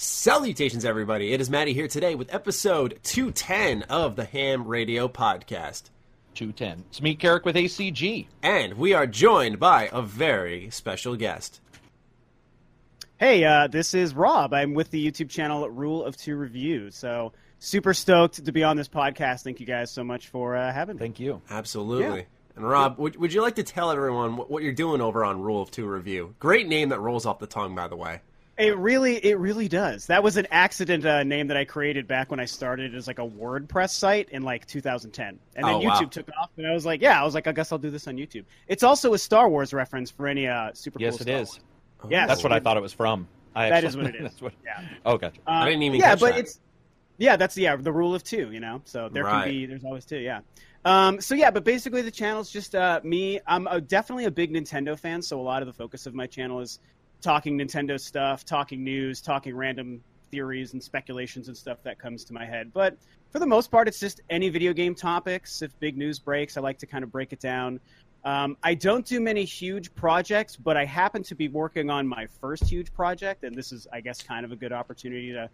Salutations, everybody. It is Maddie here today with episode 210 of the Ham Radio Podcast. 210. It's me, Carrick, with ACG. And we are joined by a very special guest. Hey, uh, this is Rob. I'm with the YouTube channel Rule of Two Review. So super stoked to be on this podcast. Thank you guys so much for uh, having me. Thank you. Absolutely. Yeah. And Rob, would, would you like to tell everyone what, what you're doing over on Rule of Two Review? Great name that rolls off the tongue, by the way. It really, it really does. That was an accident uh, name that I created back when I started as like a WordPress site in like 2010, and then Oh, YouTube wow. took off, and I was like, yeah, I was like, I guess I'll do this on YouTube. It's also a Star Wars reference for any uh, super. Yes, cool it Star is. Wars. Yeah, That's what I thought it was from. I That actually- is what it is. that's what- Yeah. Oh, gotcha. Uh, I didn't even yeah, catch but that. it's yeah, that's yeah the rule of two, you know. So there Right. can be there's always two, yeah. Um, so yeah, but basically the channel's just uh, me. I'm uh definitely a big Nintendo fan, so a lot of the focus of my channel is talking Nintendo stuff, talking news, talking random theories and speculations and stuff that comes to my head. But for the most part, it's just any video game topics. If big news breaks, I like to kind of break it down. Um, I don't do many huge projects, but I happen to be working on my first huge project, and this is, I guess, kind of a good opportunity to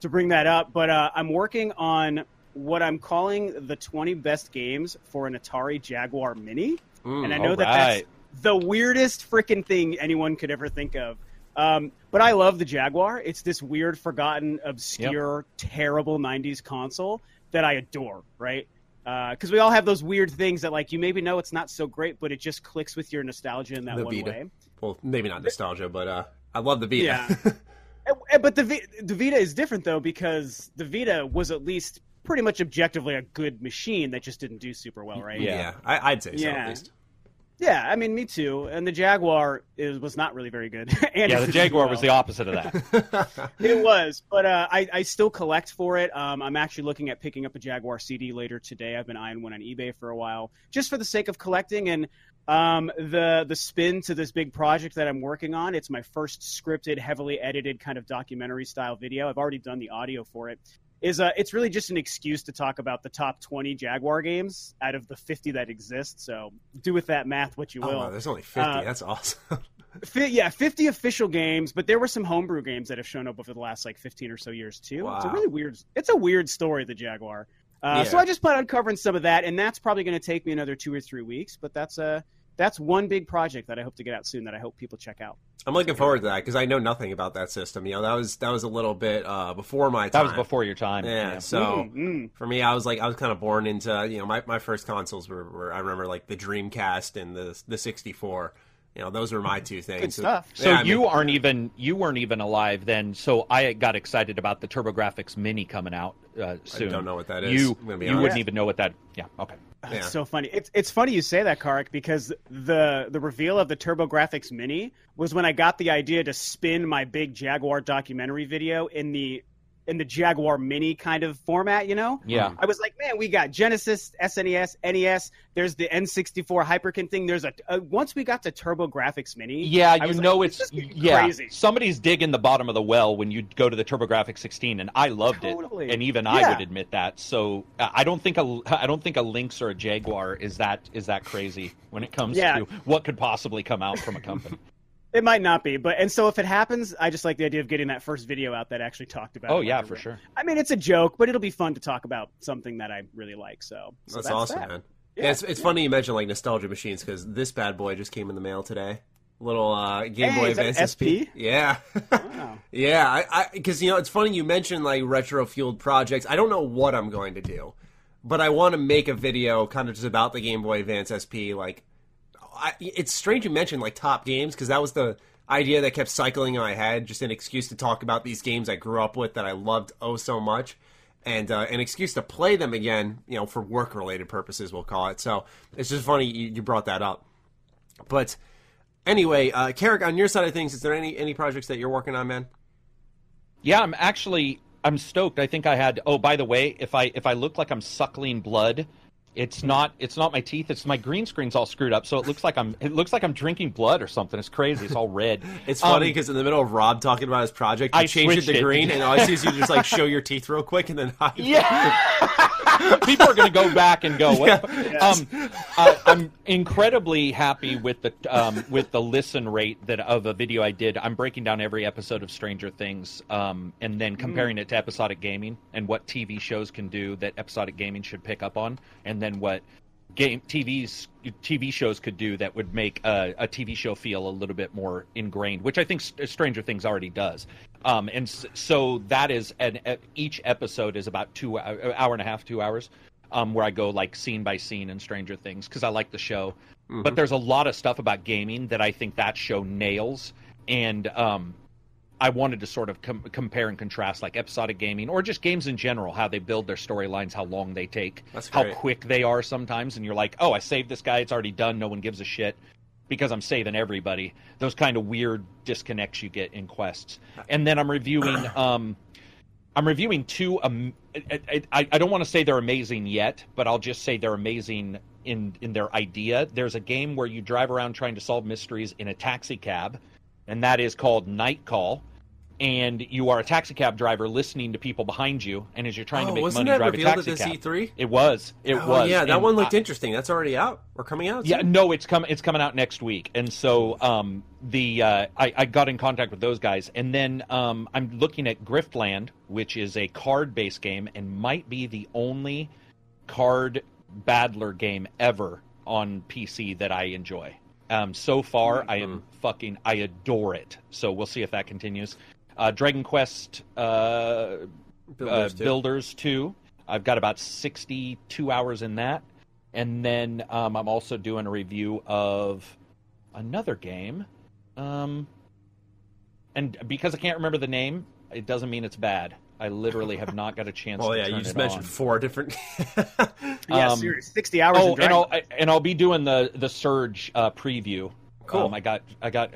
to bring that up. But uh, I'm working on what I'm calling the 20 best games for an Atari Jaguar Mini, Mm, and I know that right. that's the weirdest freaking thing anyone could ever think of. Um, but I love the Jaguar. It's this weird, forgotten, obscure, terrible '90s console that I adore. Right? Because we all have those weird things that, like, you maybe know it's not so great, but it just clicks with your nostalgia in that The one Vita. way. well, maybe not nostalgia, but uh, I love the Vita. Yeah. But the V- the Vita is different though because the Vita was at least pretty much objectively a good machine that just didn't do super well, right? Yeah. yeah, I, I'd say so Yeah. at least. Yeah, I mean, me too. And the Jaguar is, was not really very good. and Yeah, the Jaguar do was the opposite of that. It was, but uh, I, I still collect for it. Um, I'm actually looking at picking up a Jaguar CD later today. I've been eyeing one on eBay for a while, just for the sake of collecting. And um, the the spin to this big project that I'm working on. It's my first scripted, heavily edited kind of documentary style video. I've already done the audio for it. Is uh, it's really just an excuse to talk about the top 20 Jaguar games out of the 50 that exist. So do with that math what you Oh, will. wow, there's only 50. Uh, That's awesome. Fi- yeah, 50 official games, but there were some homebrew games that have shown up over the last like 15 or so years too. Wow. It's a really weird. It's a weird story, the Jaguar. Uh, So I just plan on covering some of that, and that's probably going to take me another two or three weeks. But that's uh, that's one big project that I hope to get out soon that I hope people check out. I'm looking forward to that because I know nothing about that system. You know, that was that was a little bit uh, before my time. That was before your time. Yeah, so Mm, mm. for me, I was like, I was kind of born into, you know, my, my first consoles were, were, I remember like the Dreamcast and the the 64. You know, those were my two things. Good stuff. So Yeah, I you mean- aren't even you weren't even alive then. So I got excited about the TurboGrafx Mini coming out uh, soon. I don't know what that is, You I'm be you honest. wouldn't even know what that. Yeah. Okay. It's Yeah. so funny. It's it's funny you say that, Carrick, because the the reveal of the TurboGrafx Mini was when I got the idea to spin my big Jaguar documentary video in the in the Jaguar Mini kind of format. You know, Yeah. I was like, man, we got Genesis, SNES, NES. There's the N64 Hyperkin thing. There's a uh, once we got to TurboGrafx Mini. Yeah, I you was know like, it's yeah. crazy. Somebody's digging the bottom of the well when you go to the TurboGrafx 16, and I loved Totally. it, and even I would admit that. So uh, I don't think a I don't think a Lynx or a Jaguar is that is that crazy when it comes Yeah. to what could possibly come out from a company. It might not be, but and so if it happens, I just like the idea of getting that first video out that actually talked about. oh yeah, for sure. I mean, it's a joke, but it'll be fun to talk about something that I really like. So, so that's, awesome, that. man. Yeah, Yeah, it's, it's funny you mentioned like nostalgia machines because this bad boy just came in the mail today. Little uh, Game Hey, Boy is Advance SP? Yeah. Wow. Yeah, I because you know it's funny you mentioned like retro fueled projects. I don't know what I'm going to do, but I want to make a video kind of just about the Game Boy Advance SP. Like, I, it's strange you mentioned like top games because that was the idea that kept cycling in my head, just an excuse to talk about these games I grew up with that I loved oh so much. And uh, an excuse to play them again, you know, for work related purposes, we'll call it. So it's just funny you, you brought that up. But anyway, uh, Carrick, on your side of things, is there any any projects that you're working on, man? Yeah, I'm actually I'm stoked. I think I had. Oh, by the way, if I if I look like I'm suckling blood, It's not. It's not my teeth. It's my green screen's all screwed up, so it looks like I'm. It looks like I'm drinking blood or something. It's crazy. It's all red. It's funny Um, because in the middle of Rob talking about his project, you I changed it to it. green, and all I see is you just like show your teeth real quick and then hide. Yeah. People are going to go back and go. What? the- Um, uh, I'm incredibly happy with the um, with the listen rate that of a video I did. I'm breaking down every episode of Stranger Things, um, and then comparing it to episodic gaming and what TV shows can do that episodic gaming should pick up on, and then what game TVs TV shows could do that would make a, a TV show feel a little bit more ingrained, which I think Stranger Things already does. Um, and s- so that is an each episode is about two hou- hour and a half, two hours, um, where I go like scene by scene in Stranger Things because I like the show. But there's a lot of stuff about gaming that I think that show nails, and um, I wanted to sort of com- compare and contrast like episodic gaming or just games in general, how they build their storylines, how long they take, how quick they are sometimes, and you're like, oh, I saved this guy, it's already done, no one gives a shit because I'm saving everybody. Those kind of weird disconnects you get in quests, and then I'm reviewing. Um, I'm reviewing two. Um, I, I, I don't want to say they're amazing yet, but I'll just say they're amazing in in their idea. There's a game where you drive around trying to solve mysteries in a taxi cab, and that is called Night Call. And you are a taxi cab driver listening to people behind you, and as you're trying Oh, to make money, drive a taxi cab. E3? It was. It Oh, was. yeah, that And one looked I- interesting. That's already out or coming out. yeah, no, it's coming. It's coming out next week, and so um, the uh, I, I got in contact with those guys, and then um, I'm looking at Griftland, which is a card-based game and might be the only card battler game ever on PC that I enjoy. Um, so far, I am fucking I adore it. So we'll see if that continues. Uh, Dragon Quest uh, Builders, uh, too. Builders 2. I've got about 62 hours in that. And then um, I'm also doing a review of another game. Um, and because I can't remember the name, it doesn't mean it's bad. I literally have not got a chance Well, to yeah, turn you just mentioned on. four different. Yeah, Um, serious. Sixty hours. Oh, and I'll I- and I'll be doing the the Surge uh, preview. Cool. Um, I got I got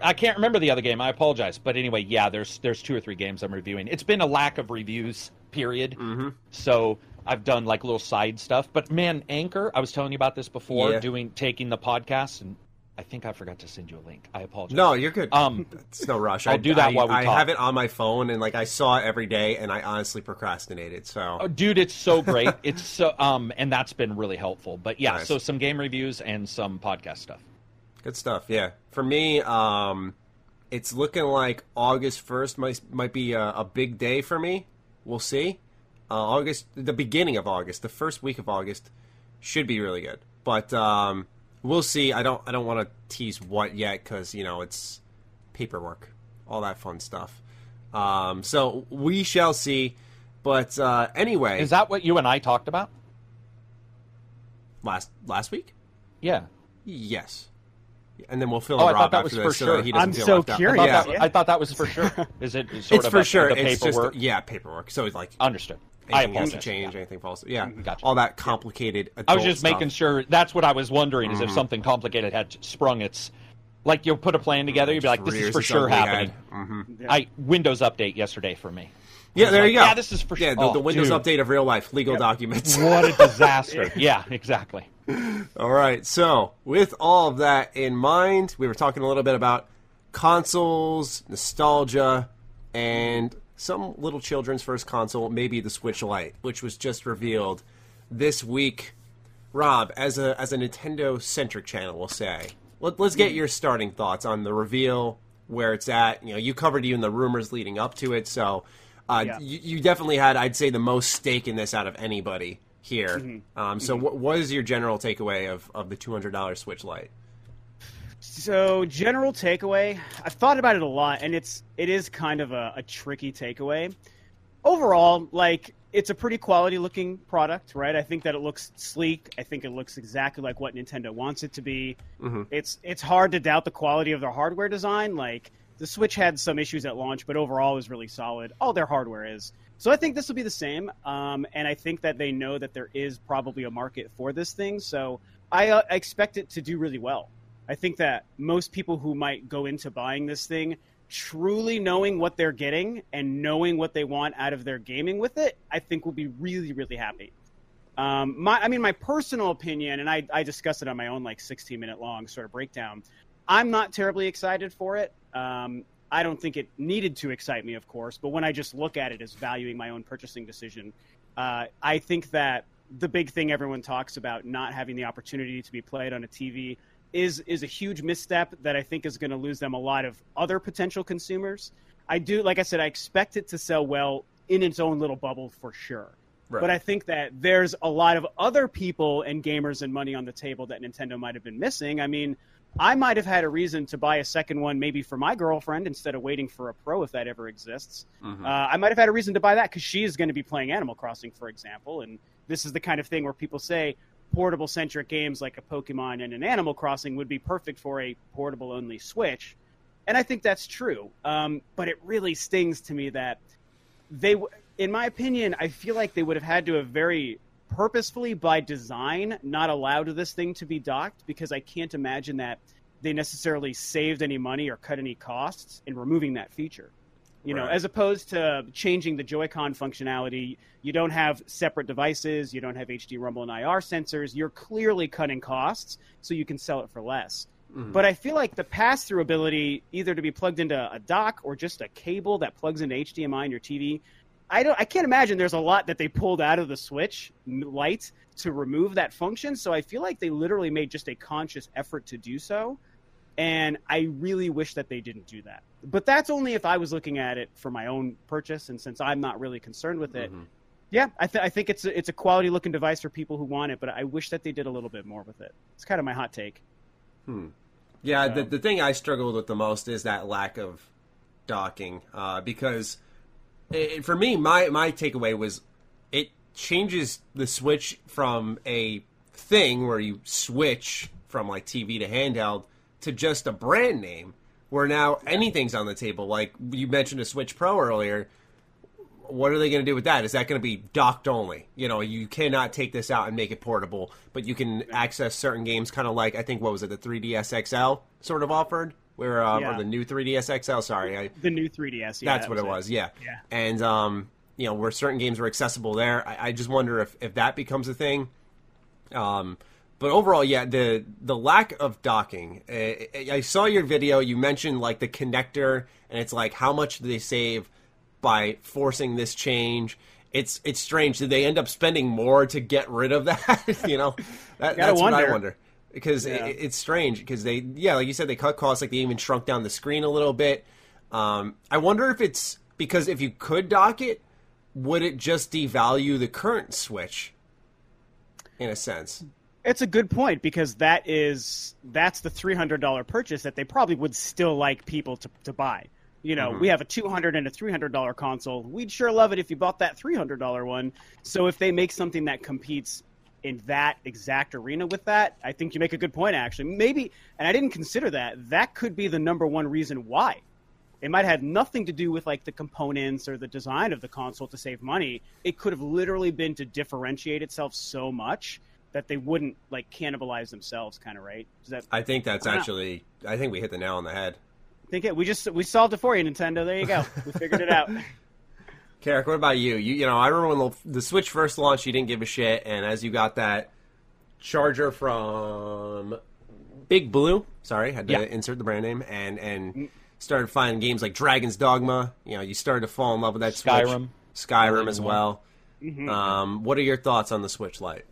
I can't remember the other game. I apologize, but anyway, yeah, there's there's two or three games I'm reviewing. It's been a lack of reviews, period. Mm-hmm. So I've done like little side stuff. But man, Anchor, I was telling you about this before, Yeah. doing taking the podcast, and I think I forgot to send you a link. I apologize. no, you're good. Um, it's no rush. I'll I, do that I, while we I talk. have it on my phone, and like I saw it every day, and I honestly procrastinated. So Oh, dude, it's so great. it's so um, and that's been really helpful. But yeah, Nice. so some game reviews and some podcast stuff. Good stuff. Yeah. For me, um, it's looking like August first might might be a, a big day for me. We'll see. Uh, August, the beginning of August, the first week of August, should be really good. But um, we'll see. I don't I don't want to tease what yet because you know it's paperwork, all that fun stuff. Um, so we shall see. But uh, anyway, Is that what you and I talked about? last last week? Yeah. Yes. And then we'll fill Oh, in I Rob thought that after was this for so sure. that he doesn't I'm feel so left out. I curious. thought, Yeah. that, I thought that was for sure. Is it sort it's of for a- sure. the It's just paperwork? yeah, paperwork. So it's like Understood. I anything has to apologize. change, Yeah. anything falls. Yeah, Gotcha. all that complicated. I was just stuff. making sure. That's what I was wondering is if Mm-hmm. something complicated had sprung its. Like you'll put a plan together, you'd be like, "This is for sure happening." head. Mhm. I Windows update yesterday for me. Yeah, there like, you go. yeah, this is for Yeah, sure. the, the Oh, Windows dude. update of real life, legal documents. What a disaster! yeah, exactly. All right. So, with all of that in mind, we were talking a little bit about consoles, nostalgia, and some little children's first console, maybe the Switch Lite, which was just revealed this week. Rob, as a as a Nintendo centric channel, we'll say, Let, let's get your starting thoughts on the reveal, where it's at. You know, you covered even the rumors leading up to it, so uh, Yeah. you, you definitely had, I'd say, the most stake in this out of anybody here. Mm-hmm. Um, so, what, what is your general takeaway of, of the two hundred dollars Switch Lite? So, general takeaway, I've thought about it a lot, and it's it is kind of a, a tricky takeaway. Overall, like it's a pretty quality looking product, right? I think that it looks sleek. I think it looks exactly like what Nintendo wants it to be. It's it's hard to doubt the quality of their hardware design. Like the Switch had some issues at launch, but overall is really solid. All their hardware is. So I think this will be the same, um, and I think that they know that there is probably a market for this thing. So I, uh, I expect it to do really well. I think that most people who might go into buying this thing, truly knowing what they're getting and knowing what they want out of their gaming with it, I think will be really, really happy. Um, my, I mean, my personal opinion, and I, I discussed it on my own like 16 minute long sort of breakdown. I'm not terribly excited for it. Um, I don't think it needed to excite me, of course, but when I just look at it as valuing my own purchasing decision, uh, I think that the big thing everyone talks about, not having the opportunity to be played on a TV, is is a huge misstep that I think is going to lose them a lot of other potential consumers. I do, like I said, I expect it to sell well in its own little bubble for sure. Right. But I think that there's a lot of other people and gamers and money on the table that Nintendo might have been missing. I mean, I might have had a reason to buy a second one, maybe for my girlfriend instead of waiting for a pro if that ever exists. Mm-hmm. Uh, I might have had a reason to buy that because she is going to be playing Animal Crossing, for example. And this is the kind of thing where people say portable centric games like a Pokemon and an Animal Crossing would be perfect for a portable only Switch. And I think that's true. Um, but it really stings to me that they, in my opinion, I feel like they would have had to have very purposefully by design not allowed this thing to be docked because I can't imagine that they necessarily saved any money or cut any costs in removing that feature. You right. know, as opposed to changing the Joy-Con functionality, you don't have separate devices, you don't have HD Rumble and IR sensors. You're clearly cutting costs, so you can sell it for less. Mm-hmm. But I feel like the pass-through ability, either to be plugged into a dock or just a cable that plugs into HDMI in your TV, I don't. I can't imagine there's a lot that they pulled out of the Switch Lite to remove that function. So I feel like they literally made just a conscious effort to do so, and I really wish that they didn't do that. But that's only if I was looking at it for my own purchase, and since I'm not really concerned with it. Mm-hmm. Yeah, I, th- I think it's a, it's a quality looking device for people who want it, but I wish that they did a little bit more with it. It's kind of my hot take. Hmm. Yeah, so. the the thing I struggled with the most is that lack of docking, uh, because it, for me, my my takeaway was it changes the switch from a thing where you switch from like TV to handheld to just a brand name where now anything's on the table. Like you mentioned a Switch Pro earlier. What are they going to do with that? Is that going to be docked only? You know, you cannot take this out and make it portable, but you can access certain games, kind of like I think what was it, the 3DS XL sort of offered where um, yeah. or the new 3ds XL. Sorry, I, the new 3ds. Yeah, that's what it was. Yeah. Yeah. And um, you know, where certain games were accessible there. I, I, just wonder if if that becomes a thing. Um, but overall, yeah, the the lack of docking. Uh, I saw your video. You mentioned like the connector, and it's like how much do they save by forcing this change? It's it's strange. Did they end up spending more to get rid of that? you know, that, that's wonder. what I wonder because yeah. it, it's strange because they yeah like you said they cut costs like they even shrunk down the screen a little bit um, i wonder if it's because if you could dock it would it just devalue the current switch in a sense it's a good point because that is that's the $300 purchase that they probably would still like people to, to buy you know, mm-hmm. we have a two hundred and a three hundred dollar console. We'd sure love it if you bought that three hundred dollar one. So if they make something that competes in that exact arena with that, I think you make a good point actually. Maybe and I didn't consider that. That could be the number one reason why. It might have nothing to do with like the components or the design of the console to save money. It could have literally been to differentiate itself so much that they wouldn't like cannibalize themselves kind of right. That, I think that's I actually know. I think we hit the nail on the head. I think it, we just we solved it for you Nintendo. There you go. we figured it out. Carrick, what about you? You you know, I remember when the, the Switch first launched, you didn't give a shit, and as you got that charger from Big Blue, sorry, had to yeah. insert the brand name, and and mm. started finding games like Dragon's Dogma. You know, you started to fall in love with that Skyrim, Switch. Skyrim as well. Mm-hmm. Um, what are your thoughts on the Switch Lite?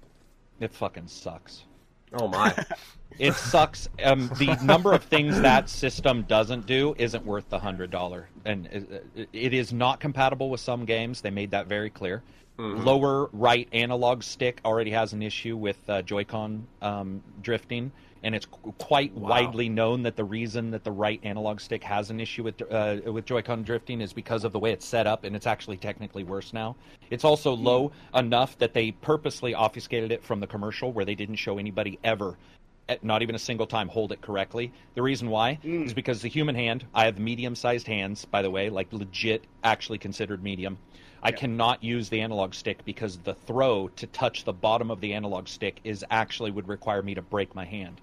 It fucking sucks. Oh my. it sucks. Um, the number of things that system doesn't do isn't worth the hundred dollar, and it, it is not compatible with some games. They made that very clear. Mm-hmm. Lower right analog stick already has an issue with uh, Joy-Con um, drifting, and it's quite wow. widely known that the reason that the right analog stick has an issue with uh, with Joy-Con drifting is because of the way it's set up, and it's actually technically worse now. It's also mm-hmm. low enough that they purposely obfuscated it from the commercial, where they didn't show anybody ever not even a single time hold it correctly. The reason why mm. is because the human hand, I have medium sized hands, by the way, like legit, actually considered medium. I cannot use the analog stick because the throw to touch the bottom of the analog stick is actually would require me to break my hand,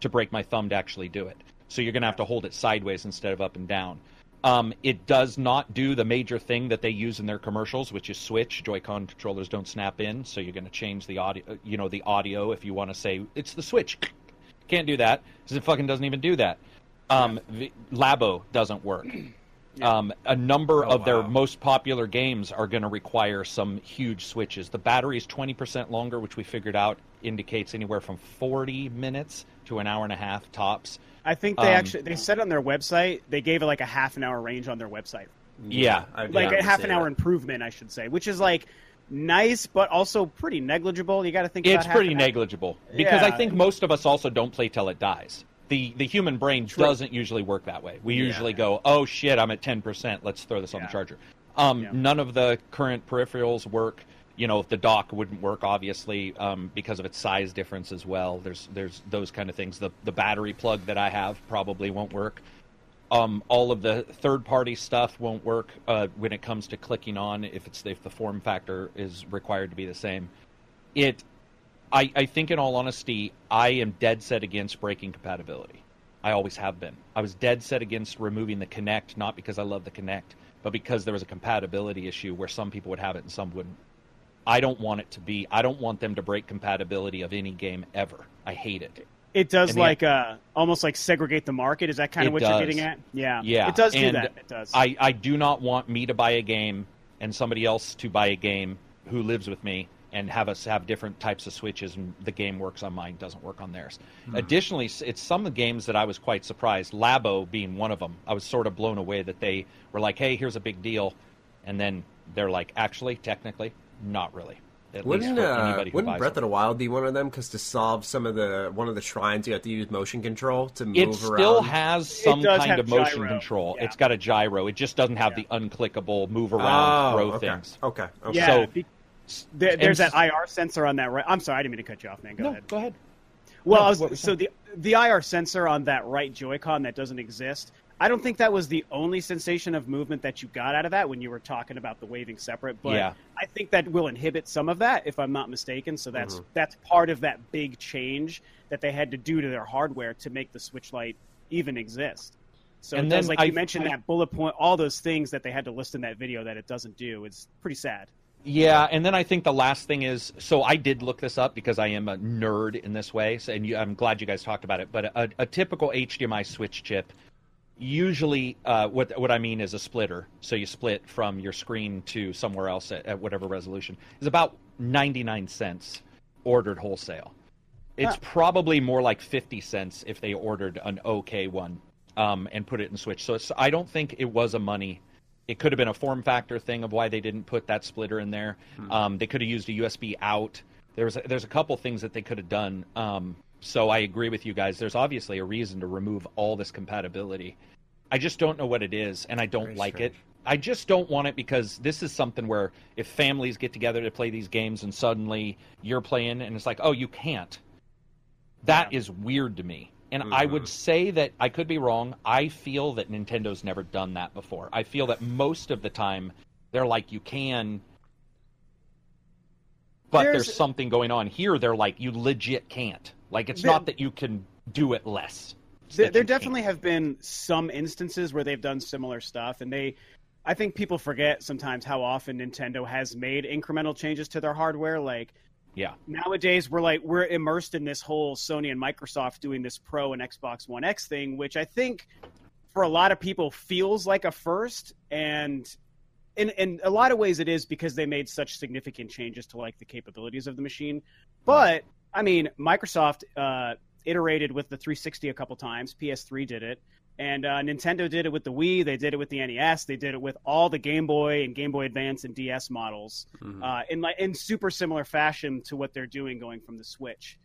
to break my thumb to actually do it. So you're going to have to hold it sideways instead of up and down. Um, it does not do the major thing that they use in their commercials, which is switch. Joy-Con controllers don't snap in, so you're going to change the audio. You know, the audio if you want to say it's the switch. Can't do that because it fucking doesn't even do that. Um, the, Labo doesn't work. Um, a number Oh, of their most popular games are going to require some huge switches. The battery is 20% longer, which we figured out indicates anywhere from 40 minutes to an hour and a half tops. I think they Um, actually they said on their website they gave it like a half an hour range on their website, Yeah. I like a half an hour that. improvement, I should say, which is like nice but also pretty negligible. You got to think It's about pretty an hour. negligible because I think most of us also don't play till it dies. The the human brain doesn't usually work that way. We usually go, "Oh shit, I'm at 10%. Let's throw this on the charger." Um, Yeah. None of the current peripherals work. You know, if the dock wouldn't work obviously um, because of its size difference as well. There's there's those kind of things. The the battery plug that I have probably won't work. Um, all of the third party stuff won't work uh, when it comes to clicking on if it's if the form factor is required to be the same. It I, I think, in all honesty, I am dead set against breaking compatibility. I always have been. I was dead set against removing the Kinect, not because I love the Kinect, but because there was a compatibility issue where some people would have it and some wouldn't. I don't want it to be. I don't want them to break compatibility of any game ever. I hate it. It does And the- like uh almost like segregate the market. Is that kind of what does. you're getting at? Yeah, Yeah, it does do and that. It does. I, I do not want me to buy a game and somebody else to buy a game who lives with me and have us have different types of switches and the game works on mine doesn't work on theirs. Additionally, it's some of the games that I was quite surprised. Labo being one of them. I was sort of blown away that they were like, "Hey, here's a big deal," and then they're like, "Actually, technically, not really." At Wouldn't least for uh, who wouldn't buys Breath them. of the Wild be one of them? Because to solve some of the one of the shrines, you have to use motion control to move around. It around. still has some kind of motion gyro, control. yeah. It's got a gyro. It just doesn't have Yeah. the unclickable move around oh, throw okay. things. Okay. okay. yeah, so- be- there, there's that IR sensor on that. Right. I'm sorry, I didn't mean to cut you off, man. Go no, ahead. go ahead. Well, No, was- what were you so the the IR sensor on that right Joy-Con that doesn't exist. I don't think that was the only sensation of movement that you got out of that when you were talking about the waving separate. But Yeah. I think that will inhibit some of that, if I'm not mistaken. So Mm-hmm. that's that's part of that big change that they had to do to their hardware to make the Switch Lite even exist. So And it does, then like I- you mentioned, I- that bullet point, all those things that they had to list in that video that it doesn't do. It's pretty sad. Yeah, and then I think the last thing is so I did look this up because I am a nerd in this way, so, and you, I'm glad you guys talked about it. But a, a typical HDMI switch chip, usually, uh, what what I mean is a splitter. So you split from your screen to somewhere else at, at whatever resolution is about 99 cents ordered wholesale. It's Huh. probably more like 50 cents if they ordered an OK one um, and put it in Switch. So it's, I don't think it was a money. It could have been a form factor thing of why they didn't put that splitter in there. Um, they could have used a USB out. There's a, there's a couple things that they could have done. Um, so I agree with you guys. There's obviously a reason to remove all this compatibility. I just don't know what it is, and I don't Very like strange. it. I just don't want it because this is something where if families get together to play these games and suddenly you're playing and it's like, oh, you can't. That is weird to me. And I would mm-hmm. say that I could be wrong. I feel that Nintendo's never done that before. I feel that most of the time they're like, you can, but there's, There's- something going on. Here, they're like, you legit can't. Like, it's There- not that you can do it less. There, there definitely have been some instances where they've done similar stuff, and they, I think people forget sometimes how often Nintendo has made incremental changes to their hardware. Like Yeah. nowadays, we're like we're immersed in this whole Sony and Microsoft doing this Pro and Xbox One X thing, which I think for a lot of people feels like a first, and in in a lot of ways it is because they made such significant changes to like the capabilities of the machine. But I mean, Microsoft uh, iterated with the 360 a couple times. PS3 did it, and uh, Nintendo did it with the Wii. They did it with the NES. They did it with all the Game Boy and Game Boy Advance and DS models uh, in like in super similar fashion to what they're doing going from the Switch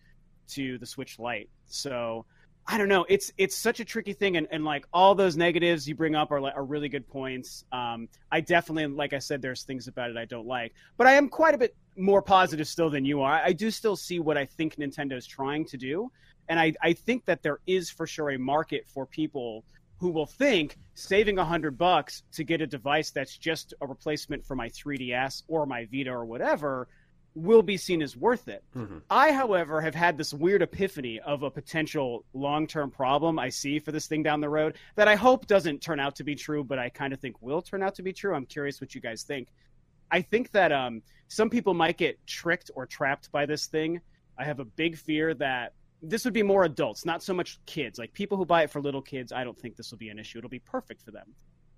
to the Switch Lite. So I don't know. It's it's such a tricky thing, and, and like all those negatives you bring up are are really good points. Um, I definitely, like I said, there's things about it I don't like, but I am quite a bit more positive still than you are. I do still see what I think Nintendo's trying to do, and I I think that there is for sure a market for people who will think saving a hundred bucks to get a device that's just a replacement for my 3ds or my Vita or whatever will be seen as worth it. Mm-hmm. I, however, have had this weird epiphany of a potential long term problem I see for this thing down the road that I hope doesn't turn out to be true, but I kind of think will turn out to be true. I'm curious what you guys think. I think that um, some people might get tricked or trapped by this thing. I have a big fear that this would be more adults, not so much kids. Like people who buy it for little kids, I don't think this will be an issue. It'll be perfect for them.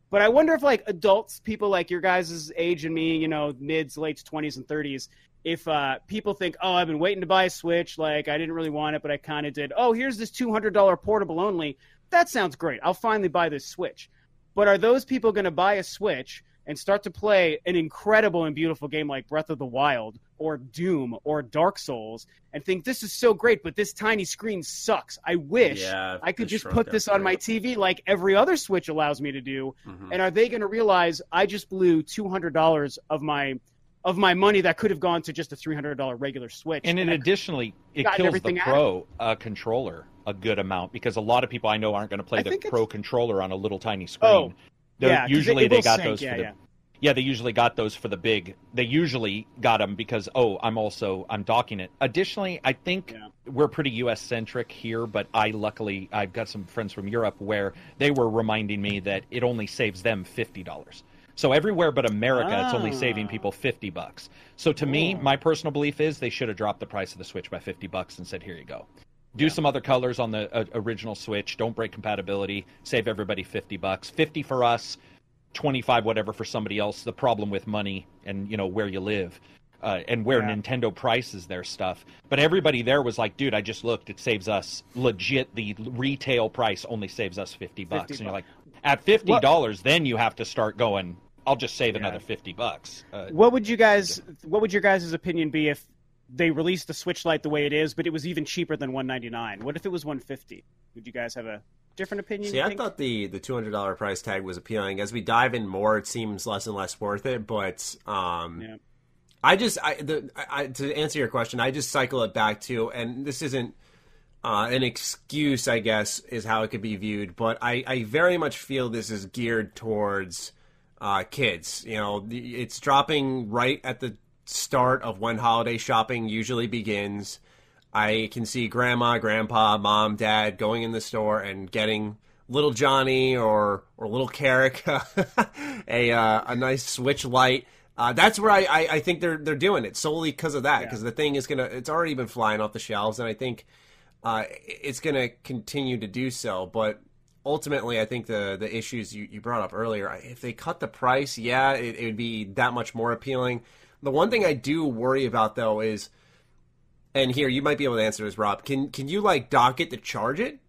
But I wonder if like adults, people like your guys' age and me, you know, mids, late twenties and thirties, if uh, people think, oh, I've been waiting to buy a Switch, like I didn't really want it, but I kind of did. Oh, here's this two hundred dollar portable only. That sounds great. I'll finally buy this Switch. But are those people going to buy a Switch and start to play an incredible and beautiful game like Breath of the Wild or Doom or Dark Souls and think this is so great, but this tiny screen sucks. I wish yeah, I could just put this on my TV like every other Switch allows me to do. Mm-hmm. And are they going to realize I just blew two hundred dollars of my of my money that could have gone to just a three hundred dollar regular Switch? And, and additionally, it kills the Pro uh, controller a good amount because a lot of people I know aren't going to play I the Pro controller on a little tiny screen. Oh, yeah, usually it, it they got sync. those yeah, for the yeah. yeah. they usually got those for the big. They usually got them because oh, I'm also I'm docking it. Additionally, I think yeah. we're pretty U.S. centric here, but I luckily I've got some friends from Europe where they were reminding me that it only saves them fifty dollars. So everywhere but America, ah. it's only saving people fifty bucks. So to me, my personal belief is they should have dropped the price of the Switch by fifty bucks and said, "Here you go." Do yeah. some other colors on the uh, original Switch. Don't break compatibility. Save everybody fifty bucks. Fifty for us, 25 whatever for somebody else the problem with money and you know where you live uh, and where yeah. Nintendo prices their stuff. But everybody there was like, dude, I just looked. It saves us legit. The retail price only saves us 50 bucks. 50 and you're like, at $50, then you have to start going, I'll just save yeah. another 50 bucks. Uh, what would you guys, what would your guys' opinion be if they released the Switch Lite the way it is, but it was even cheaper than 199? What if it was 150? Would you guys have a different opinion? See, I thought the the two hundred dollar price tag was appealing. As we dive in more, it seems less and less worth it. But um, yeah. I just I, the, I, to answer your question, I just cycle it back to, and this isn't uh, an excuse, I guess, is how it could be viewed. But I, I very much feel this is geared towards uh, kids. You know, it's dropping right at the start of when holiday shopping usually begins. I can see grandma, grandpa, mom, dad going in the store and getting little Johnny or or little Carrick a uh, a nice Switch Lite. Uh, that's where I, I, I, think they're they're doing it solely because of that because yeah. the thing is gonna it's already been flying off the shelves and I think uh, it's gonna continue to do so. But ultimately, I think the the issues you, you brought up earlier, if they cut the price, yeah, it, it would be that much more appealing. The one thing I do worry about though is and here you might be able to answer this, Rob. Can can you like dock it to charge it?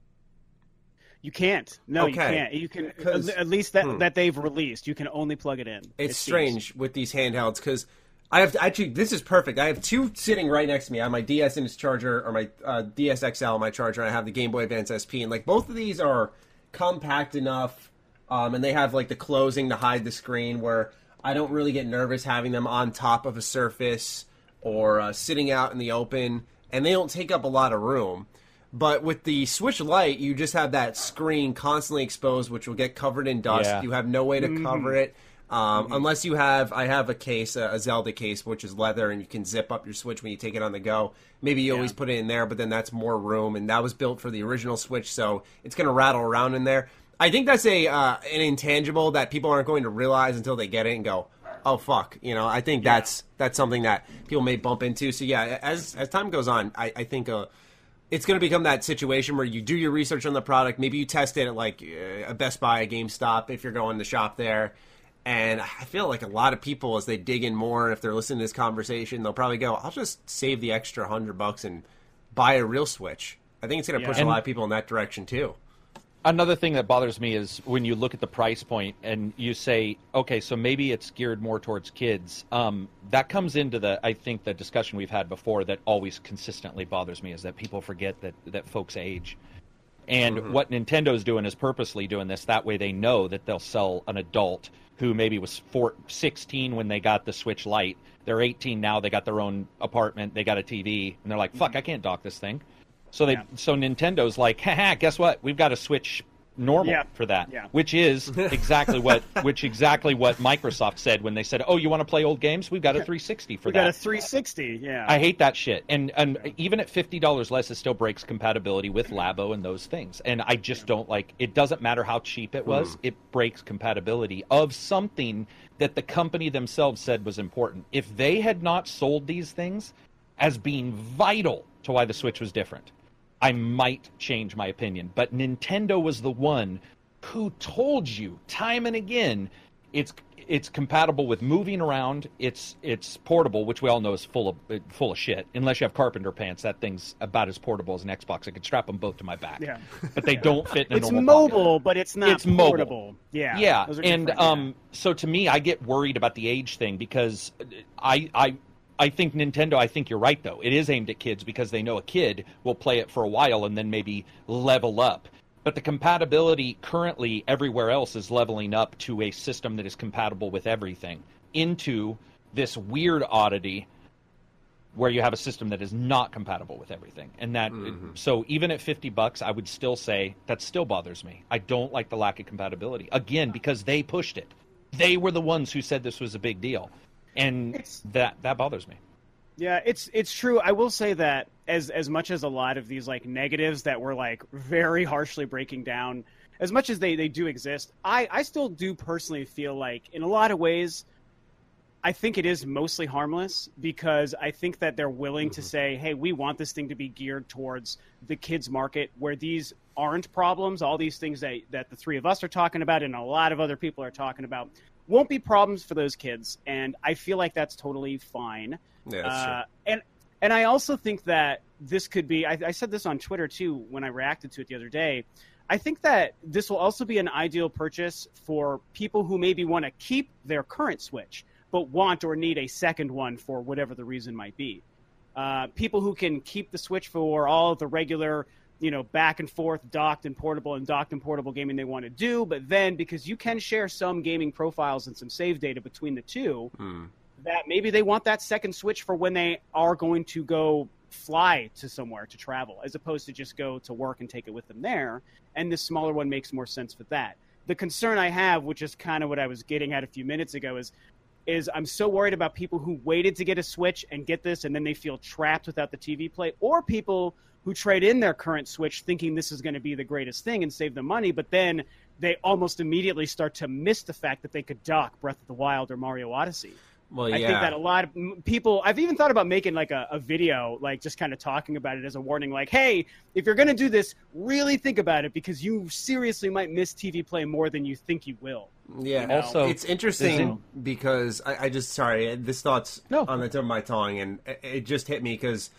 You can't. No, okay. you can't. You can at least that hmm. that they've released. You can only plug it in. It's it strange seems. with these handhelds because I have to, actually this is perfect. I have two sitting right next to me. I have my DS in its charger or my uh, DS XL my charger. And I have the Game Boy Advance SP, and like both of these are compact enough, um, and they have like the closing to hide the screen where I don't really get nervous having them on top of a surface or uh, sitting out in the open, and they don't take up a lot of room. But with the Switch Lite, you just have that screen constantly exposed, which will get covered in dust. Yeah. You have no way to mm-hmm. cover it. Um, mm-hmm. Unless you have, I have a case, a, Zelda case, which is leather, and you can zip up your Switch when you take it on the go. Maybe you yeah. always put it in there, but then that's more room, and that was built for the original Switch, so it's going to rattle around in there. I think that's a uh, an intangible that people aren't going to realize until they get it and go, oh fuck, you know, I think yeah. that's that's something that people may bump into. So yeah, as as time goes on, I, I think uh, it's going to become that situation where you do your research on the product. Maybe you test it at like uh, a Best Buy, a GameStop, if you're going to shop there. And I feel like a lot of people, as they dig in more, if they're listening to this conversation, they'll probably go, "I'll just save the extra hundred bucks and buy a real Switch." I think it's going to yeah. push and, a lot of people in that direction too another thing that bothers me is when you look at the price point and you say, okay, so maybe it's geared more towards kids. Um, that comes into the, I think, the discussion we've had before that always consistently bothers me is that people forget that that folks age. And mm-hmm. what Nintendo's doing is purposely doing this. That way they know that they'll sell an adult who maybe was four, 16 when they got the Switch Lite. They're 18 now. They got their own apartment. They got a TV. And they're like, fuck, mm-hmm. I can't dock this thing. So they yeah. so Nintendo's like, "Ha ha! guess what? We've got a Switch normal Yeah. for that, Yeah. which is exactly what which exactly what Microsoft said when they said, "Oh, you want to play old games? We've got a 360 for We that." got a 360. Yeah. I hate that shit. And and even at fifty dollars less, it still breaks compatibility with Labo and those things. And I just don't like. It doesn't matter how cheap it was; mm-hmm. it breaks compatibility of something that the company themselves said was important. If they had not sold these things as being vital to why the Switch was different, I might change my opinion. But Nintendo was the one who told you time and again it's it's compatible with moving around. It's it's portable, which we all know is full of full of shit. Unless you have carpenter pants, that thing's about as portable as an Xbox. I could strap them both to my back. Yeah. but they don't fit in a it's normal pocket. mobile, but it's not It's mobile. portable. Yeah. Yeah, and different, yeah. um, so to me, I get worried about the age thing because I I I think Nintendo. I think you're right though. It is aimed at kids because they know a kid will play it for a while and then maybe level up. But the compatibility currently everywhere else is leveling up to a system that is compatible with everything into this weird oddity where you have a system that is not compatible with everything. And that mm-hmm. so even at 50 bucks I would still say that still bothers me. I don't like the lack of compatibility. Again, because they pushed it. They were the ones who said this was a big deal. And It's- that that bothers me. Yeah, it's it's true. I will say that as as much as a lot of these like negatives that were like very harshly breaking down, as much as they they do exist, I I still do personally feel like in a lot of ways I think it is mostly harmless because I think that they're willing to mm-hmm. say, "Hey, we want this thing to be geared towards the kids market where these aren't problems, all these things that that the three of us are talking about and a lot of other people are talking about won't be problems for those kids." And I feel like that's totally fine. Yeah, that's. Uh, and and I also think that this could be. I, I said this on Twitter too when I reacted to it the other day. I think that this will also be an ideal purchase for people who maybe want to keep their current Switch, but want or need a second one for whatever the reason might be. Uh, people who can keep the Switch for all of the regular, you know, back and forth docked and portable and docked and portable gaming they want to do, but then because you can share some gaming profiles and some save data between the two, hmm. that maybe they want that second switch for when they are going to go fly to somewhere to travel as opposed to just go to work and take it with them there and this smaller one makes more sense for that. The concern i have which is kind of what i was getting at a few minutes ago is is i'm so worried about people who waited to get a switch and get this and then they feel trapped without the tv play or people who trade in their current switch thinking this is going to be the greatest thing and save them money but then they almost immediately start to miss the fact that they could dock breath of the wild or mario odyssey Well, yeah. I think that a lot of people. I've even thought about making like a, a video, like just kind of talking about it as a warning, like, "Hey, if you're going to do this, really think about it because you seriously might miss TV play more than you think you will." Yeah. Also, it's interesting isn't- because I, I just sorry this thought's No. on the tip of my tongue, and it, it just hit me because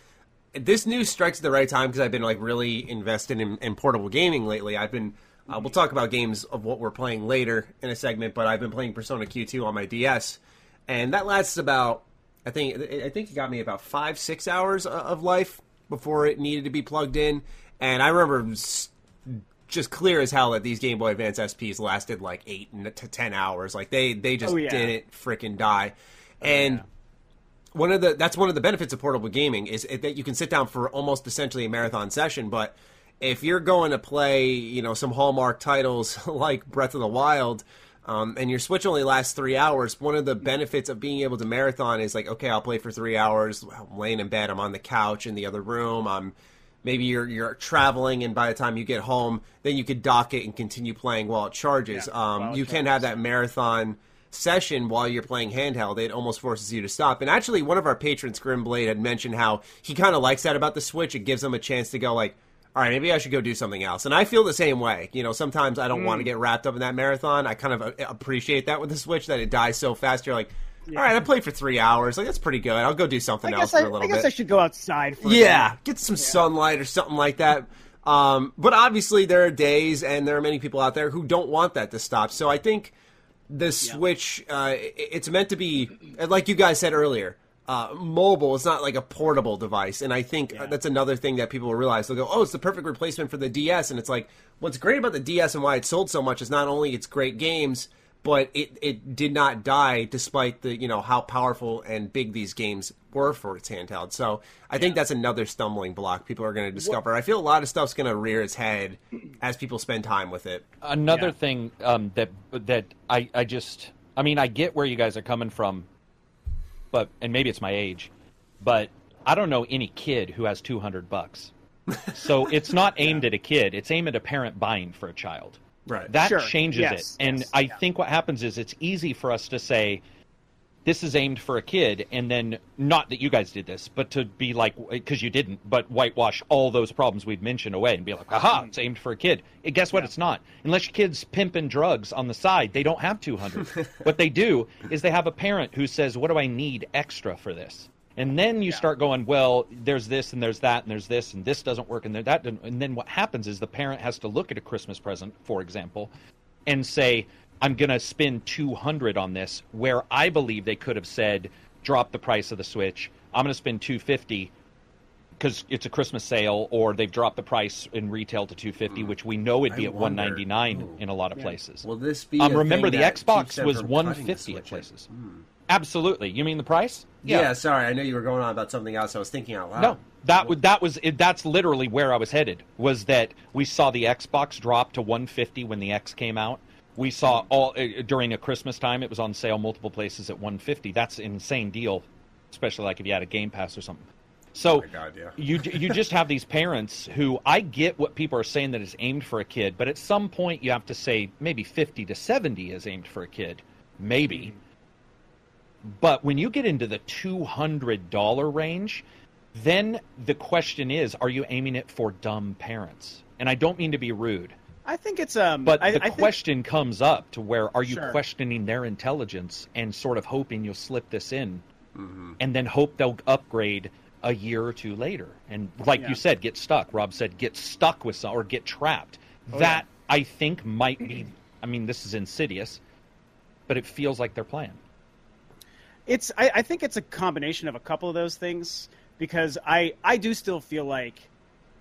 this news strikes at the right time because I've been like really invested in, in portable gaming lately. I've been. Uh, we'll talk about games of what we're playing later in a segment, but I've been playing Persona Q2 on my DS, and that lasts about. I think I think it got me about five six hours of life before it needed to be plugged in, and I remember just clear as hell that these Game Boy Advance SPs lasted like eight to ten hours. Like they they just Oh, yeah. didn't freaking die, and one of the that's one of the benefits of portable gaming is that you can sit down for almost essentially a marathon session. But if you're going to play, you know, some Hallmark titles like Breath of the Wild. Um, and your Switch only lasts three hours. One of the benefits of being able to marathon is like, okay, I'll play for three hours. I'm laying in bed. I'm on the couch in the other room. I'm maybe you're you're traveling, and by the time you get home, then you could dock it and continue playing while it charges. Yeah, um, while it you can have that marathon session while you're playing handheld. It almost forces you to stop. And actually, one of our patrons, Grimblade, had mentioned how he kind of likes that about the Switch. It gives him a chance to go like. All right, maybe I should go do something else. And I feel the same way. You know, sometimes I don't want to Mm. get wrapped up in that marathon. I kind of uh, appreciate that with the Switch that it dies so fast. You're like, all right, I played for three hours. Like that's pretty good. I'll go do something else I, for a little bit. I guess bit. I should go outside for Yeah, day. get some sunlight or something like that. Um, but obviously, there are days, and there are many people out there who don't want that to stop. So I think the Switch, uh, it's meant to be, like you guys said earlier, uh, mobile. It's not like a portable device, and I think uh, that's another thing that people will realize. They'll go, "Oh, it's the perfect replacement for the DS," and it's like, what's great about the DS and why it sold so much is not only its great games, but it, it did not die despite the you know how powerful and big these games were for its handheld. So I think that's another stumbling block people are going to discover. I feel a lot of stuff's going to rear its head as people spend time with it. Another Yeah. thing um, that that I, I just I mean I get where you guys are coming from, but and maybe it's my age, but I don't know any kid who has two hundred bucks. So it's not aimed at a kid; it's aimed at a parent buying for a child. Right. That Sure. changes Yes, it, and yes, I yeah. think what happens is it's easy for us to say this is aimed for a kid, and then not that you guys did this, but to be like because you didn't, but whitewash all those problems we've mentioned away and be like, aha, it's aimed for a kid. And guess what? It's not. Unless your kid's pimping drugs on the side, they don't have two hundred. what they do is they have a parent who says, "What do I need extra for this?" And then you start going, well, there's this and there's that and there's this and this doesn't work and there that doesn't. And then what happens is the parent has to look at a Christmas present, for example, and say, I'm going to spend 200 on this, where I believe they could have said, drop the price of the Switch. I'm going to spend 250 because it's a Christmas sale, or they've dropped the price in retail to 250, which we know it'd be I at wonder. 199 Ooh. in a lot of places. Will this be? Um, a remember thing the that Xbox was from cutting the 150 at Switch? places. Absolutely. You mean the price? Yeah. sorry, I know you were going on about something else. I was thinking out loud. No, that would that was it, that's literally where I was headed. Was that we saw the Xbox drop to 150 when the X came out. We saw all uh, during a Christmas time. It was on sale multiple places at 150. That's an insane deal, especially like if you had a Game Pass or something. So Oh God, yeah. you you just have these parents who I get what people are saying that it's aimed for a kid, but at some point you have to say maybe 50 to 70 is aimed for a kid, maybe. But when you get into the $200 range, then the question is are you aiming it for dumb parents? And I don't mean to be rude, I think it's um. but I, the I think, question comes up to where are you Sure. questioning their intelligence and sort of hoping you'll slip this in Mm-hmm. and then hope they'll upgrade a year or two later. And like Yeah. you said, get stuck. Rob said get stuck with some or get trapped. Oh, that I think might be I mean, this is insidious, but it feels like they're playing. It's I, I think it's a combination of a couple of those things because I I do still feel like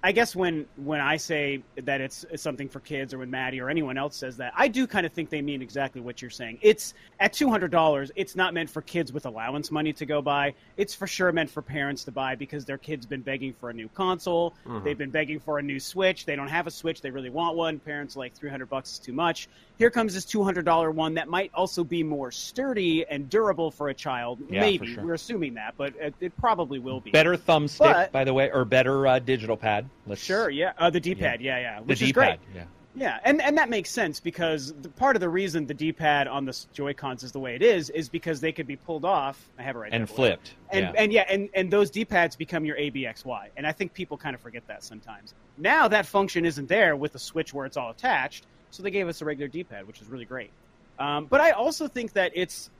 I guess when when I say that it's, it's something for kids or when Maddie or anyone else says that I do kind of think they mean exactly what you're saying. It's at two hundred dollars. It's not meant for kids with allowance money to go buy. It's for sure meant for parents to buy because their kid's been begging for a new console. They've been begging for a new Switch. They don't have a Switch. They really want one. Parents are like three hundred bucks is too much. Here comes this two hundred dollar one that might also be more sturdy and durable for a child. Yeah, Maybe sure. we're assuming that, but it, it probably will be Better thumbstick, But- by the way, or better uh, digital pad. Let's Sure, yeah, uh, the D-pad, yeah, yeah, The which D is great. Yeah. Yeah, and and that makes sense because the, part of the reason the D-pad on the Joy Cons is the way it is is because they could be pulled off. I have it right And there. flipped. And yeah. and yeah, and and those D-pads become your ABXY, and I think people kind of forget that sometimes. Now that function isn't there with the Switch where it's all attached, so they gave us a regular D-pad, which is really great. Um, but I also think that it's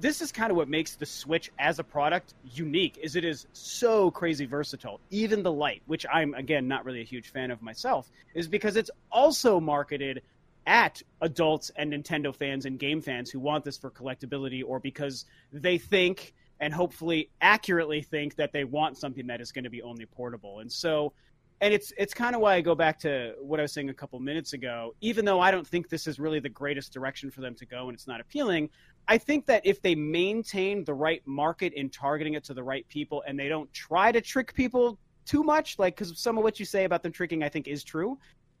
this is kind of what makes the Switch as a product unique is it is so crazy versatile. Even the Lite, which I'm again not really a huge fan of myself, is because it's also marketed at adults and Nintendo fans and game fans who want this for collectability or because they think and hopefully accurately think that they want something that is going to be only portable. And so and it's it's kind of why I go back to what I was saying a couple minutes ago. Even though I don't think this is really the greatest direction for them to go and it's not appealing, I think that if they maintain the right market in targeting it to the right people and they don't try to trick people too much, like because some of what you say about them tricking, I think is true.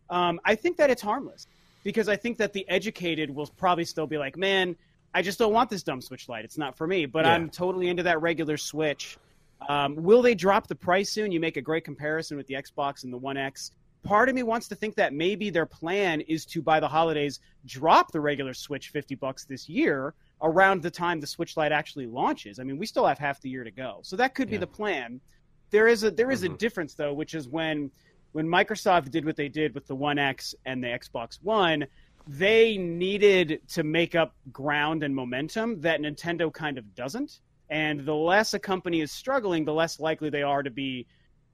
Um, I think that it's harmless because I think that the educated will probably still be like, man, I just don't want this dumb Switch Lite. It's not for me. But Yeah. I'm totally into that regular Switch. Um, will they drop the price soon? You make a great comparison with the Xbox and the One X. Part of me wants to think that maybe their plan is to, by the holidays, drop the regular Switch 50 bucks this year around the time the Switch Lite actually launches. I mean, we still have half the year to go. So that could be the plan. There is a there is a mm-hmm. difference though, which is when when Microsoft did what they did with the One X and the Xbox One, they needed to make up ground and momentum that Nintendo kind of doesn't. And the less a company is struggling, the less likely they are to be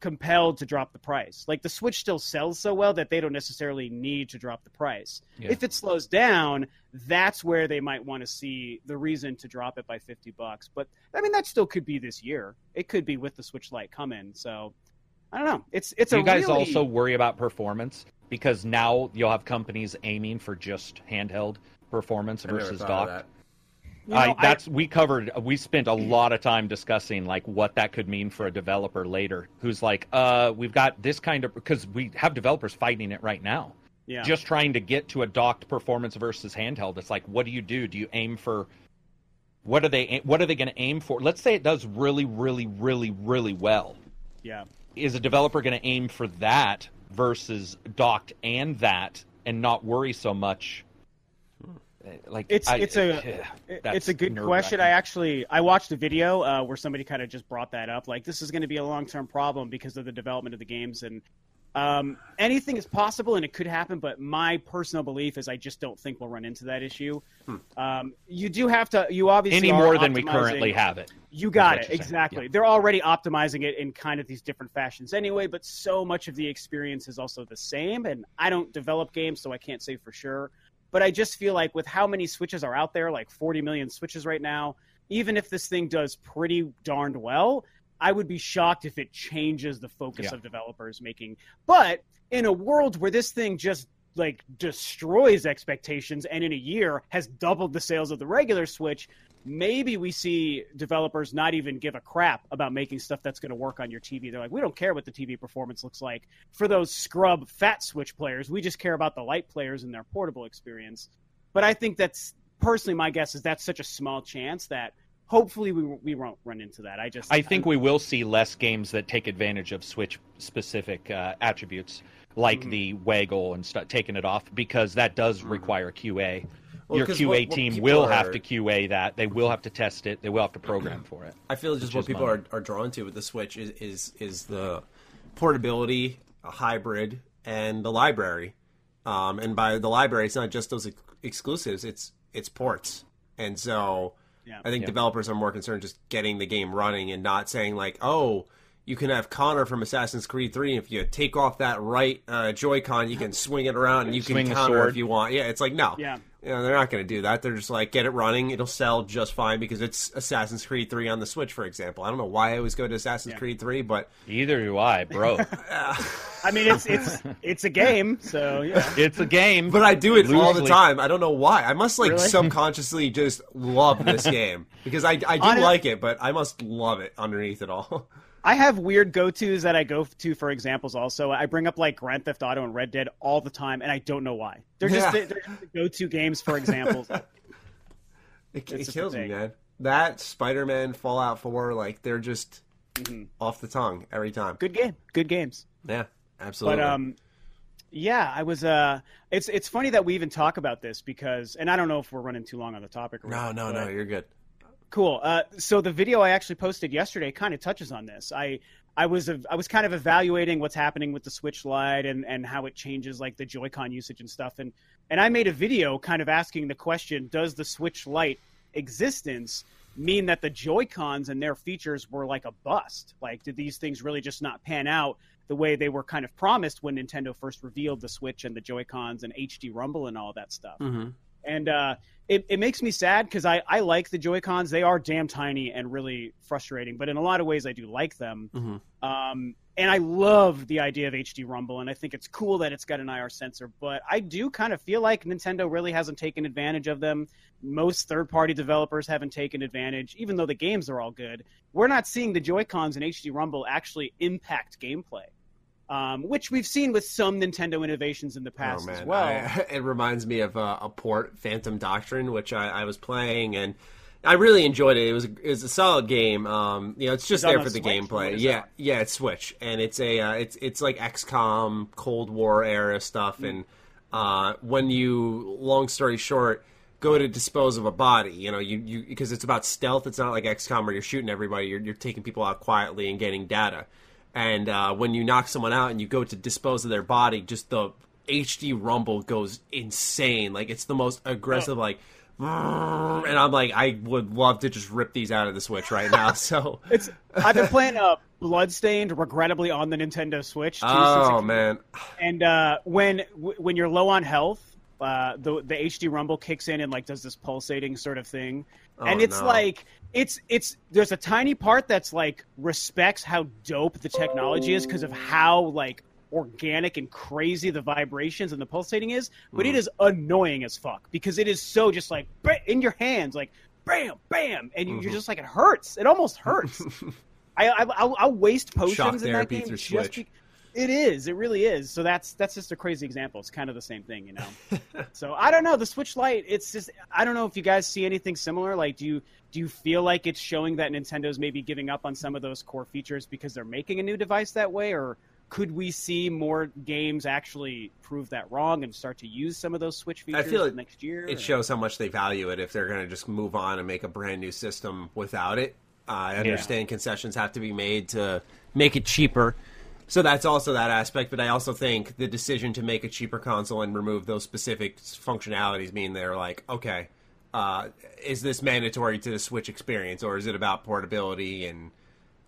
compelled to drop the price. Like the Switch still sells so well that they don't necessarily need to drop the price. Yeah. If it slows down, that's where they might want to see the reason to drop it by 50 bucks. But I mean that still could be this year. It could be with the Switch Lite coming. So I don't know. It's it's Do a you guys really... also worry about performance because now you'll have companies aiming for just handheld performance I never versus thought docked. that. You know, I, I- that's we covered. We spent a lot of time discussing like what that could mean for a developer later, who's like, uh, we've got this kind of because we have developers fighting it right now, yeah. just trying to get to a docked performance versus handheld. It's like, what do you do? Do you aim for? What are they? What are they going to aim for? Let's say it does really, really, really, really well. yeah. Is a developer going to aim for that versus docked and that, and not worry so much? Like It's I- it's a that's it's a good question. I actually I watched a video uh, where somebody kind of just brought that up. Like this is going to be a long term problem because of the development of the games and um, anything is possible and it could happen. But my personal belief is I just don't think we'll run into that issue. Um, you do have to. You obviously any more than we currently have it. You got it exactly. Yeah. They're already optimizing it in kind of these different fashions anyway. But so much of the experience is also the same. And I don't develop games, so I can't say for sure. But I just feel like with how many switches are out there, like 40 million switches right now, even if this thing does pretty darned well, I would be shocked if it changes the focus Yeah. of developers making. But in a world where this thing just like destroys expectations and in a year has doubled the sales of the regular Switch, maybe we see developers not even give a crap about making stuff that's going to work on your TV. They're like, we don't care what the TV performance looks like for those scrub fat Switch players. We just care about the Lite players and their portable experience. But I think that's personally my guess is that's such a small chance that hopefully we we won't run into that. I just I think we will see less games that take advantage of Switch specific uh, attributes, like Mm-hmm. the waggle and stuff, taking it off because that does require QA. Well, Your 'cause QA what- what team will are- have to QA that. They will have to test it. They will have to program for it. I feel just what people money. are, are drawn to with the Switch is, is is the portability, a hybrid, and the library. Um, and by the library, it's not just those ex- exclusives; it's it's ports. And so, Yeah. I think Yeah. developers are more concerned just getting the game running and not saying like, "Oh, you can have Connor from Assassin's Creed Three. If you take off that right uh, Joy-Con, you can swing it around and you Swing can the counter sword. if you want." Yeah, it's like no, Yeah. You know, they're not going to do that. They're just like, get it running. It'll sell just fine because it's Assassin's Creed 3 on the Switch, for example. I don't know why I always go to Assassin's Yeah. Creed 3, but Either do I, bro. I mean it's it's it's a game, so yeah. it's a game. but I do it all the time. I don't know why. I must like Really? subconsciously just love this game because I, I do On like it, but I must love it underneath it all. I have weird go tos that I go to for examples. Also, I bring up like Grand Theft Auto and Red Dead all the time, and I don't know why. They're just Yeah. they're just the go to games for examples. It, it kills me, man. That Spider Man, Fallout 4, like they're just Mhm. off the tongue every time. Good game, good games. Yeah, absolutely. But um, yeah, I was. Uh, it's it's funny that we even talk about this because, and I don't know if we're running too long on the topic. Or no, no, no, you're good. Cool. Uh, so the video I actually posted yesterday kind of touches on this. I I was I was kind of evaluating what's happening with the Switch Lite and and how it changes like the Joy-Con usage and stuff. And and I made a video kind of asking the question: Does the Switch Lite existence mean that the Joy-Cons and their features were like a bust? Like, did these things really just not pan out the way they were kind of promised when Nintendo first revealed the Switch and the Joy-Cons and HD Rumble and all that stuff? Mm-hmm. And uh, it, it makes me sad because I, I like the Joy Cons. They are damn tiny and really frustrating, but in a lot of ways I do like them. Mhm. Um, and I love the idea of HD Rumble, and I think it's cool that it's got an IR sensor. But I do kind of feel like Nintendo really hasn't taken advantage of them. Most third party developers haven't taken advantage, even though the games are all good. We're not seeing the Joy Cons and HD Rumble actually impact gameplay. Um, which we've seen with some Nintendo innovations in the past oh, as well. I- it reminds me of uh, a port, Phantom Doctrine, which I, I was playing and I really enjoyed it. It was it was a solid game. Um, you know, it's just that there for the Switch? gameplay. Yeah, that? yeah, it's Switch, and it's a uh, it's it's like XCOM, Cold War era stuff. Mm. And uh, when you, long story short, go to dispose of a body, you know, you you because it's about stealth. It's not like XCOM where you're shooting everybody. You're you're taking people out quietly and getting data. And uh, when you knock someone out and you go to dispose of their body, just the HD rumble goes insane. Like it's the most aggressive, like, and I'm like, I would love to just rip these out of the Switch right now. So, It's I've been playing uh, Bloodstained, regrettably on the Nintendo Switch. too, oh man, And uh, when w- when you're low on health, uh, the the HD Rumble kicks in and like does this pulsating sort of thing, and Oh, it's no. like it's it's there's a tiny part that's like respects how dope the technology is because of how like organic and crazy the vibrations and the pulsating is, but Mm. it is annoying as fuck because it is so just like in your hands, like bam, bam, and you, Mm-hmm. you're just like it hurts. It almost hurts. I, I I'll, I'll waste potions Shock in that therapy game through just be- it is. It really is. So that's that's just a crazy example. It's kind of the same thing, you know. so I don't know. The Switch Lite. It's just I don't know if you guys see anything similar. Like, do you do you feel like it's showing that Nintendo's maybe giving up on some of those core features because they're making a new device that way, or could we see more games actually prove that wrong and start to use some of those Switch features feel it- next year? It or- shows how much they value it if they're going to just move on and make a brand new system without it. Uh, I understand concessions have to be made to make it cheaper. So that's also that aspect, but I also think the decision to make a cheaper console and remove those specific functionalities mean they're like, okay, uh, is this mandatory to the Switch experience, or is it about portability and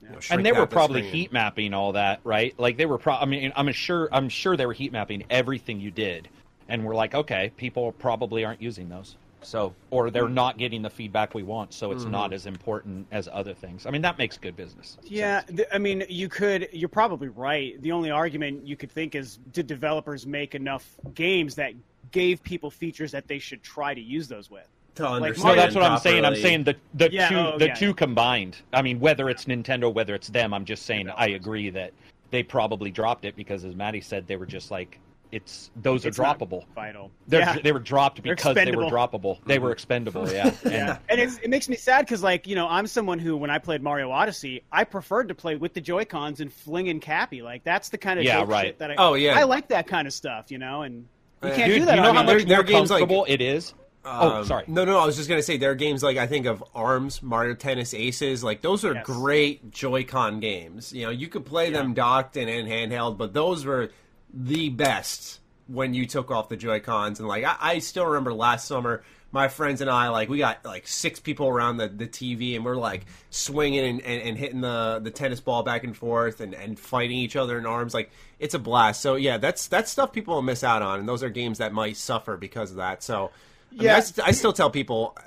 you know, and they were out the probably heat mapping all that, right? Like they were. Pro- I mean, I'm sure. I'm sure they were heat mapping everything you did, and we're like, okay, people probably aren't using those, so or they're hmm. not getting the feedback we want, so it's not hmm. as important as other things. I mean, that makes good business. Yeah, th- I mean, you could. You're probably right. The only argument you could think is, did developers make enough games that gave people features that they should try to use those with? to Like, understand. No, that's what I'm saying. I'm saying the the Yeah, two oh, the yeah, two yeah. combined. I mean, whether it's Nintendo, whether it's them, I'm just saying I agree that they probably dropped it because, as Maddie said, they were just like, it's those It's are not droppable. Vital. They're, yeah. They were dropped because they were expendable. droppable. They were expendable. Yeah. And- yeah, and it's, it makes me sad because, like, you know, I'm someone who, when I played Mario Odyssey, I preferred to play with the Joy Cons and flinging Cappy. Like, that's the kind of Yeah, right. shit that I. Oh, yeah. I like that kind of stuff, you know, and you can't Dude, do that. you know how the- much there- there more are games like- comfortable it is? oh, Um, sorry. No, no, I was just gonna say there are games like I think of Arms, Mario Tennis Aces. Like those are Yes. great Joy-Con games. You know, you could play them docked and in handheld, but those were the best when you took off the Joy-Cons. And like I, I still remember last summer, my friends and I like we got like six people around the, the TV, and we're like swinging and, and, and hitting the the tennis ball back and forth and, and fighting each other in arms. Like it's a blast. So yeah, that's that's stuff people will miss out on, and those are games that might suffer because of that. So. I mean, Yeah. I, I still tell people,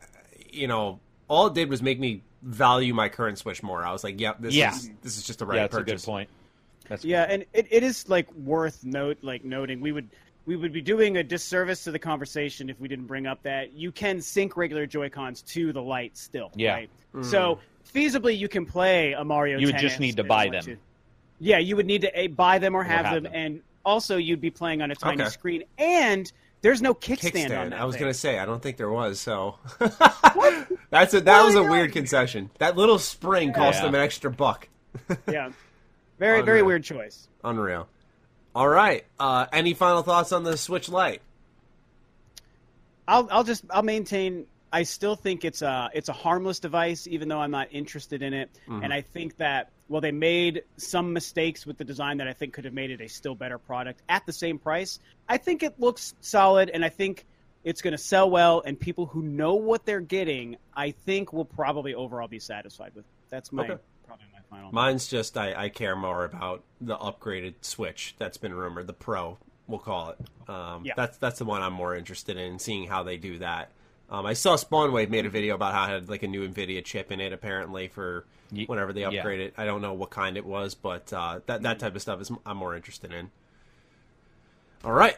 you know, all it did was make me value my current Switch more. I was like, yep, this Yeah. is this is just the right yeah, that's purchase. a good point. That's Yeah, and it, it is like worth note like noting we would we would be doing a disservice to the conversation if we didn't bring up that you can sync regular Joy Cons to the Lite still. Yeah. Right? Mm. So feasibly you can play a Mario. You would Tennis just need to buy them. to. Yeah, you would need to a, buy them or have, have them, them. and also you'd be playing on a tiny Okay. screen, and there's no kickstand, on Kickstand. that. I was thing. gonna say I don't think there was. So that's a that was a Why not? weird concession. That little spring cost Yeah. them an extra buck. yeah, very very weird choice. Unreal. All right. Uh, any final thoughts on the Switch Lite? I'll I'll just I'll maintain. I still think it's a it's a harmless device, even though I'm not interested in it. And I think that well, they made some mistakes with the design that I think could have made it a still better product at the same price. I think it looks solid, and I think it's going to sell well. And people who know what they're getting, I think, will probably overall be satisfied with. It. That's my Okay. Probably my final. Mine's just I, I care more about the upgraded Switch that's been rumored, the Pro, we'll call it. Um, Yeah. That's that's the one I'm more interested in seeing how they do that. Um, I saw Spawnwave made a video about how it had like a new Nvidia chip in it, apparently for whenever they yeah. upgrade it. I don't know what kind it was, but uh, that that type of stuff is I'm more interested in. All right.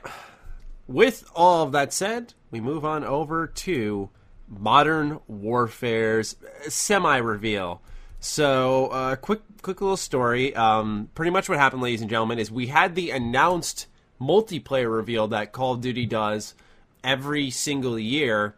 With all of that said, we move on over to Modern Warfare's semi reveal. So, uh, quick, quick little story. Um, pretty much what happened, ladies and gentlemen, is we had the announced multiplayer reveal that Call of Duty does every single year,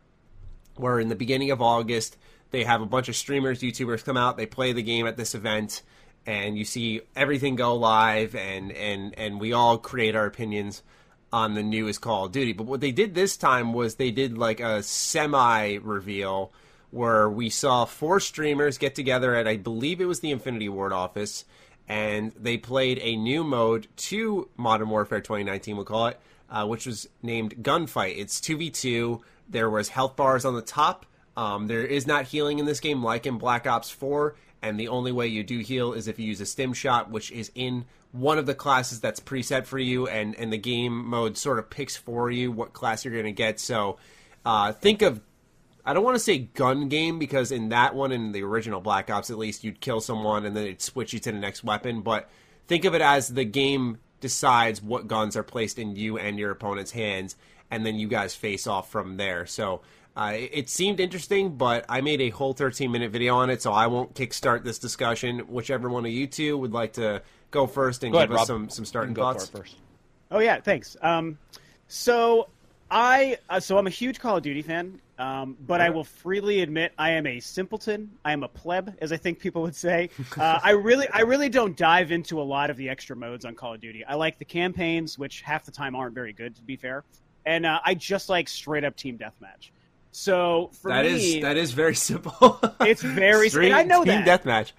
where in the beginning of August they have a bunch of streamers, YouTubers come out, they play the game at this event, and you see everything go live, and and and we all create our opinions on the newest Call of Duty. But what they did this time was they did like a semi reveal where we saw four streamers get together at I believe it was the Infinity Ward office and they played a new mode to Modern Warfare 2019 we'll call it uh, which was named Gunfight. It's 2v2. There was health bars on the top. Um, there is not healing in this game like in Black Ops 4 and the only way you do heal is if you use a stim shot which is in one of the classes that's preset for you and, and the game mode sort of picks for you what class you're going to get. So uh, think of I don't want to say gun game because in that one, in the original Black Ops, at least you'd kill someone and then it'd switch you to the next weapon. But think of it as the game decides what guns are placed in you and your opponent's hands, and then you guys face off from there. So uh, it seemed interesting, but I made a whole 13 minute video on it, so I won't kickstart this discussion. Whichever one of you two would like to go first and Go give ahead, us Rob. some some starting Go thoughts. first. Oh yeah, thanks. Um, so I uh, so I'm a huge Call of Duty fan, um, but I will freely admit I am a simpleton. I am a pleb, as I think people would say. Uh, I really I really don't dive into a lot of the extra modes on Call of Duty. I like the campaigns, which half the time aren't very good, to be fair, and uh, I just like straight up team deathmatch. So for That is me, that is very simple. It's very- Straight I know that. team that. deathmatch.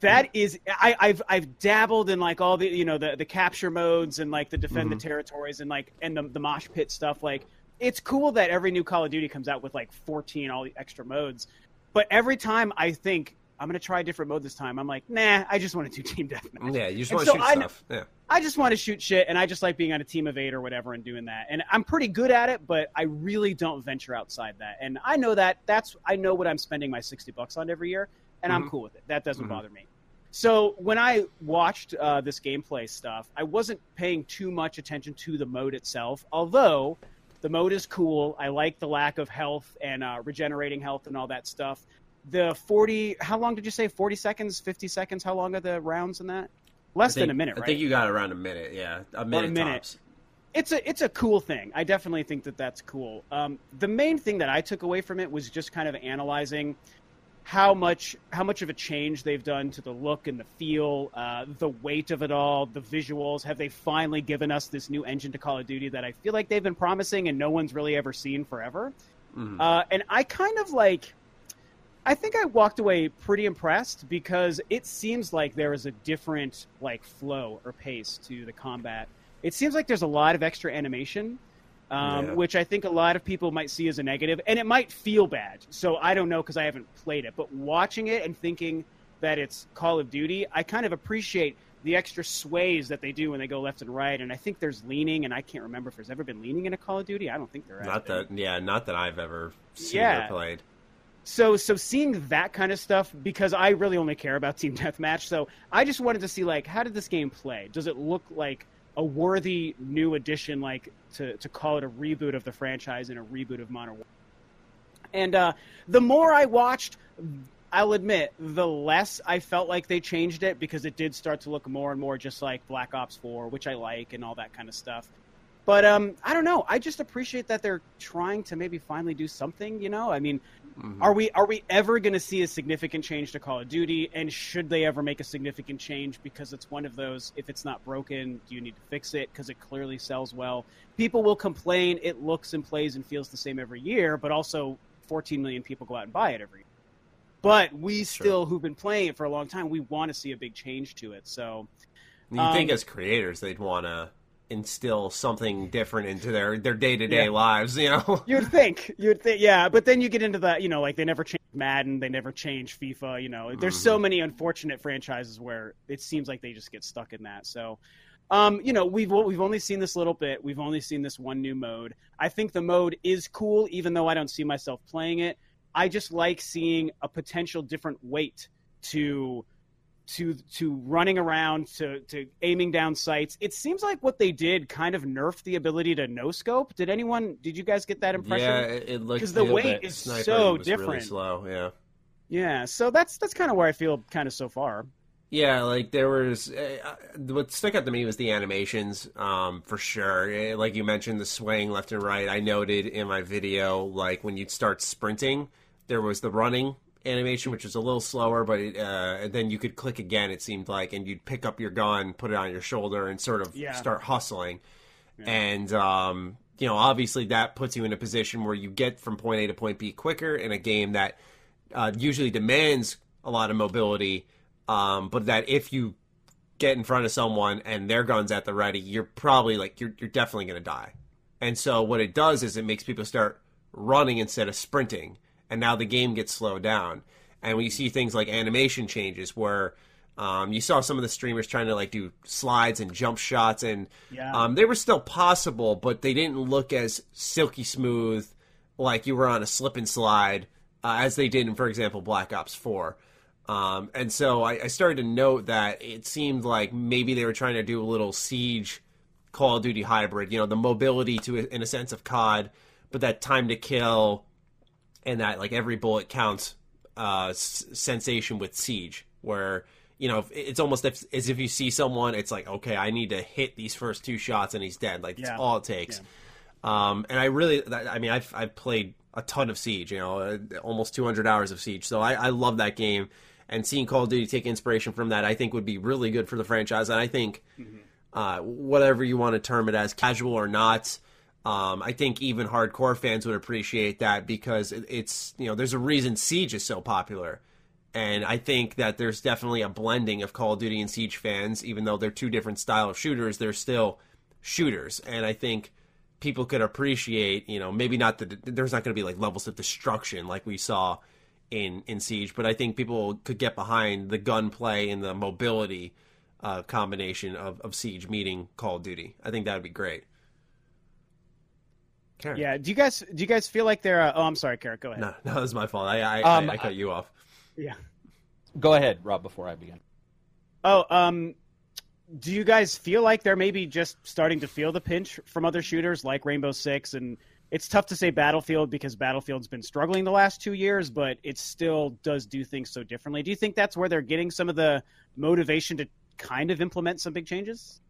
that is I, I've I've dabbled in like all the you know the the capture modes and like the defend Mm-hmm. the territories and like and the the mosh pit stuff. Like it's cool that every new Call of Duty comes out with like 14 all the extra modes, but every time I think I'm gonna try a different mode this time, I'm like, nah, I just want to do team deathmatch. Yeah, you just want to so shoot I stuff. Yeah. I just want to shoot shit, and I just like being on a team of eight or whatever and doing that. And I'm pretty good at it, but I really don't venture outside that. And I know that that's I know what I'm spending my sixty bucks on every year, and I'm Mhm. cool with it. That doesn't Mhm. bother me. So when I watched uh, this gameplay stuff, I wasn't paying too much attention to the mode itself, although the mode is cool. I like the lack of health and uh, regenerating health and all that stuff. The 40, how long did you say? 40 seconds, 50 seconds? How long are the rounds in that? Less think- than a minute, I think you got around a minute. Yeah, a minute, minute. tops. it's a it's a cool thing. I definitely think that that's cool. Um, the main thing that I took away from it was just kind of analyzing how much how much of a change they've done to the look and the feel, uh, the weight of it all, the visuals. Have they finally given us this new engine to Call of Duty that I feel like they've been promising and no one's really ever seen forever? Mhm. Uh, and I kind of like. I think I walked away pretty impressed because it seems like there is a different like flow or pace to the combat. It seems like there's a lot of extra animation, um, Yeah. which I think a lot of people might see as a negative, and it might feel bad. So I don't know because I haven't played it, but watching it and thinking that it's Call of Duty, I kind of appreciate the extra sways that they do when they go left and right. And I think there's leaning, and I can't remember if there's ever been leaning in a Call of Duty. I don't think there. Not been. that, yeah, not that I've ever seen Yeah. or played. So so seeing that kind of stuff because I really only care about team deathmatch. So I just wanted to see like how did this game play? Does it look like a worthy new addition like to to call it a reboot of the franchise and a reboot of Modern Warfare? And uh, the more I watched, I'll admit, the less I felt like they changed it because it did start to look more and more just like Black Ops 4, which I like and all that kind of stuff. But um, I don't know. I just appreciate that they're trying to maybe finally do something. You know, I mean, Mhm. are we are we ever going to see a significant change to Call of Duty? And should they ever make a significant change? Because it's one of those. If it's not broken, do you need to fix it? Because it clearly sells well. People will complain. It looks and plays and feels the same every year, but also 14 million people go out and buy it every year. But we True. still, who've been playing it for a long time, we want to see a big change to it. So You think Um, as creators they'd want to instill something different into their their day to day lives, you know? You'd think, you'd think, yeah. But then you get into the, you know, like they never change Madden, they never change FIFA. You know, there's so many unfortunate franchises where it seems like they just get stuck in that. So, um, you know, we've we've only seen this little bit. We've only seen this one new mode. I think the mode is cool, even though I don't see myself playing it. I just like seeing a potential different weight to to to running around to to aiming down sights. It seems like what they did kind of nerfed the ability to no scope. Did anyone? Did you guys get that impression? Yeah, it, it looks 'Cause the weight is so was really different. slow, yeah. Yeah, so that's that's kind of where I feel kind of so far. Yeah, like there was uh, what stuck out to me was the animations, um, for sure. Eh, Like you mentioned, the swaying left and right. I noted in my video, like when you'd start sprinting, there was the running animation, which was a little slower, but it, uh, then you could click again. It seemed like, and you'd pick up your gun, put it on your shoulder, and sort of Yeah. start hustling. And um, you know, obviously, that puts you in a position where you get from point A to point B quicker in a game that uh, usually demands a lot of mobility. Um, but that if you get in front of someone and their gun's at the ready, you're probably like you're you're definitely going to die. And so what it does is it makes people start running instead of sprinting, and now the game gets slowed down. And we see things like animation changes, where um, you saw some of the streamers trying to like do slides and jump shots, and Yeah. um, they were still possible, but they didn't look as silky smooth like you were on a slip and slide uh, as they did in, for example, Black Ops Four. Um, and so I, I started to note that it seemed like maybe they were trying to do a little siege Call of Duty hybrid. You know, the mobility to in a sense of COD, but that time to kill and that like every bullet counts uh, s- sensation with siege, where you know it's almost as if you see someone, it's like okay, I need to hit these first two shots and he's dead. Like Yeah. that's all it takes. Um, and I really, I mean, I've I've played a ton of Siege, you know, uh, almost 200 hours of Siege. So I, I love that game, and seeing Call of Duty take inspiration from that, I think would be really good for the franchise. And I think, uh, whatever you want to term it as, casual or not. Um, I think even hardcore fans would appreciate that because it, it's you know there's a reason Siege is so popular, and I think that there's definitely a blending of Call of Duty and Siege fans, even though they're two different style of shooters. They're still shooters, and I think people could appreciate you know maybe not the there's not going to be like levels of destruction like we saw in in Siege, but I think people could get behind the gunplay and the mobility uh, combination of, of Siege meeting Call of Duty. I think that would be great. Carrick. Yeah. Do you guys do you guys feel like they're? Uh, oh, I'm sorry, Carrick. Go ahead. No, no, that was my fault. I I, Um, I, I cut you off. Yeah. Go ahead, Rob. Before I begin. Oh, um, do you guys feel like they're maybe just starting to feel the pinch from other shooters like Rainbow Six? And it's tough to say Battlefield because Battlefield's been struggling the last two years, but it still does do things so differently. Do you think that's where they're getting some of the motivation to kind of implement some big changes?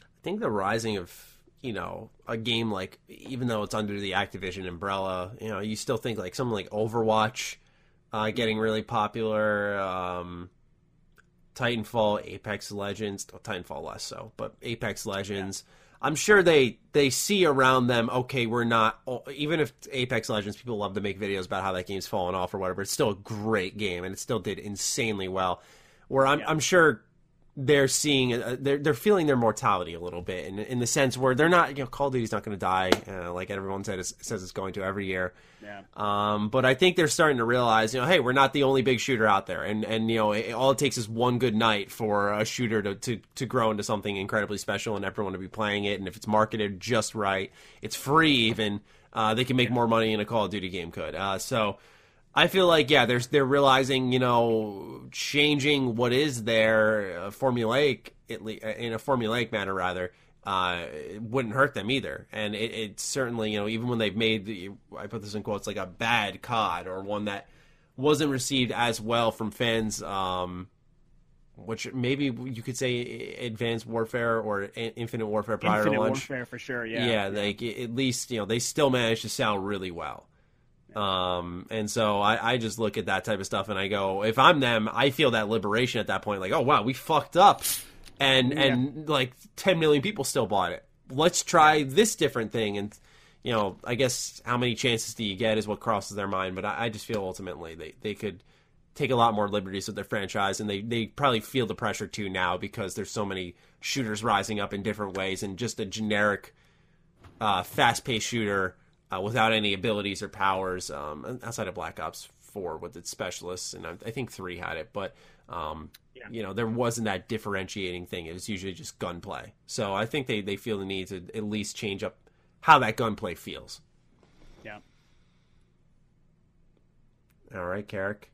I think the rising of you know a game like even though it's under the Activision umbrella, you know, you still think like something like Overwatch uh, getting really popular. Um, Titanfall, Apex Legends, well, Titanfall less so, but Apex Legends. I'm sure they they see around them. Okay, we're not even if Apex Legends people love to make videos about how that game's fallen off or whatever. It's still a great game and it still did insanely well. Where I'm I'm sure they're seeing uh, they're they're feeling their mortality a little bit in in the sense where they're not you know Call of Duty's not going to die uh, like everyone said it's, says it's going to every year. Yeah. Um, but I think they're starting to realize, you know, hey, we're not the only big shooter out there, and and you know, it, all it takes is one good night for a shooter to, to to grow into something incredibly special, and everyone to be playing it. And if it's marketed just right, it's free. Even uh, they can make more money in a Call of Duty game could. Uh, so. I feel like yeah, there's they're realizing you know changing what is there uh, formulaic at le- in a formulaic manner rather uh, it wouldn't hurt them either. And it, it certainly you know even when they've made the I put this in quotes like a bad COD or one that wasn't received as well from fans. Um, which maybe you could say Advanced Warfare or Infinite Warfare prior Infinite to launch. Warfare for sure. Yeah. Yeah, like at least you know they still managed to sound really well. Um, and so I, I just look at that type of stuff and I go, if I'm them, I feel that liberation at that point. Like, oh wow, we fucked up, and and like 10 million people still bought it. Let's try this different thing, and you know, I guess how many chances do you get is what crosses their mind. But I, I just feel ultimately they they could take a lot more liberties with their franchise, and they they probably feel the pressure too now because there's so many shooters rising up in different ways, and just a generic, uh, fast-paced shooter uh, without any abilities or powers um, outside of Black Ops Four with its specialists, and I, I think Three had it, but um, Yeah. you know there wasn't that differentiating thing. It was usually just gunplay. So I think they they feel the need to at least change up how that gunplay feels. Yeah. All right, Carrick.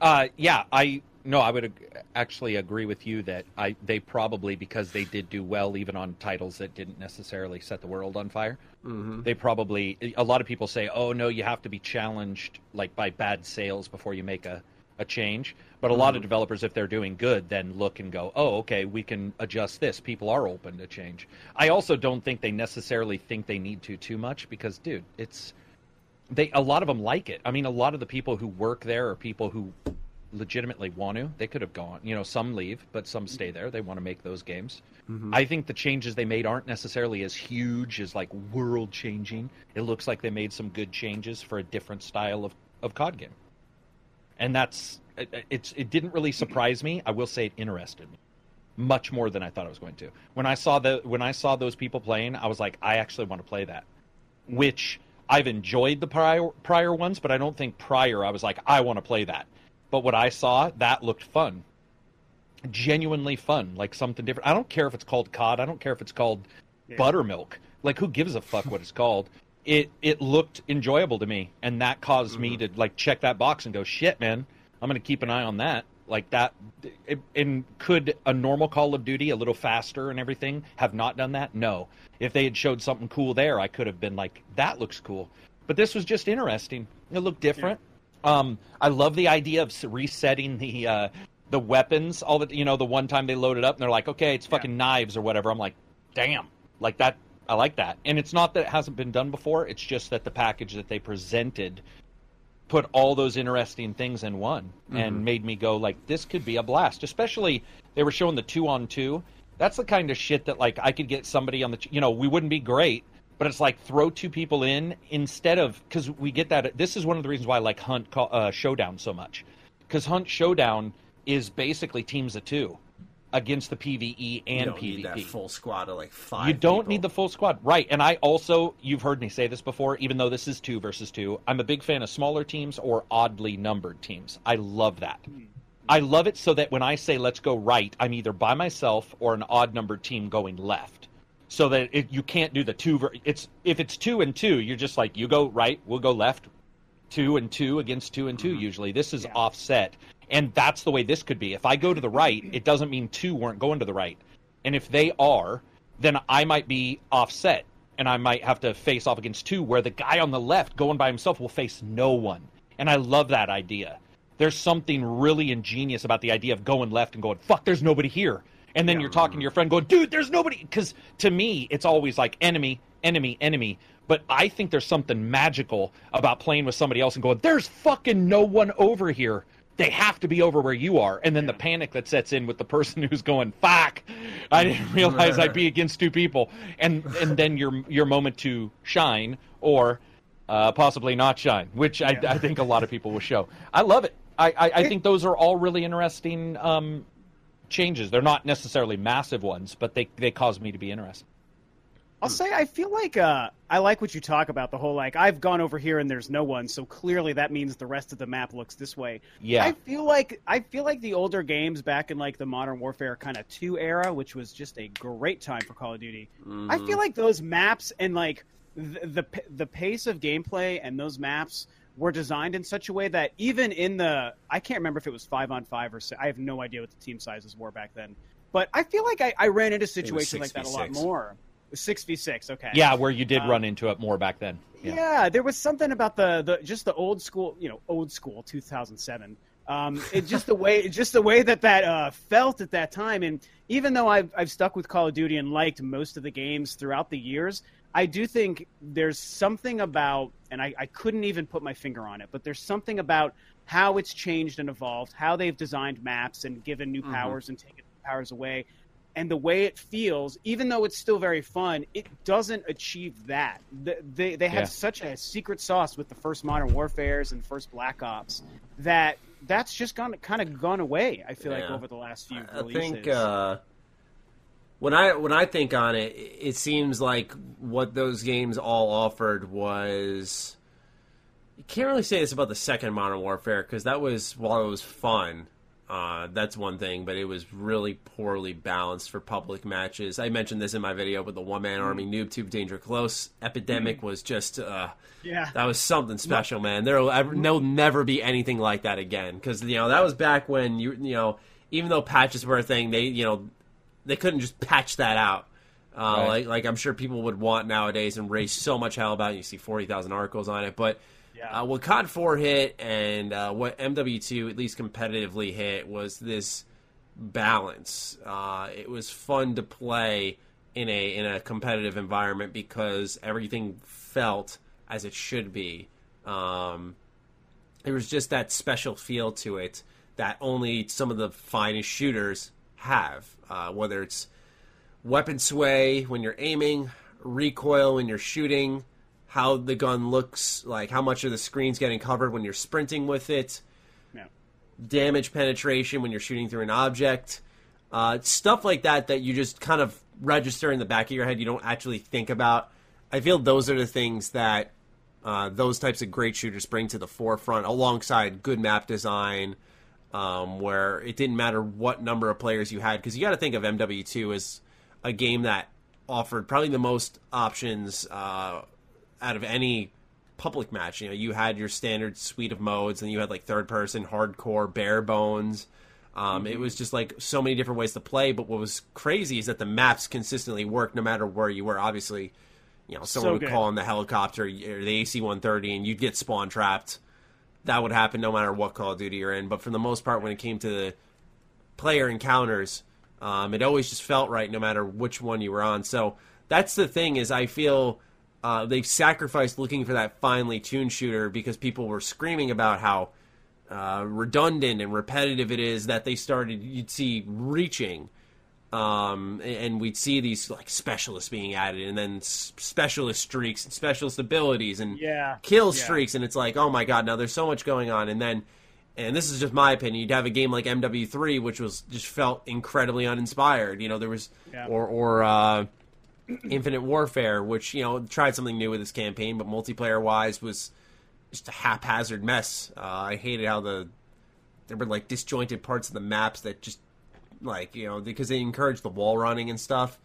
Uh, yeah, I no, I would ag- actually agree with you that I they probably because they did do well even on titles that didn't necessarily set the world on fire. Mm-hmm. They probably a lot of people say, "Oh no, you have to be challenged like by bad sales before you make a a change." But a lot of developers, if they're doing good, then look and go, "Oh, okay, we can adjust this. People are open to change." I also don't think they necessarily think they need to too much because, dude, it's they a lot of them like it. I mean, a lot of the people who work there are people who legitimately want to. They could have gone. You know, some leave, but some stay there. They want to make those games. Mm-hmm. I think the changes they made aren't necessarily as huge as like world changing. It looks like they made some good changes for a different style of of COD game, and that's it, it's it didn't really surprise me. I will say it interested me much more than I thought it was going to. When I saw the when I saw those people playing, I was like, I actually want to play that. Which I've enjoyed the prior prior ones, but I don't think prior I was like, I want to play that. But what I saw, that looked fun. Genuinely fun, like something different. I don't care if it's called COD. I don't care if it's called buttermilk. Like who gives a fuck what it's called? It it looked enjoyable to me, and that caused me mm-hmm. to like check that box and go, shit, man. I'm going to keep an eye on that. Like that, it, and could a normal Call of Duty, a little faster and everything, have not done that? No. If they had showed something cool there, I could have been like, that looks cool. But this was just interesting. It looked different. Yeah. Um, I love the idea of resetting the uh, the weapons. All the you know, the one time they load it up and they're like, okay, it's fucking yeah. knives or whatever. I'm like, damn, like that. I like that. And it's not that it hasn't been done before. It's just that the package that they presented put all those interesting things in one mm-hmm. and made me go like this could be a blast especially they were showing the two on two that's the kind of shit that like i could get somebody on the you know we wouldn't be great but it's like throw two people in instead of because we get that this is one of the reasons why i like hunt uh, showdown so much because hunt showdown is basically teams of two against the PVE and PvP. that full squad of like five. You don't people. need the full squad, right? And I also, you've heard me say this before, even though this is two versus two. I'm a big fan of smaller teams or oddly numbered teams. I love that. I love it so that when I say let's go right, I'm either by myself or an odd numbered team going left. So that it, you can't do the two. Ver- it's if it's two and two, you're just like you go right, we'll go left. Two and two against two and 2 mm-hmm. Usually, this is yeah. offset and that's the way this could be. If I go to the right, it doesn't mean two weren't going to the right. And if they are, then I might be offset and I might have to face off against two where the guy on the left going by himself will face no one. And I love that idea. There's something really ingenious about the idea of going left and going, fuck, there's nobody here. And then yeah. you're talking to your friend going, dude, there's nobody. Because to me, it's always like enemy, enemy, enemy. But I think there's something magical about playing with somebody else and going, there's fucking no one over here. They have to be over where you are. And then the panic that sets in with the person who's going fuck. I didn't realize i'd be against two people. And and then your your moment to shine or uh, possibly not shine which I, I, think a lot of people will show. I love it. I i, I think those are all really interesting um, changes they're not necessarily massive ones but they they cause me to be interested I'll say I feel like uh, I like what you talk about the whole like I've gone over here and there's no one, so clearly that means the rest of the map looks this way. Yeah, I feel like I feel like the older games back in like the Modern Warfare kind of two era, which was just a great time for Call of Duty. Mm-hmm. I feel like those maps and like the, the the pace of gameplay and those maps were designed in such a way that even in the I can't remember if it was five on five or six, I have no idea what the team sizes were back then. But I feel like I, I ran into situations like that a lot more. Six v six. Okay. Yeah, where you did um, run into it more back then. Yeah. yeah. there was something about the the just the old school, you know, old school 2007. Um, it just the way just the way that that uh, felt at that time, and even though I've I've stuck with Call of Duty and liked most of the games throughout the years, I do think there's something about, and I, I couldn't even put my finger on it, but there's something about how it's changed and evolved, how they've designed maps and given new mm-hmm. powers and taken powers away and the way it feels, even though it's still very fun, it doesn't achieve that. They they had yeah. such a secret sauce with the first Modern Warfare's and first Black Ops that that's just gone kind of gone away. I feel yeah. like over the last few I releases. think uh, when I when I think on it, it seems like what those games all offered was. You can't really say this about the second Modern Warfare because that was while it was fun uh, that's one thing, but it was really poorly balanced for public matches. I mentioned this in my video, but the one man army mm. noob tube danger close epidemic mm. was just uh, yeah that was something special, man. There will never be anything like that again because you know that was back when you you know even though patches were a thing, they you know they couldn't just patch that out. Uh, right. Like like I'm sure people would want nowadays and raise so much hell about. It. You see forty thousand articles on it, but yeah. Uh, what COD 4 hit and uh, what MW2 at least competitively hit was this balance. Uh, it was fun to play in a in a competitive environment because everything felt as it should be. Um, there was just that special feel to it that only some of the finest shooters have. Uh, whether it's weapon sway when you're aiming, recoil when you're shooting how the gun looks, like how much of the screen's getting covered when you're sprinting with it, yeah. damage penetration when you're shooting through an object, uh, stuff like that that you just kind of register in the back of your head. You don't actually think about. I feel those are the things that uh, those types of great shooters bring to the forefront, alongside good map design. Um, where it didn't matter what number of players you had, because you got to think of MW2 as a game that offered probably the most options uh, out of any public match. You know, you had your standard suite of modes, and you had like third person, hardcore, bare bones. Um, Mm-hmm. It was just like so many different ways to play. But what was crazy is that the maps consistently worked no matter where you were. Obviously, you know, someone So would call in the helicopter or the AC 130, and you'd get spawn trapped. That would happen no matter what Call of Duty you're in. But for the most part, when it came to the player encounters, um, it always just felt right no matter which one you were on. So that's the thing is I feel uh, they've sacrificed looking for that finely tuned shooter because people were screaming about how uh, redundant and repetitive it is that they started you'd see reaching um, and we'd see these like specialists being added and then s- specialist streaks and specialist abilities and Yeah. kill Yeah. streaks and it's like oh my god now there's so much going on and then and this is just my opinion you'd have a game like mw3 which was just felt incredibly uninspired you know there was Yeah. or or uh infinite warfare which you know tried something new with this campaign but multiplayer wise was just a haphazard mess uh, i hated how the there were like disjointed parts of the maps that just like you know because they encourage the wall running and stuff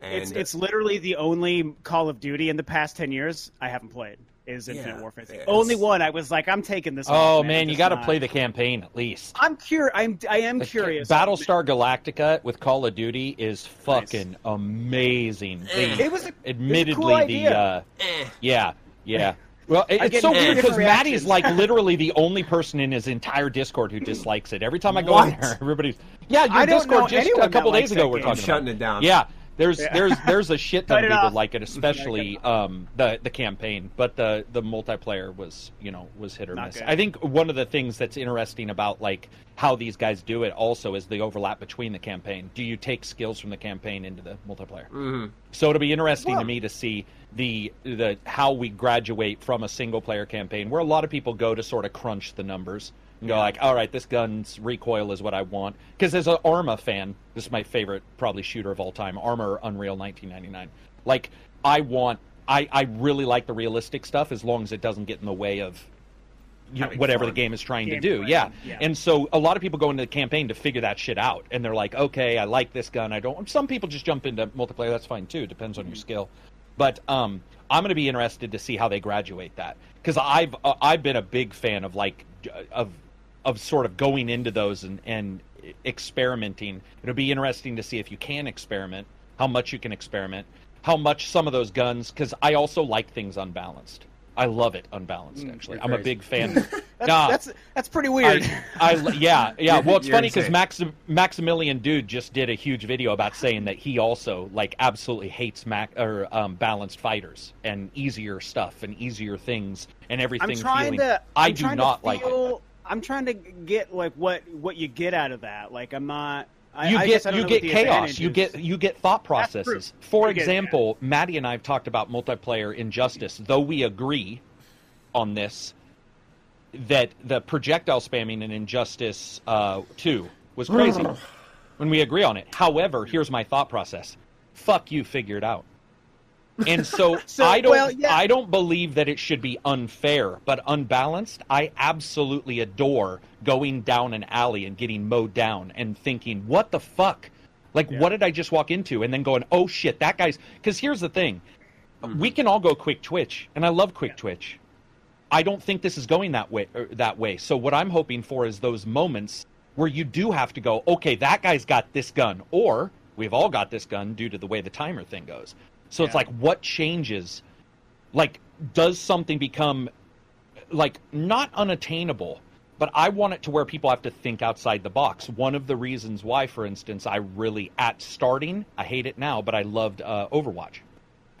and It's it's literally the only Call of Duty in the past ten years I haven't played is Infinite Yeah, Warfare. The it's- only one I was like, I'm taking this. Oh off, man, you got to play the campaign at least. I'm curious. I'm I am curious. Battlestar Galactica with Call of Duty is fucking amazing. They- It was a, admittedly it was a cool the uh, eh. yeah yeah. Well, it- it's so two weird because different is like literally the only person in his entire Discord who dislikes it. Every time I go What? in there, everybody's yeah. Your I Discord just a couple days ago that we're talking shutting about it down. Yeah, there's Yeah. there's there's a shit ton of people off. like it, especially um, the the campaign. But the the multiplayer was you know was hit or Not miss. good. I think one of the things that's interesting about like how these guys do it also is the overlap between the campaign. Do you take skills from the campaign into the multiplayer? Mm-hmm. So it'll be interesting Well- to me to see the the how we graduate from a single player campaign, where a lot of people go to sort of crunch the numbers and go like, all right, this gun's recoil is what I want. Because as an Arma fan, this is my favorite probably shooter of all time, Arma Unreal 1999. Like I want, I I really like the realistic stuff as long as it doesn't get in the way of. You know, whatever the game is trying to do, yeah. yeah. And so a lot of people go into the campaign to figure that shit out, and they're like, okay, I like this gun. I don't. Some people just jump into multiplayer. That's fine too. Depends on your skill. But um, I'm going to be interested to see how they graduate that because I've uh, I've been a big fan of like of of sort of going into those and and experimenting. It'll be interesting to see if you can experiment, how much you can experiment, how much some of those guns. Because I also like things unbalanced. I love it unbalanced. Actually, you're I'm a big fan. That's, Nah. that's that's pretty weird. I, I yeah yeah. Well, it's funny because. Maxim, Maximilian Dood just did a huge video about saying that he also like absolutely hates Mac or um, balanced fighters and easier stuff and easier things and everything. I'm trying feeling, to. I I'm do not to like it. Feel, I'm trying to get like what what you get out of that. Like I'm not. I, you get guess I you get chaos. You get you get thought processes. For I get example, Maddie and I have talked about multiplayer injustice. Though we agree on this, that the projectile spamming in Injustice uh, Two was crazy. when we agree on it. However, here's my thought process: fuck you, figure it out. And so, So, I don't well, yeah. I don't believe that it should be unfair, but unbalanced. I absolutely adore going down an alley and getting mowed down and thinking, "What the fuck? Like what did I just walk into?" And then going, "Oh shit, that guy's." Because here's the thing: we can all go quick twitch, and I love quick twitch. I don't think this is going that way. er, That way. So what I'm hoping for is those moments where you do have to go. Okay, that guy's got this gun, or we've all got this gun due to the way the timer thing goes. So it's like, what changes? Like, does something become like not unattainable? But I want it to where people have to think outside the box. One of the reasons why, for instance, I really at starting, I hate it now, but I loved uh, Overwatch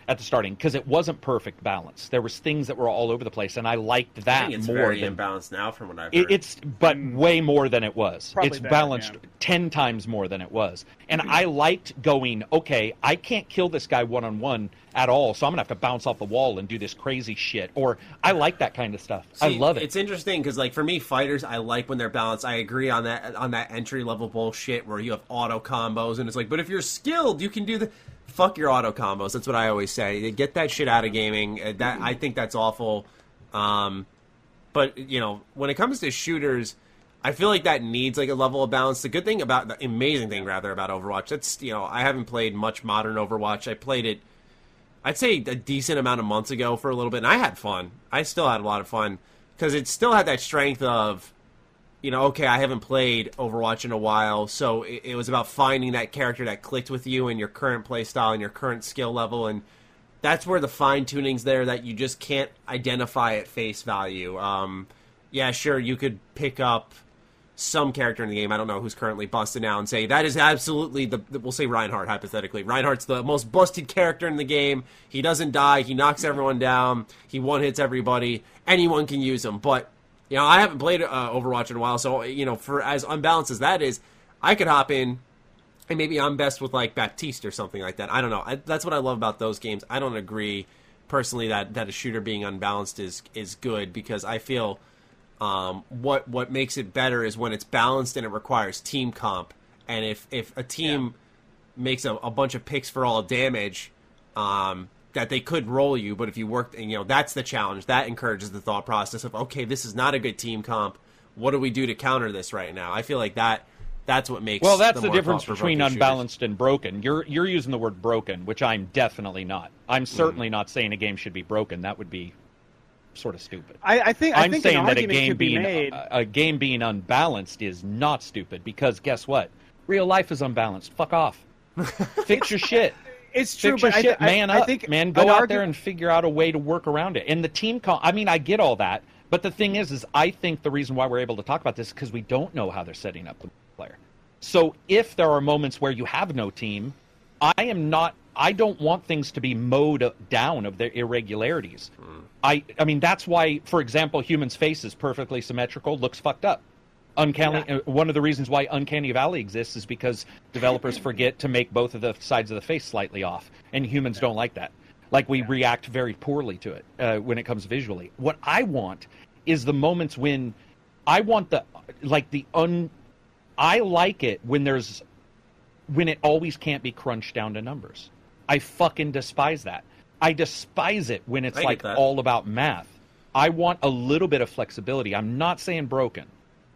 at the starting because it wasn't perfect balance. There was things that were all over the place, and I liked I that think it's more very than imbalanced now from what I've heard. it, it's but way more than it was. Probably it's better, balanced yeah. ten times more than it was, and mm-hmm. I liked going. Okay, I can't kill this guy one on one at all, so I'm gonna have to bounce off the wall and do this crazy shit. Or I like that kind of stuff. I love it. It's interesting because, like, for me, fighters, I like when they're balanced. I agree on that on that entry level bullshit where you have auto combos, and it's like, but if you're skilled, you can do the fuck your auto combos. That's what I always say. Get that shit out of gaming. Uh, That I think that's awful. Um, but you know, when it comes to shooters. I feel like that needs like a level of balance. The good thing about the amazing thing rather about Overwatch, that's you know, I haven't played much modern Overwatch. I played it I'd say a decent amount of months ago for a little bit, and I had fun. I still had a lot of fun because it still had that strength of, you know, okay, I haven't played Overwatch in a while, so it, it was about finding that character that clicked with you and your current play style and your current skill level, and that's where the fine tuning's there that you just can't identify at face value. Um, yeah, sure, you could pick up some character in the game. I don't know who's currently busted now and say that is absolutely the, we'll say Reinhardt hypothetically. Reinhardt's the most busted character in the game. He doesn't die. He knocks everyone down. He one hits everybody. Anyone can use him. But you know, I haven't played uh, Overwatch in a while, so you know, for as unbalanced as that is, I could hop in and maybe I'm best with like Baptiste or something like that. I don't know. I, that's what I love about those games. I don't agree personally that that a shooter being unbalanced is is good because I feel um, what what makes it better is when it's balanced and it requires team comp. And if if a team yeah. makes a, a, bunch of picks for all damage, um, that they could roll you. But if you work, you know, that's the challenge. That encourages the thought process of okay, this is not a good team comp. What do we do to counter this right now? I feel like that that's what makes well that's the, the difference between unbalanced shooters. and broken you're you're using the word broken which i'm definitely not i'm certainly mm. not saying a game should be broken that would be sort of stupid. I, I think I am think saying that a game being be a, a, game being unbalanced is not stupid because guess what? Real life is unbalanced. Fuck off. Fix your shit. It's true, Fix your but shit. I, man I, up, think man. Go out there and figure out a way to work around it. And the team, call, I mean, I get all that, but the thing is, is I think the reason why we're able to talk about this is because we don't know how they're setting up the player. So if there are moments where you have no team, I am not I don't want things to be mowed down of their irregularities. Mm. I I mean that's why, for example, humans' face is perfectly symmetrical, looks fucked up. Uncanny. Yeah. Uh, one of the reasons why Uncanny Valley exists is because developers forget to make both of the sides of the face slightly off, and humans yeah. don't like that. Like we yeah. react very poorly to it uh, when it comes visually. What I want is the moments when I want the like the un. I like it when there's when it always can't be crunched down to numbers. I fucking despise that. I despise it when it's like all about math. I want a little bit of flexibility. I'm not saying broken,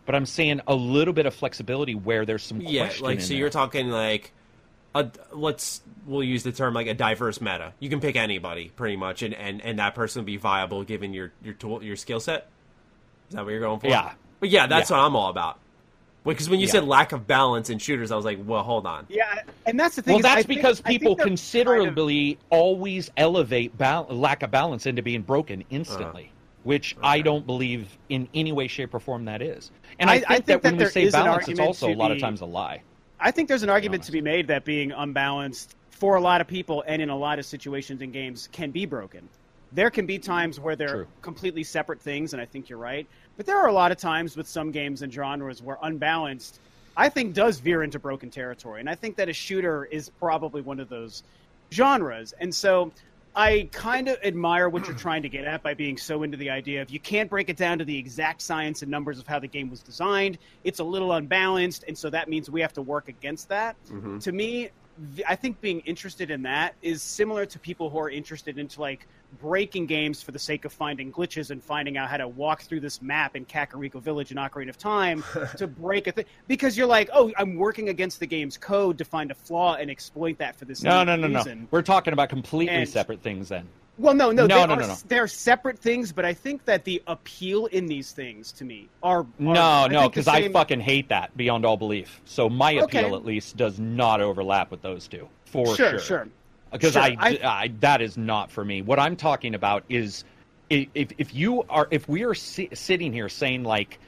but I'm saying a little bit of flexibility where there's some yeah, like so there. you're talking like a let's we'll use the term like a diverse meta. You can pick anybody pretty much, and and, and that person will be viable given your your tool your skill set. Is that what you're going for? Yeah, but yeah, that's yeah. what I'm all about. Because when you yeah. said lack of balance in shooters, I was like, well, hold on. Yeah, and that's the thing. Well, that's think, because people considerably kind of... always elevate ba- lack of balance into being broken instantly. Uh, which okay. I don't believe in any way, shape, or form that is. And I, I think, I think that, that when we say balance, it's also a lot be, of times a lie. I think there's an argument to be made that being unbalanced for a lot of people and in a lot of situations in games can be broken. There can be times where they're True. completely separate things, and I think you're right. But there are a lot of times with some games and genres where unbalanced, I think, does veer into broken territory. And I think that a shooter is probably one of those genres. And so I kind of admire what you're trying to get at by being so into the idea of you can't break it down to the exact science and numbers of how the game was designed. It's a little unbalanced, and so that means we have to work against that. Mm-hmm. To me, I think being interested in that is similar to people who are interested into like breaking games for the sake of finding glitches and finding out how to walk through this map in Kakariko Village in Ocarina of Time to break a thing because you're like, oh, I'm working against the game's code to find a flaw and exploit that for this. No, no, no, reason. no. We're talking about completely and, separate things then. Well, no, no, no, they no, are, no, no. They're separate things, but I think that the appeal in these things to me are, are no, no, because I fucking hate that beyond all belief. So my appeal, okay. at least, does not overlap with those two for sure. Sure, sure because sure, I, I, I, that is not for me. What I'm talking about is if if you are if we are si- sitting here saying like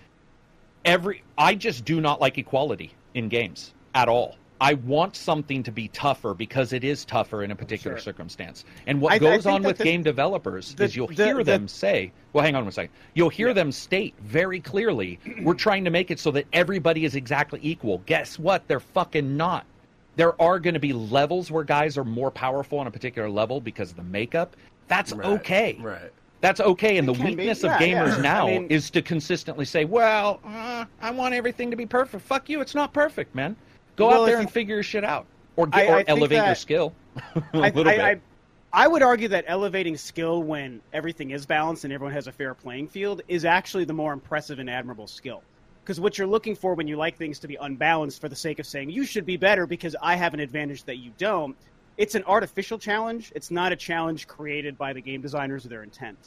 every I just do not like equality in games at all. I want something to be tougher because it is tougher in a particular sure. circumstance. And what I, goes on with the, game developers the, is you'll the, hear them say, well, hang on one second. You'll hear yeah. them state very clearly, we're trying to make it so that everybody is exactly equal. Guess what? They're fucking not there are going to be levels where guys are more powerful on a particular level because of the makeup. That's right, okay. Right. That's okay. And it the weakness of gamers yeah. now I mean, is to consistently say, well, uh, I want everything to be perfect. Fuck you. It's not perfect, man. Go well, out there and figure your shit out or, get, I, or elevate your skill a little bit. I would argue that elevating skill when everything is balanced and everyone has a fair playing field is actually the more impressive and admirable skill. Because what you're looking for when you like things to be unbalanced for the sake of saying you should be better because I have an advantage that you don't, it's an artificial challenge. It's not a challenge created by the game designers or their intent.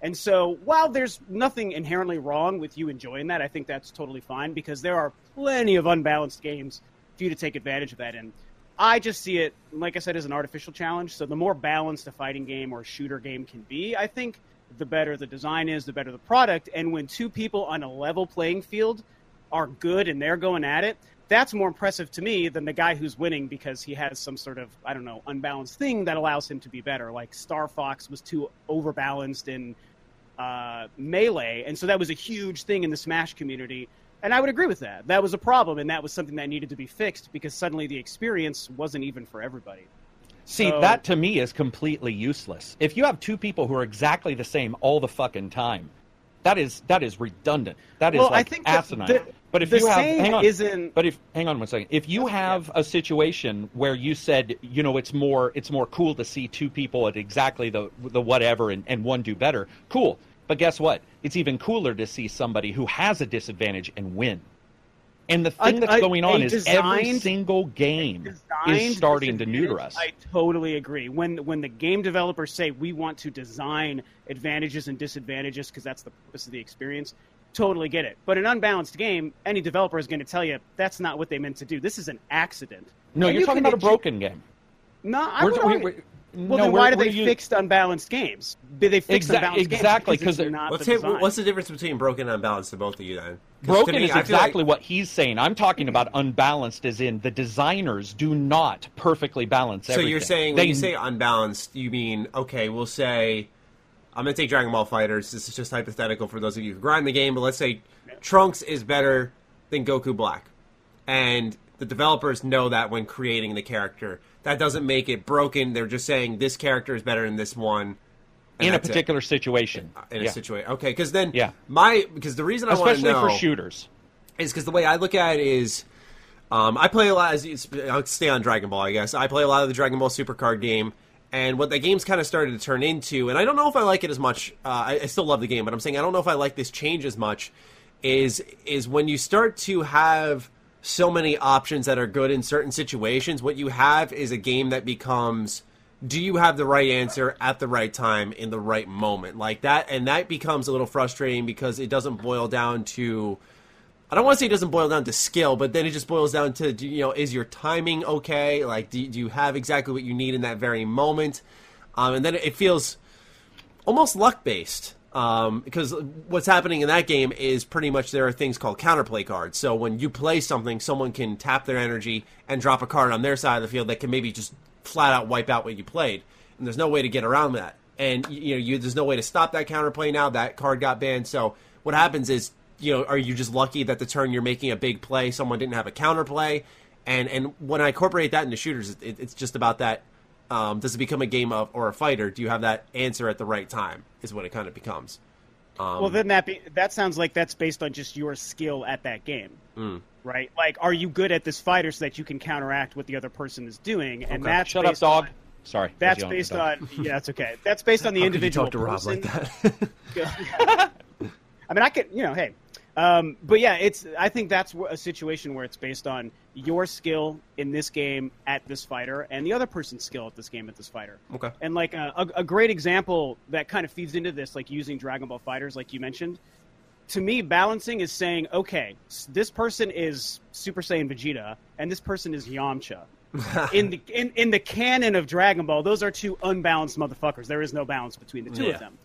And so, while there's nothing inherently wrong with you enjoying that, I think that's totally fine because there are plenty of unbalanced games for you to take advantage of that in. I just see it, like I said, as an artificial challenge. So, the more balanced a fighting game or a shooter game can be, I think the better the design is, the better the product. And when two people on a level playing field are good and they're going at it, that's more impressive to me than the guy who's winning because he has some sort of I don't know unbalanced thing that allows him to be better. Like Star Fox was too overbalanced in uh, melee, and so that was a huge thing in the Smash community. And I would agree with that. That was a problem, and that was something that needed to be fixed because suddenly the experience wasn't even for everybody. See, so, that to me is completely useless. If you have two people who are exactly the same all the fucking time, that is that is redundant. That is well, like I think asinine. The, but if the you have, hang on, isn't. But if hang on one second, if you have a situation where you said, you know, it's more it's more cool to see two people at exactly the the whatever and, and one do better, cool. But guess what? It's even cooler to see somebody who has a disadvantage and win. And the thing that's going on is designed, every single game is starting to neuter us. I totally agree. When when the game developers say we want to design advantages and disadvantages because that's the purpose of the experience, totally get it. But an unbalanced game, any developer is going to tell you that's not what they meant to do. This is an accident. No, And you're you talking about a broken game. No, I We're- would we- argue- we- well, no, then why do they u- fix unbalanced games? Did they fix Exa- unbalanced games? exactly, because 'cause it's it- not Let's the say what's the difference between broken and unbalanced to both of you then? Broken me, is I feel like- exactly what he's saying. I'm talking about unbalanced, as in the designers do not perfectly balance So you're saying they, when you say unbalanced, you mean okay? We'll say I'm gonna take Dragon Ball FighterZ. This is just hypothetical for those of you who grind the game, but let's say Trunks is better than Goku Black, and the developers know that when creating the character. That doesn't make it broken. They're just saying this character is better than this one. in a that's it. particular situation. in a Yeah. situation. Okay, because then Yeah. my because the reason I want to especially know for shooters. is because the way I look at it is, um, I play a lot. As I'll stay on Dragon Ball, I guess. I play a lot of the Dragon Ball Super Card game, and what the game's kind of started to turn into, and I don't know if I like it as much. Uh, I, I still love the game, but I'm saying I don't know if I like this change as much. Is is when you start to have so many options that are good in certain situations. What you have is a game that becomes do you have the right answer at the right time in the right moment like that and that becomes a little frustrating because it doesn't boil down to I don't want to say it doesn't boil down to skill, but then it just boils down to you know is your timing okay? Like do, do you have exactly what you need in that very moment? Um, and then it feels almost luck based um, because what's happening in that game is pretty much there are things called counterplay cards. So when you play something, someone can tap their energy and drop a card on their side of the field that can maybe just flat out wipe out what you played, and there's no way to get around that. And you know, you, there's no way to stop that counterplay now. That card got banned. So what happens is, you know, are you just lucky that the turn you're making a big play, someone didn't have a counterplay? And and when I incorporate that into shooters, it, it's just about that. Um, does it become a game of or a fighter? Do you have that answer at the right time? Is what it kind of becomes. Um, well, then that be, that sounds like that's based on just your skill at that game, Mm. right? Like, are you good at this fighter so that you can counteract what the other person is doing? And Okay. that's Shut up, based dog. on- Sorry. That's based on yeah, that's okay. That's based on the how could you individual talk to Rob like that? I mean, I could, you know, hey, um, but yeah, it's. I think that's a situation where it's based on your skill in this game at this fighter and the other person's skill at this game at this fighter. okay. And like a, a, a great example that kind of feeds into this, like using Dragon Ball FighterZ, like you mentioned. To me, balancing is saying, okay, this person is Super Saiyan Vegeta, and this person is Yamcha. in the in, in the canon of Dragon Ball, those are two unbalanced motherfuckers. There is no balance between the two Yeah. of them.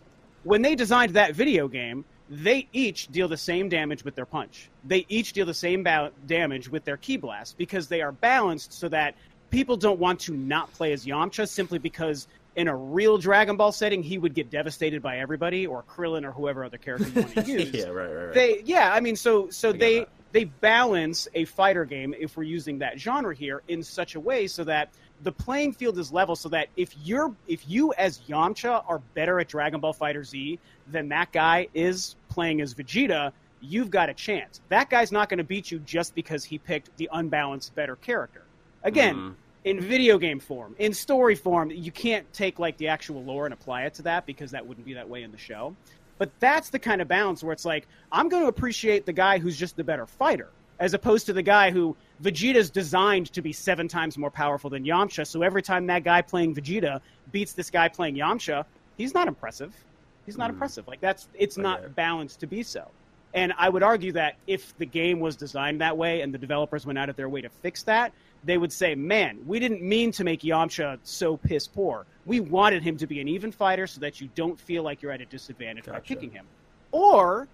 When they designed that video game, they each deal the same damage with their punch. They each deal the same ba- damage with their ki blast because they are balanced so that people don't want to not play as Yamcha simply because in a real Dragon Ball setting he would get devastated by everybody or Krillin or whoever other character you want to use. yeah, right, right, right. They yeah, I mean so so they that. they balance a fighter game if we're using that genre here in such a way so that the playing field is level so that if you're if you as Yamcha are better at Dragon Ball Fighter Z than that guy is playing as Vegeta, you've got a chance. That guy's not going to beat you just because he picked the unbalanced better character. Again, Mhm. in video game form, in story form, you can't take like the actual lore and apply it to that because that wouldn't be that way in the show. But that's the kind of balance where it's like I'm going to appreciate the guy who's just the better fighter. As opposed to the guy who Vegeta's designed to be seven times more powerful than Yamcha. So every time that guy playing Vegeta beats this guy playing Yamcha, he's not impressive. He's not mm. impressive. Like that's it's not balanced to be so. And I would argue that if the game was designed that way and the developers went out of their way to fix that, they would say, "Man, we didn't mean to make Yamcha so piss poor. We wanted him to be an even fighter so that you don't feel like you're at a disadvantage gotcha. by kicking him." Or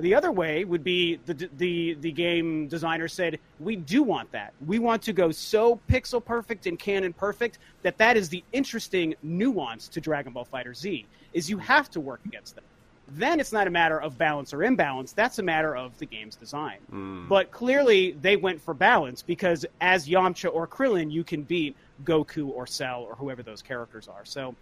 the other way would be the the the game designer said, "We do want that. We want to go so pixel perfect and canon perfect that that is the interesting nuance to Dragon Ball Fighter Z. Is you have to work against them. Then it's not a matter of balance or imbalance. That's a matter of the game's design. Mm. But clearly, they went for balance because as Yamcha or Krillin, you can beat Goku or Cell or whoever those characters are. So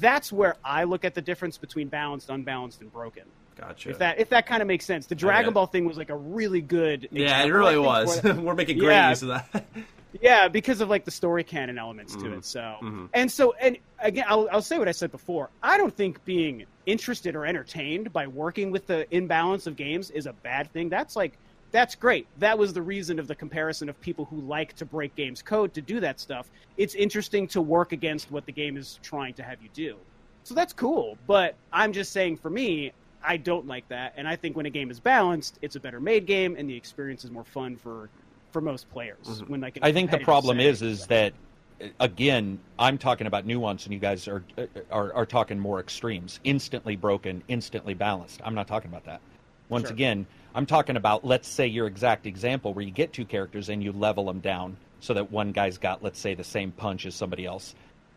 that's where I look at the difference between balanced, unbalanced, and broken. Gotcha. If that if that kind of makes sense, the Dragon Ball thing was like a really good. Yeah, it really was. We're making great yeah, use of that. yeah, because of like the story canon elements mm-hmm. to it. So mm-hmm. and so and again, I'll, I'll say what I said before. I don't think being interested or entertained by working with the imbalance of games is a bad thing. That's like that's great. That was the reason of the comparison of people who like to break games code to do that stuff. It's interesting to work against what the game is trying to have you do. So that's cool. But I'm just saying for me, I don't like that. And I think when a game is balanced, it's a better made game and the experience is more fun for for most players. Mm-hmm. When like I think the problem is is that uh, again, I'm talking about nuance, and you guys are, uh, uh, are are talking more extremes. Instantly broken, instantly balanced. I'm not talking about that. Once sure. again, I'm talking about let's say your exact example where you get two characters and you level them down so that one guy's got let's say the same punch as somebody else.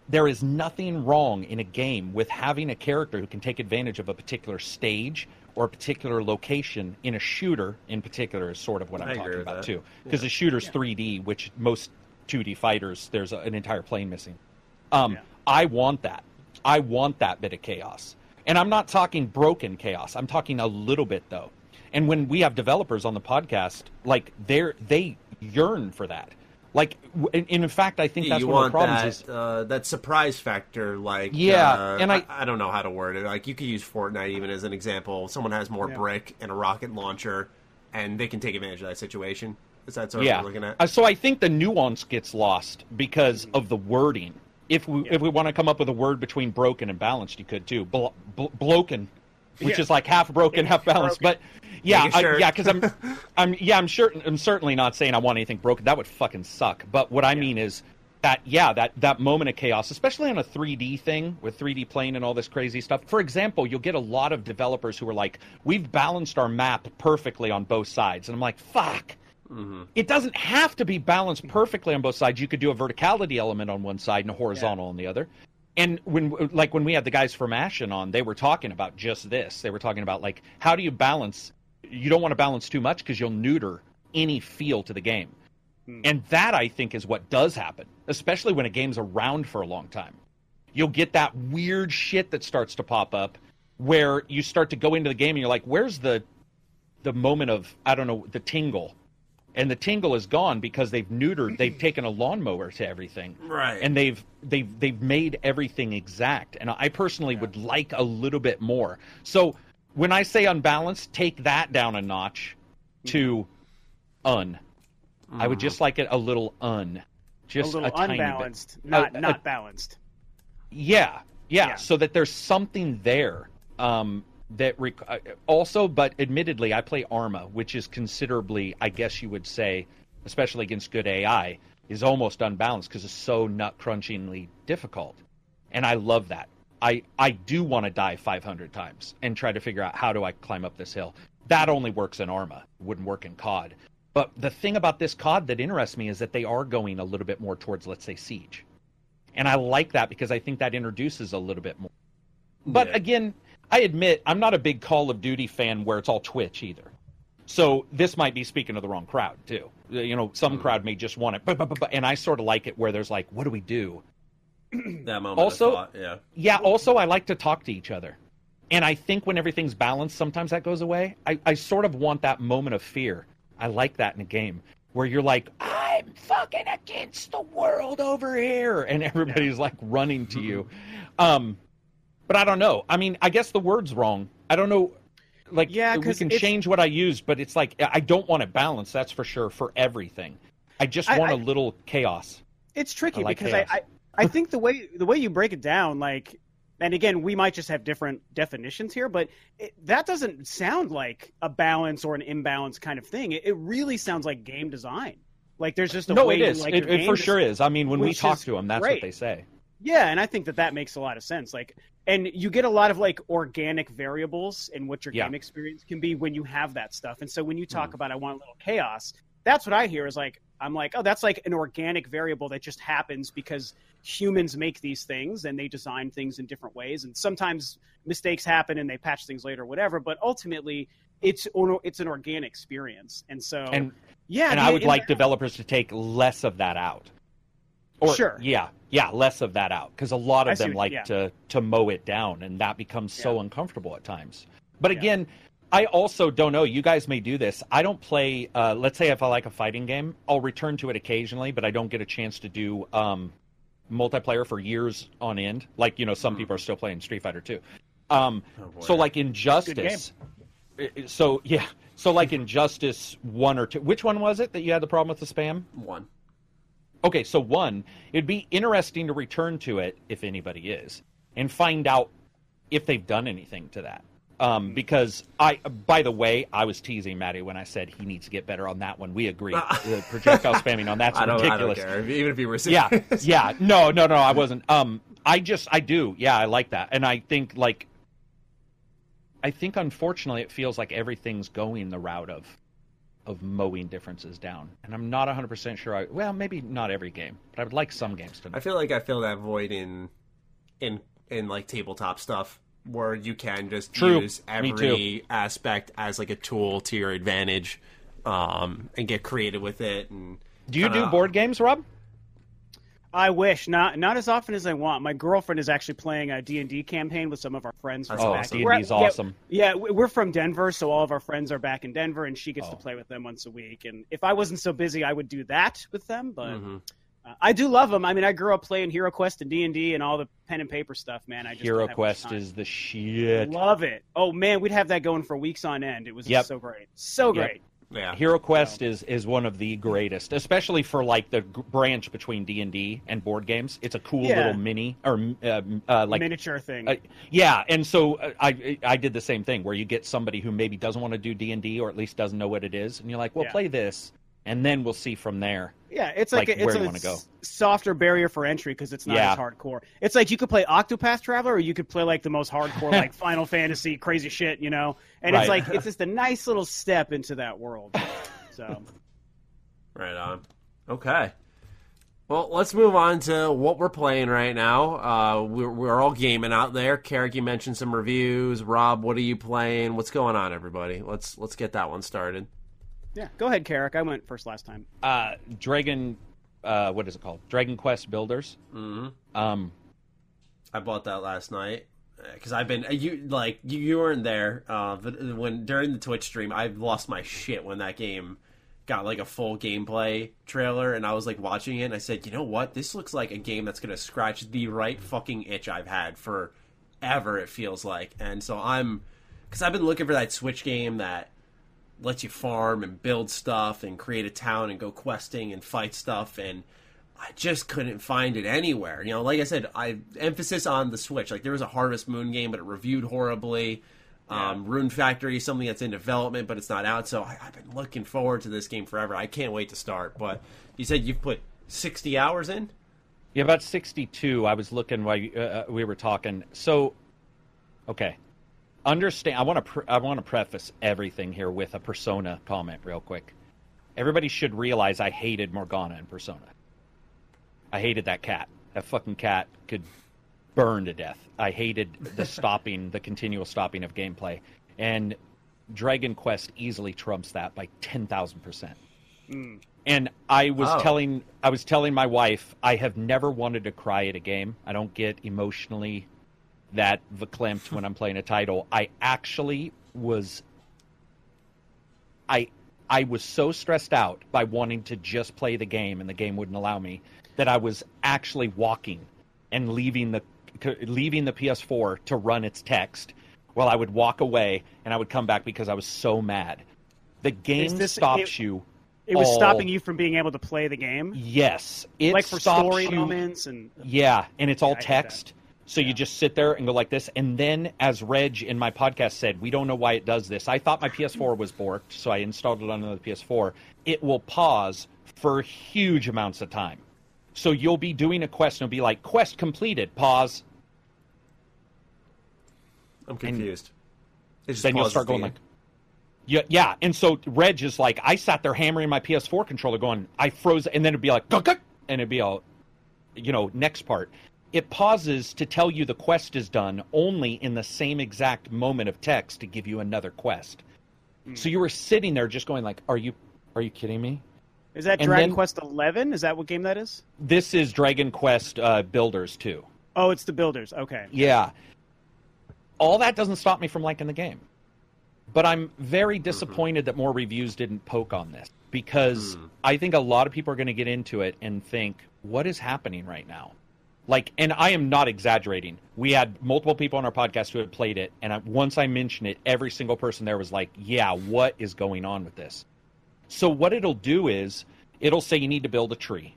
There is nothing wrong in a game with having a character who can take advantage of a particular stage or a particular location in a shooter in particular is sort of what I'm talking about that. too. Because yeah. the shooter's yeah. 3D, which most 2D fighters, there's a, an entire plane missing. Um, yeah. I want that. I want that bit of chaos. And I'm not talking broken chaos. I'm talking a little bit though. And when we have developers on the podcast, like they're they yearn for that. Like, and in fact, I think that's you one of the problems that, is uh, that surprise factor. Like, yeah, uh, and I, I, I don't know how to word it. Like, you could use Fortnite even as an example. Someone has more yeah. brick and a rocket launcher, and they can take advantage of that situation. Is that sort yeah. of looking at? Uh, so I think the nuance gets lost because of the wording. If we yeah. if we want to come up with a word between broken and balanced, you could too. Blo- blo- bloken, which yeah. is like half broken, half balanced. Broken. But yeah, I, yeah, because I'm, I'm, yeah, I'm sure, I'm certainly not saying I want anything broken. That would fucking suck. But what I yeah. mean is that, yeah, that that moment of chaos, especially on a 3D thing with 3D plane and all this crazy stuff. For example, you'll get a lot of developers who are like, "We've balanced our map perfectly on both sides," and I'm like, "Fuck." Mm-hmm. It doesn't have to be balanced perfectly on both sides. You could do a verticality element on one side and a horizontal yeah. on the other and when like when we had the guys from Ashen on, they were talking about just this. They were talking about like how do you balance you don't want to balance too much because you'll neuter any feel to the game. Hmm. And that I think is what does happen, especially when a game's around for a long time. You'll get that weird shit that starts to pop up where you start to go into the game and you're like, where's the the moment of I don't know, the tingle? And the tingle is gone because they've neutered, they've taken a lawnmower to everything. Right. And they've they've they've made everything exact. And I personally yeah. would like a little bit more. So when I say unbalanced, take that down a notch to un. Mm. I would just like it a little un, just a little a unbalanced, not not balanced. Yeah, yeah, yeah, so that there's something there. Um, that rec- uh, also, but admittedly, I play Arma, which is considerably, I guess you would say, especially against good AI, is almost unbalanced because it's so nut crunchingly difficult, and I love that. I I do want to die 500 times and try to figure out how do I climb up this hill. That only works in Arma, wouldn't work in COD. But the thing about this COD that interests me is that they are going a little bit more towards, let's say, Siege, and I like that because I think that introduces a little bit more. But yeah. again, I admit I'm not a big Call of Duty fan where it's all Twitch either. So this might be speaking to the wrong crowd too. You know, some mm. crowd may just want it, but, but, but, and I sort of like it where there's like, what do we do? that moment. Also, thought, yeah, yeah. Also, I like to talk to each other, and I think when everything's balanced, sometimes that goes away. I, I sort of want that moment of fear. I like that in a game where you're like, I'm fucking against the world over here, and everybody's like running to you. Um, but I don't know. I mean, I guess the word's wrong. I don't know. like Yeah, we can it's- change what I use, but it's like I don't want it balance. That's for sure for everything. I just want I- a little chaos. It's tricky I like because I, chaos. I I think the way the way you break it down, like, and again, we might just have different definitions here, but it, that doesn't sound like a balance or an imbalance kind of thing. It, it really sounds like game design. Like there's just a No, way it you like it it for sure is. I mean, when we talk to them, that's great. what they say. Yeah, and I think that that makes a lot of sense. Like, and you get a lot of like organic variables in what your Yeah. game experience can be when you have that stuff. And so when you talk mm-hmm. about I want a little chaos, that's what I hear is like I'm like, oh, that's like an organic variable that just happens because humans make these things and they design things in different ways. And sometimes mistakes happen and they patch things later, or whatever. But ultimately, it's it's an organic experience. And so And yeah, and I would like developers to take less of that out. Or, Sure. Yeah, yeah, less of that out because a lot of see them what- like yeah. to to mow it down, and that becomes so Yeah. uncomfortable at times. But Yeah. again, I also don't know. You guys may do this. I don't play. Uh, let's say if I like a fighting game, I'll return to it occasionally, but I don't get a chance to do um, multiplayer for years on end. Like you know, some people are still playing Street Fighter 2. Um, Oh, boy. so like Injustice. i- i- So yeah, so like Injustice one or two. Which one was it that you had the problem with the spam? One. Okay, so one, it'd be interesting to return to it if anybody is, and find out if they've done anything to that. Um, because I, by the way, I was teasing Maddie when I said he needs to get better on that one. We agree. the projectile spamming on that's I don't, I don't ridiculous. care. Even if you were Yeah, yeah. No, no, no. I wasn't. Um, I just, I do. Yeah, I like that, and I think like, I think unfortunately it feels like everything's going the route of, of mowing differences down, and I'm not 100 percent sure. I well, maybe not every game, but I would like some games to. I feel like I fill that void in, in in like tabletop stuff where you can just True. use every aspect as like a tool to your advantage, um, and get creative with it. And Do you do board games, Rob? I wish not not as often as I want. My girlfriend is actually playing a D and D campaign with some of our friends. From Oh, back. D and D's awesome. Yeah, we- we're from Denver, so all of our friends are back in Denver, and she gets to Oh. play with them once a week. And if I wasn't so busy, I would do that with them. But Mhm. uh, I do love them. I mean, I grew up playing Hero Quest and D and D and all the pen and paper stuff. Man, I just Hero don't have much Quest is the shit. love it. Oh man, we'd have that going for weeks on end. It was Yep. so great, so Yep. Great. Yeah. Hero Quest is is one of the greatest, especially for like the g- branch between D and D and board games. It's a cool Yeah. little mini or uh, uh, like Miniature thing. Uh, yeah, and so uh, I I did the same thing where you get somebody who maybe doesn't want to do D and D or at least doesn't know what it is, and you're like, well, Yeah. play this, and then we'll see from there. Yeah, it's like, like a, it's where a you wanna go. softer barrier for entry because it's not Yeah. as hardcore. It's like you could play Octopath Traveler or you could play like the most hardcore like Final Fantasy crazy shit, you know. And it's like it's just a nice little step into that world. So Right on. Okay. Well, let's move on to what we're playing right now. Uh, we're, we're all gaming out there. Carrick, you mentioned some reviews. Rob, what are you playing? What's going on, everybody? Let's let's get that one started. Yeah, go ahead, Carrick. I went first last time. Uh, Dragon, uh, what is it called? Dragon Quest Builders. hmm Um, I bought that last night because I've been you like you, you weren't there. Uh, but when during the Twitch stream, I lost my shit when that game got like a full gameplay trailer, and I was like watching it, and I said, you know what, this looks like a game that's gonna scratch the right fucking itch I've had for ever. It feels like, and so I'm because I've been looking for that Switch game that lets you farm and build stuff and create a town and go questing and fight stuff and I just couldn't find it anywhere. You know, like I said, I emphasis on the Switch. Like there was a Harvest Moon game, but it reviewed horribly. Um, Rune Factory is something that's in development, but it's not out. So I, I've been looking forward to this game forever. I can't wait to start. But you said you've put sixty hours in. Yeah, about 62. I was looking while you, uh, uh, we were talking. So, okay, understand. I want to pre- I want to preface everything here with a Persona comment, real quick. Everybody should realize I hated Morgana in Persona. I hated that cat. That fucking cat could burn to death. I hated the stopping, the continual stopping of gameplay, and Dragon Quest easily trumps that by ten thousand percent. Hmm. And I was Oh. telling I was telling my wife I have never wanted to cry at a game. I don't get emotionally that verklempt when I'm playing a title. I actually was I I was so stressed out by wanting to just play the game and the game wouldn't allow me that I was actually walking and leaving the leaving the PS4 to run its text Well, I would walk away and I would come back because I was so mad. The game this- stops it- you. It was all- stopping you from being able to play the game, Yes, it like for stops story you. moments and Yeah, and it's all I text. So you just sit there and go like this. And then, as Reg in my podcast said, we don't know why it does this. I thought my PS4 was borked, so I installed it on another PS4. It will pause for huge amounts of time. So you'll be doing a quest and it'll be like, quest completed, pause. I'm confused. Then you'll start going like, yeah, yeah. And so Reg is like, I sat there hammering my PS4 controller, going, I froze, and then it'd be like, and it'd be all, you know, next part. It pauses to tell you the quest is done only in the same exact moment of text to give you another quest. Hmm. So you were sitting there just going like, Are you, are you kidding me? is that And Dragon then- Quest Eleven? Is that what game that is? This is Dragon Quest uh, Builders Two. Oh, it's the Builders. Okay. Yeah. All that doesn't stop me from liking the game. But I'm very disappointed that more reviews didn't poke on this because I think a lot of people are going to get into it and think, what is happening right now? Like, and I am not exaggerating. We had multiple people on our podcast who had played it, and I, once I mentioned it, every single person there was like, yeah, what is going on with this? So, what it'll do is it'll say you need to build a tree.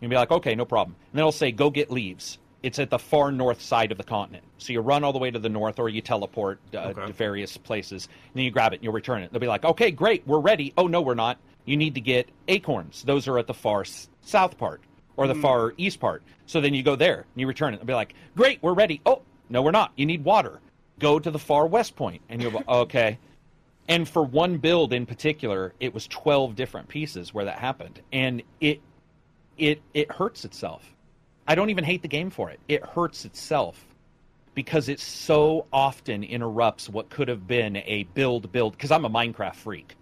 You'll be like, okay, no problem. And then it'll say, go get leaves. It's at the far north side of the continent. So you run all the way to the north or you teleport uh, Okay. to various places. And then you grab it and you'll return it. They'll be like, okay, great, we're ready. Oh, no, we're not. You need to get acorns. Those are at the far s- south part or the mm. far east part. So then you go there and you return it. They'll be like, great, we're ready. Oh, no, we're not. You need water. Go to the far west point. And you'll go, okay. And for one build in particular, it was 12 different pieces where that happened. And it it it hurts itself. I don't even hate the game for it. It hurts itself because it so often interrupts what could have been a build build because I'm a Minecraft freak.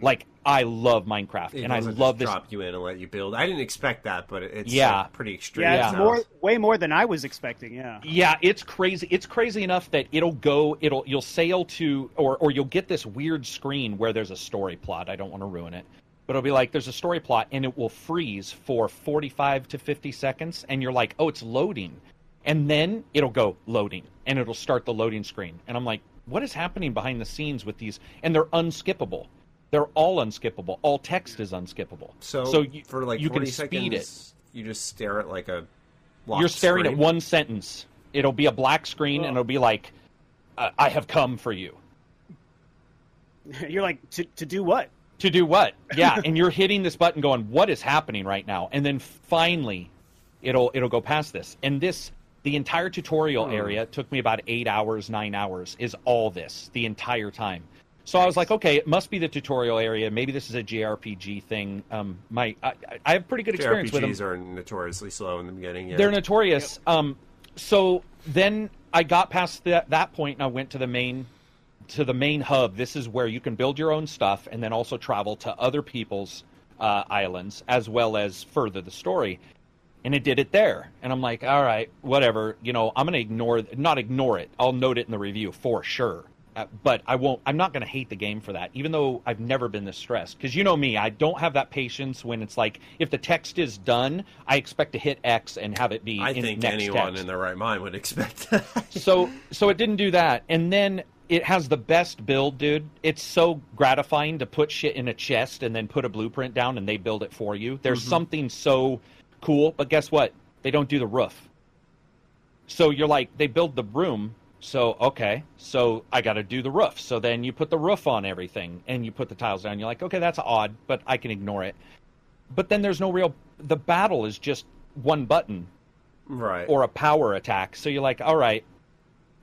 Like I love Minecraft It and I doesn't love just this drop you in and let you build. I didn't expect that, but it's Yeah. uh, pretty extreme. Yeah, Yeah. it's now. more, way more than I was expecting. Yeah. Yeah, it's crazy. It's crazy enough that it'll go. It'll you'll sail to or or you'll get this weird screen where there's a story plot. I don't want to ruin it, but it'll be like there's a story plot and it will freeze for 45 to 50 seconds, and you're like, oh, it's loading, and then it'll go loading, and it'll start the loading screen, and I'm like, what is happening behind the scenes with these? And they're unskippable. They're all unskippable. All text is unskippable. So, you, for like you 40 can seconds, speed it. you just stare at like a. locked You're staring screen. at one sentence. It'll be a black screen, and it'll be like, uh, "I have come for you." You're like to to do what? To do what? Yeah, and you're hitting this button, going, "What is happening right now?" And then finally, it'll it'll go past this. And this, the entire tutorial area took me about eight hours, nine hours. Is all this the entire time? So I was like, okay, it must be the tutorial area. Maybe this is a JRPG thing. Um, my I, I have pretty good experience with them. JRPGs are notoriously slow in the beginning. Yeah. They're notorious. Um, so then I got past that that point and I went to the main to the main hub. This is where you can build your own stuff and then also travel to other people's uh, islands as well as further the story. And it did it there, and I'm like, all right, whatever. You know, I'm gonna ignore not ignore it. I'll note it in the review for sure. Uh, but I won't. I'm not going to hate the game for that, even though I've never been this stressed. Because you know me, I don't have that patience when it's like if the text is done, I expect to hit X and have it be. I in think anyone text. in their right mind would expect that. so so it didn't do that, and then it has the best build, dude. It's so gratifying to put shit in a chest and then put a blueprint down and they build it for you. There's something so cool, but guess what? They don't do the roof. So you're like, they build the room. So okay, so I got to do the roof. So then you put the roof on everything and you put the tiles down. You're like, okay, that's odd, but I can ignore it. But then there's no real. The battle is just one button right. or a power attack. So you're like, all right.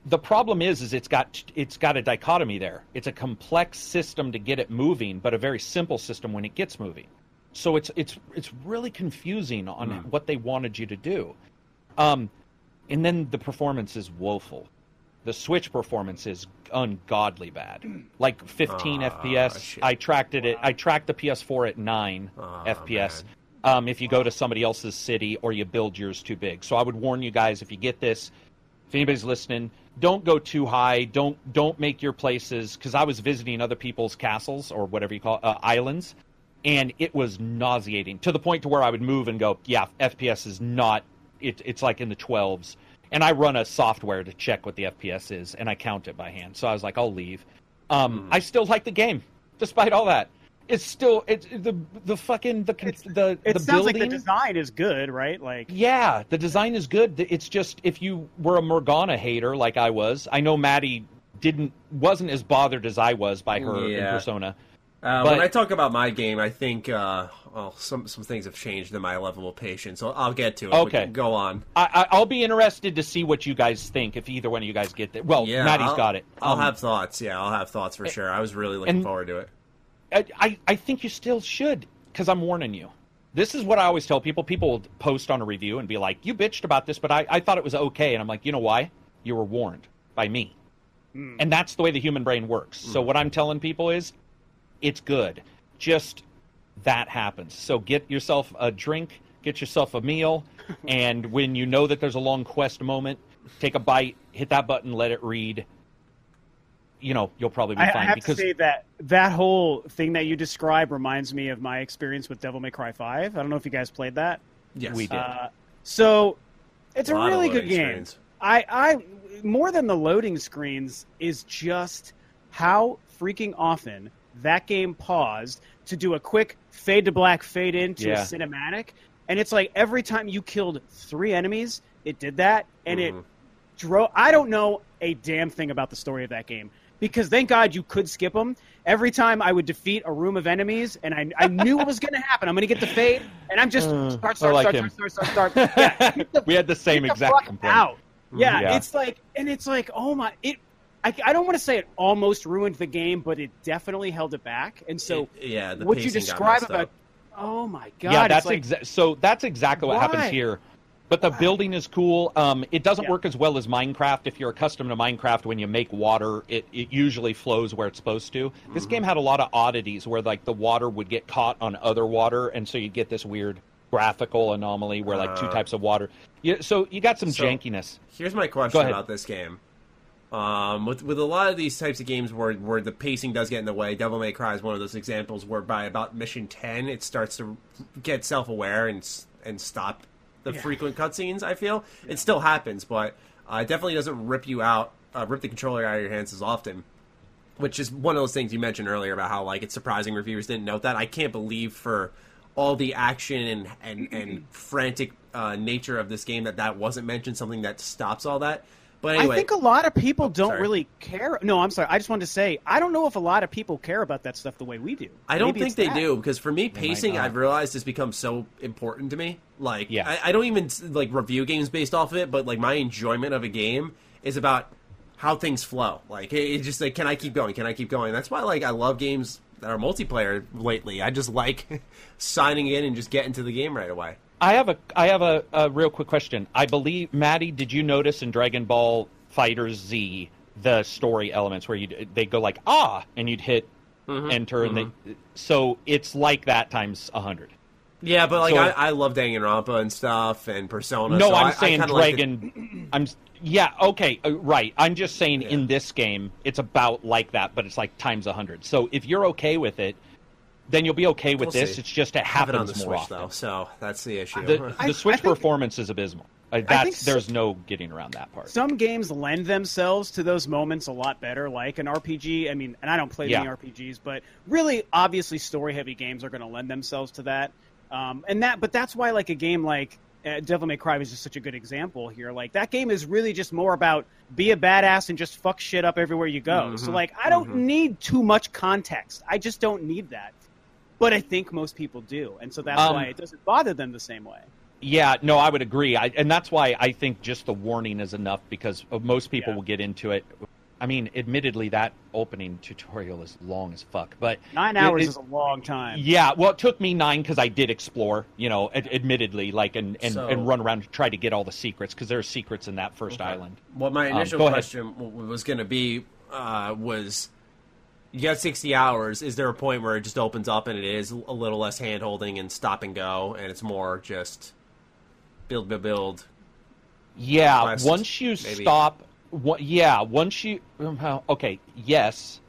The problem is, is it's got it's got a dichotomy there. It's a complex system to get it moving, but a very simple system when it gets moving. So it's it's it's really confusing on what they wanted you to do. Um, and then the performance is woeful. The Switch performance is ungodly bad. Like 15 Ah, FPS. shit. I tracked it. At, I tracked the PS4 at 9 Ah, FPS. Um, if you go to somebody else's city or you build yours too big. So I would warn you guys if you get this, if anybody's listening, don't go too high. Don't don't make your places because I was visiting other people's castles or whatever you call it, uh, islands, and it was nauseating to the point to where I would move and go, yeah, FPS is not. It, it's like in the 12s. And I run a software to check what the FPS is, and I count it by hand. So I was like, I'll leave. Um, I still like the game, despite all that. It's still it's the the fucking the the It the sounds like the design is good, right? Like, Yeah, the design is good. It's just if you were a Morgana hater like I was, I know Maddie didn't wasn't as bothered as I was by her in Persona. Uh, But- when I talk about my game, I think uh, well, some some things have changed in my level of patience. So I'll get to it. Okay. go on. I, I, I'll be interested to see what you guys think if either one of you guys get it. Well, Yeah, Maddie's I'll- got it. I'll Um, have thoughts. Yeah, I'll have thoughts for sure. I was really looking and- forward to it. I, I, I think you still should because I'm warning you. This is what I always tell people. People will post on a review and be like, "You bitched about this, but I, I thought it was okay." And I'm like, you know why? You were warned by me, and that's the way the human brain works. So what I'm telling people is, it's good. Just that happens. So get yourself a drink, get yourself a meal, and when you know that there's a long quest moment, take a bite, hit that button, let it read. You know, you'll probably be I, I fine have because to say that that whole thing that you describe reminds me of my experience with Devil May Cry Five. I don't know if you guys played that. Yes, we did. Uh, so it's a, A really good game. screens. I, I more than the loading screens is just how freaking often that game paused to do a quick fade to black, fade into Yeah. a cinematic, and it's like every time you killed three enemies, it did that, and it Mhm. drove. I don't know a damn thing about the story of that game because thank God you could skip them. Every time I would defeat a room of enemies, and I, I knew what was going to happen. I'm going to get the fade, and I'm just Uh, start, start, like start, him. start, start, start, start. Yeah, the we had the same get the exact fuck complaint. out. Yeah, Yeah. it's like, and it's like, oh my, it. I, I don't want to say it almost ruined the game, but it definitely held it back. And so, It- yeah, the what you pacing describe about, up. oh my god, yeah, that's like, exa- so. That's exactly what happens here. But the building is cool. Um, it doesn't Yeah. work as well as Minecraft. If you're accustomed to Minecraft, when you make water, it, it usually flows where it's supposed to. This Mm-hmm. game had a lot of oddities where like the water would get caught on other water, and so you'd get this weird graphical anomaly where like two Uh. types of water. Yeah, so you got some So- jankiness. Here's my Go question ahead. about this game. Um, with with a lot of these types of games where where the pacing does get in the way, Devil May Cry is one of those examples where by about mission ten, it starts to get self aware and and stop the Yeah. frequent cutscenes. I feel it still happens, but uh, it definitely doesn't rip you out, uh, rip the controller out of your hands as often. Which is one of those things you mentioned earlier about how like it's surprising reviewers didn't note that. I can't believe for all the action and and, and frantic uh, nature of this game that that wasn't mentioned. Something that stops all that. But anyway, I think a lot of people don't sorry. really care. No, I'm sorry. I just wanted to say I don't know if a lot of people care about that stuff the way we do. I don't Maybe think they that. do because for me, pacing. I've realized has become so important to me. Like, Yeah. I, I don't even like review games based off of it, but like my enjoyment of a game is about how things flow. Like, it, it's just like, can I keep going? Can I keep going? That's why like I love games that are multiplayer lately. I just like signing in and just getting to the game right away. I have a I have a, a real quick question. I believe Maddie, did you notice in Dragon Ball FighterZ the story elements where you they go like ah and you'd hit Mm-hmm. enter and they so it's like that times a hundred. Yeah, but like So- I, I love Danganronpa and stuff and Persona. No, so I- I'm I saying kinda like the- Dragon. I'm yeah okay uh, right. I'm just saying in this game it's about like that, but it's like times a hundred. So if you're okay with it, then you'll be okay with We'll this. see. It's just it have happens it on the more Switch often. though, so that's the issue. The, the Switch I think- performance is abysmal. Uh, that's so- there's no getting around that part. Some games lend themselves to those moments a lot better, like an RPG. I mean, and I don't play Yeah. many RPGs, but really, obviously, story-heavy games are going to lend themselves to that. Um, and that, but that's why, like a game like uh, Devil May Cry was just such a good example here. Like that game is really just more about be a badass and just fuck shit up everywhere you go. So, like, I don't need too much context. I just don't need that. But I think most people do, and so that's Um, why it doesn't bother them the same way. Yeah, no, I would agree, I, and that's why I think just the warning is enough because uh, most people Yeah. will get into it. I mean, admittedly, that opening tutorial is long as fuck, but Nine it- hours it- is a long time. Yeah, well, it took me nine because I did explore, you know, ad- admittedly, like and and, So- and run around to try to get all the secrets because there are secrets in that first island. What my Um, initial go ahead. question w- was going to be uh, was you got 60 hours. Is there a point where it just opens up and it is a little less hand holding and stop and go, and it's more just build, build, build? Yeah, Quest, once you maybe. stop, wha- yeah, once you okay, yes,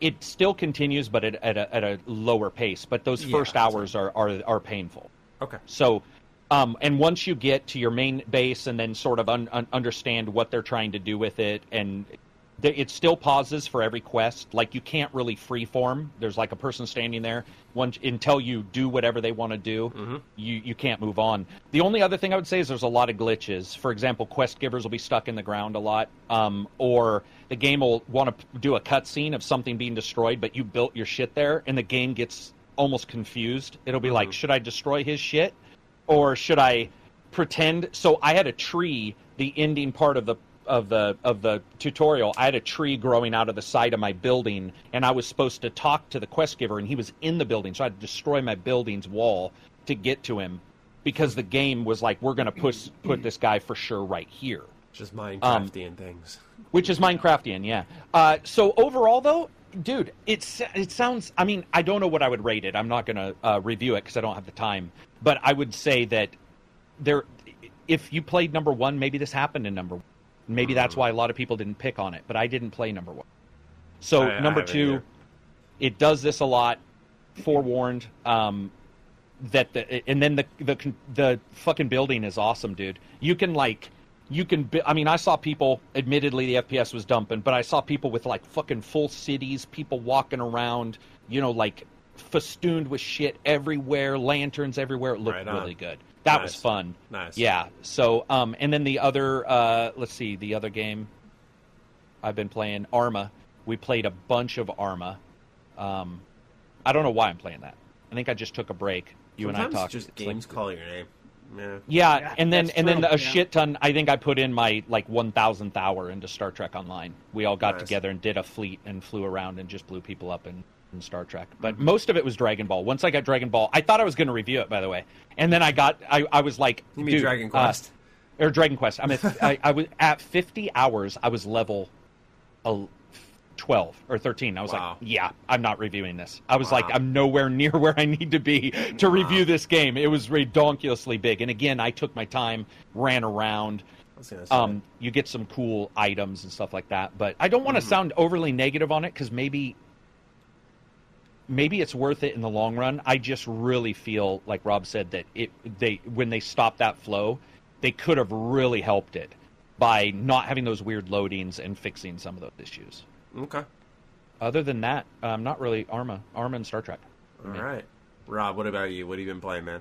it still continues, but at, at, a, at a lower pace. But those first that's hours are, are are painful. Okay. So Um, and once you get to your main base and then sort of un- un- understand what they're trying to do with it, and it still pauses for every quest. Like you can't really freeform. There's like a person standing there. Once until you do whatever they want to do, you you can't move on. The only other thing I would say is there's a lot of glitches. For example, quest givers will be stuck in the ground a lot, um, or the game will want to do a cutscene of something being destroyed, but you built your shit there, and the game gets almost confused. It'll be like, should I destroy his shit? or should I pretend? So I had a tree. The ending part of the of the of the tutorial, I had a tree growing out of the side of my building, and I was supposed to talk to the quest giver, and he was in the building, so I had to destroy my building's wall to get to him, because the game was like, we're going to push put this guy for sure right here Just Minecraftian things. which is Minecraftian, yeah. Uh, so overall, though, dude, it's it sounds. I mean, I don't know what I would rate it. I'm not going to uh, review it because I don't have the time. But I would say that there, if you played number one, maybe this happened in number one. Maybe that's why a lot of people didn't pick on it. But I didn't play number one. So I- I number haven't two, either. it does this a lot. Forewarned. Um, that the and then the the the fucking building is awesome, dude. You can like you can I mean I saw people admittedly the FPS was dumping, but I saw people with like fucking full cities, people walking around, you know, like festooned with shit everywhere, lanterns everywhere. It looked Right really good. That was fun. Nice. Yeah. So um and then the other uh let's see, the other game I've been playing Arma. We played a bunch of Arma. Um I don't know why I'm playing that. I think I just took a break. You Sometimes and I talked. just It's like- games call your name. Yeah. yeah, Yeah, and then that's and then a yeah. shit ton. I think I put in my like one thousandth hour into Star Trek Online. We all got Nice. together and did a fleet and flew around and just blew people up in, in Star Trek. But most of it was Dragon Ball. Once I got Dragon Ball, I thought I was going to review it, by the way, and then I got I, I was like, You mean Dragon uh, Quest? or Dragon Quest. I'm at, I, I was at 50 hours. I was level 12 or 13. I was Wow. like, yeah, I'm not reviewing this. I was Wow. like, I'm nowhere near where I need to be to review this game. It was redonkulously big. And again, I took my time, ran around. I was gonna say. Um, you get some cool items and stuff like that. But I don't want to Mm-hmm. sound overly negative on it because maybe. Maybe it's worth it in the long run. I just really feel like Rob said that it they when they stopped that flow, they could have really helped it by not having those weird loadings and fixing some of those issues. okay. Other than that, um, not really Arma, Arma and Star Trek. All right. Rob, what about you? What have you been playing, man?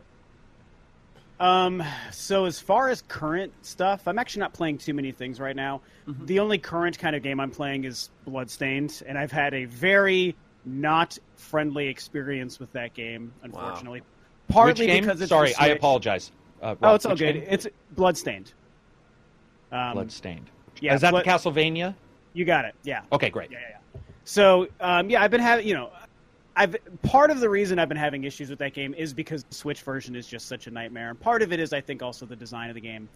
Um, so as far as current stuff, I'm actually not playing too many things right now. Mm-hmm. The only current kind of game I'm playing is Bloodstained, and I've had a very not friendly experience with that game, unfortunately. Partly Which game? because it's Sorry, I apologize. Uh, Oh, it's all which good. game? It's Bloodstained. Um, Bloodstained. yeah, Is that Blood- the Castlevania? You got it. Yeah. Okay, great. Yeah, yeah, yeah. So, um, yeah, I've been having, you know, I've part of the reason I've been having issues with that game is because the Switch version is just such a nightmare, and part of it is I think also the design of the game.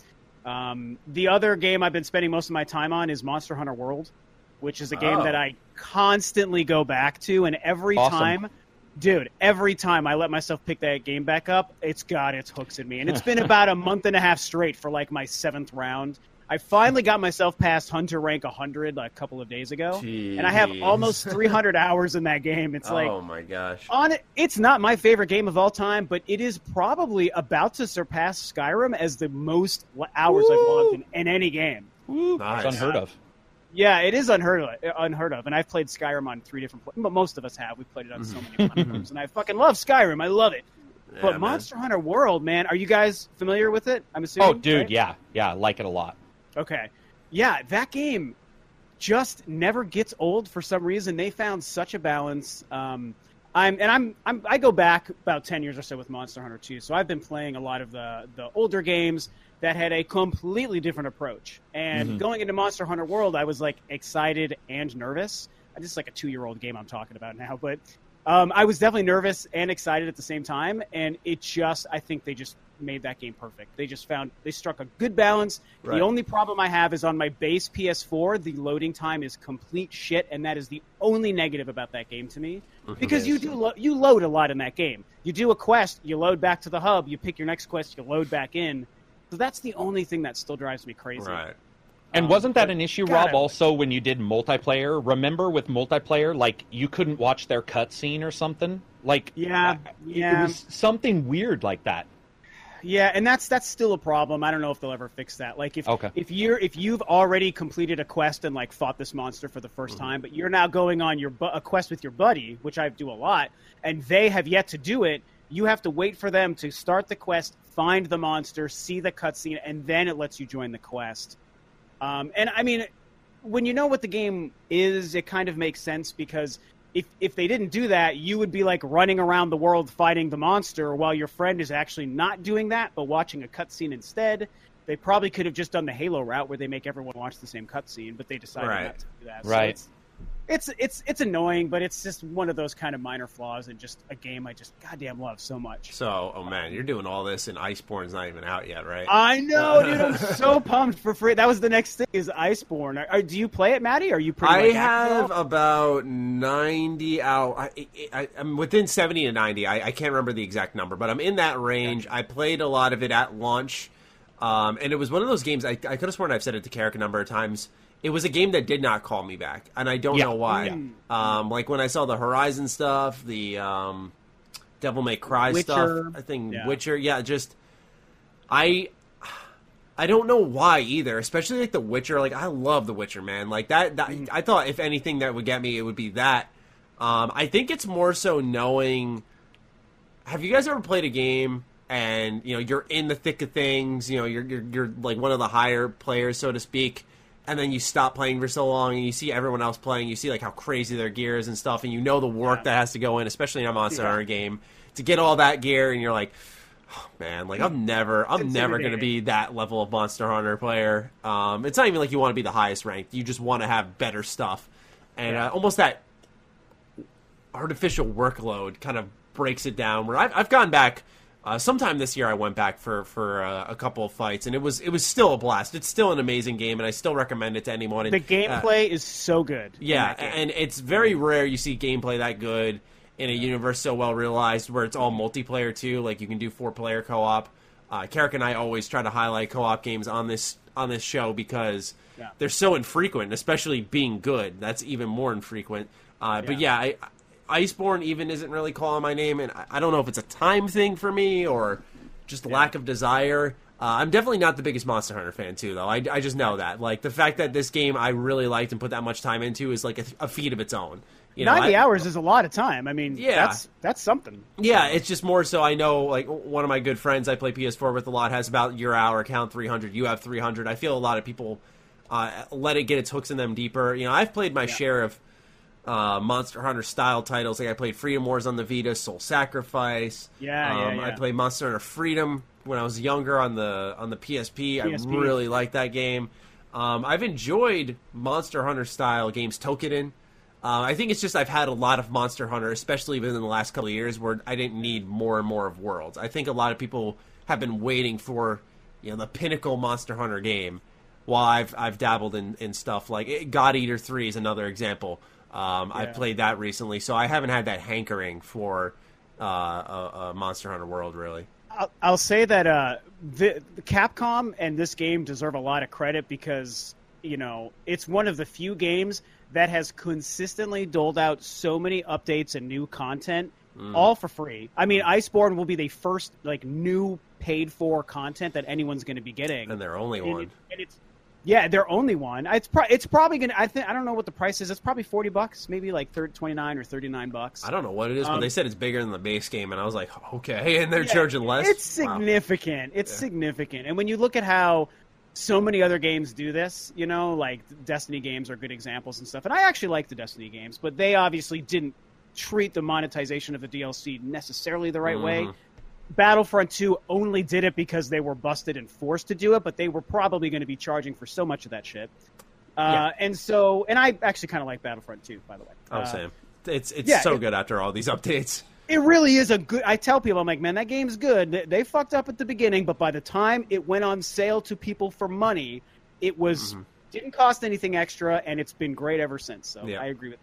Um, the other game I've been spending most of my time on is Monster Hunter World, which is a game Oh. that I constantly go back to, and every Awesome. time. Dude, every time I let myself pick that game back up, it's got its hooks in me. And it's been about a month and a half straight for like my seventh round. I finally got myself past Hunter rank 100 like, a couple of days ago. And I have almost 300 hours in that game. It's like, oh my gosh. on it, it's not my favorite game of all time, but it is probably about to surpass Skyrim as the most l- hours I've logged in, in any game. Nice. It's unheard of. Yeah, it is unheard of, unheard of. And I've played Skyrim on three different, pla- but most of us have. We've played it on so many platforms, and I fucking love Skyrim. I love it. Yeah, but man. Monster Hunter World, man, are you guys familiar with it? I'm assuming. Oh, dude, right? yeah, yeah, I like it a lot. Okay. Yeah, that game just never gets old for some reason. They found such a balance. Um, I'm and I'm, I'm I go back about ten years or so with Monster Hunter 2, so I've been playing a lot of the the older games that had a completely different approach. And going into Monster Hunter World, I was like excited and nervous. This is like a two year old game I'm talking about now, but um, I was definitely nervous and excited at the same time, and it just I think they just made that game perfect. They just found they struck a good balance. Right. The only problem I have is on my base PS4, the loading time is complete shit, and that is the only negative about that game to me. Because you do lo- you load a lot in that game. You do a quest, you load back to the hub, you pick your next quest, you load back in. So that's the only thing that still drives me crazy. Right. And Um, wasn't that an issue, God, Rob? Also, when you did multiplayer, remember with multiplayer, like you couldn't watch their cutscene or something. Like, Yeah, yeah. it was something weird like that. Yeah, and that's that's still a problem. I don't know if they'll ever fix that. Like if Okay. if you're if you've already completed a quest and like fought this monster for the 1st Mm-hmm. time, but you're now going on your bu- a quest with your buddy, which I do a lot, and they have yet to do it, you have to wait for them to start the quest, find the monster, see the cutscene, and then it lets you join the quest. Um, and I mean, when you know what the game is, it kind of makes sense because if if they didn't do that, you would be like running around the world fighting the monster while your friend is actually not doing that but watching a cutscene instead. They probably could have just done the Halo route where they make everyone watch the same cutscene, but they decided Right. not to do that. So Right. it's, it's it's it's annoying, but it's just one of those kind of minor flaws in just a game I just goddamn love so much. So, oh man, you're doing all this, and Iceborne's not even out yet, right? I know, dude. I'm so pumped for free. That was the next thing is Iceborne. Are, are- do you play it, Maddie? Are you pretty? I like, have about 90 out. I, I, I'm within 70 to 90. I, I can't remember the exact number, but I'm in that range. I played a lot of it at launch, um, and it was one of those games. I, I could have sworn I've said it to Carrick a number of times. It was a game that did not call me back, and I don't Yeah. know why. Yeah. Um, like when I saw the Horizon stuff, the um, Devil May Cry Witcher. stuff. I think Yeah. Witcher. Yeah, just I I don't know why either, especially like The Witcher. Like I love The Witcher, man. Like that. that Mm. I thought if anything that would get me, it would be that. Um, I think it's more so knowing. Have you guys ever played a game and you know you're in the thick of things? You know you're you're, you're like one of the higher players, so to speak. And then you stop playing for so long, and you see everyone else playing. You see like how crazy their gear is and stuff, and you know the work Yeah. that has to go in, especially in a Monster Yeah. Hunter game, to get all that gear. And you're like, oh, man, like I'm never, I'm It's never going to be that level of Monster Hunter player. Um, it's not even like you want to be the highest ranked. You just want to have better stuff, and Yeah. uh, almost that artificial workload kind of breaks it down. Where I've, I've gone back. Uh, sometime this year, I went back for for uh, a couple of fights, and it was it was still a blast. It's still an amazing game, and I still recommend it to anyone. The And, uh, gameplay is so good. yeah, and it's very rare you see gameplay that good in a universe so well realized where it's all multiplayer too. Like you can do four player co op. Uh, Carrick and I always try to highlight co op games on this on this show because Yeah. they're so infrequent, especially being good. That's even more infrequent. Uh, But yeah, I, Iceborne even isn't really calling my name, and I, I don't know if it's a time thing for me or just lack of desire. Uh, I'm definitely not the biggest Monster Hunter fan too, though. I, I just know that. Like the fact that this game I really liked and put that much time into is like a, a feat of its own. You know, ninety I- hours is a lot of time. I mean, Yeah. that's that's something. yeah, it's just more so I know like one of my good friends I play PS4 with a lot has about your hour count 300. You have 300. I feel a lot of people uh, let it get its hooks in them deeper. You know, I've played my share of uh, Monster Hunter style titles. Like I played Freedom Wars on the Vita, Soul Sacrifice. Yeah, yeah, um, I played Monster Hunter Freedom when I was younger on the on the PSP. I really liked that game. Um, I've enjoyed Monster Hunter style games. Toukiden. Uh, I think it's just I've had a lot of Monster Hunter, especially within the last couple of years, where I didn't need more and more of Worlds. I think a lot of people have been waiting for you know the pinnacle Monster Hunter game, while I've I've dabbled in, in stuff like God Eater Three is another example. Um, I played that recently, so I haven't had that hankering for uh, a, a Monster Hunter World really. I'll, I'll say that uh, the, the Capcom and this game deserve a lot of credit because you know it's one of the few games that has consistently doled out so many updates and new content, Mm. all for free. I mean, Iceborne will be the first like new paid for content that anyone's going to be getting, And their only And one. it- and it's yeah, their only one. It's pro- it's probably gonna. I think I don't know what the price is. It's probably forty bucks, maybe like thir- twenty nine or thirty nine bucks. I don't know what it is, but Um, they said it's bigger than the base game, and I was like, okay, and they're Yeah, charging less. It's Wow. significant. It's Yeah. significant. And when you look at how so many other games do this, you know, like Destiny games are good examples and stuff. And I actually like the Destiny games, but they obviously didn't treat the monetization of the DLC necessarily the right way. Battlefront 2 only did it because they were busted and forced to do it, but they were probably going to be charging for so much of that shit. Uh, Yeah. And so, and I actually kind of like Battlefront 2, by the way. Oh, Uh, Sam. It's it's yeah, so it- good after all these updates. it really is a good. I tell people, I'm like, man, that game's good. They, they fucked up at the beginning, but by the time it went on sale to people for money, it was Mm-hmm. didn't cost anything extra, and it's been great ever since. So Yeah. I agree with.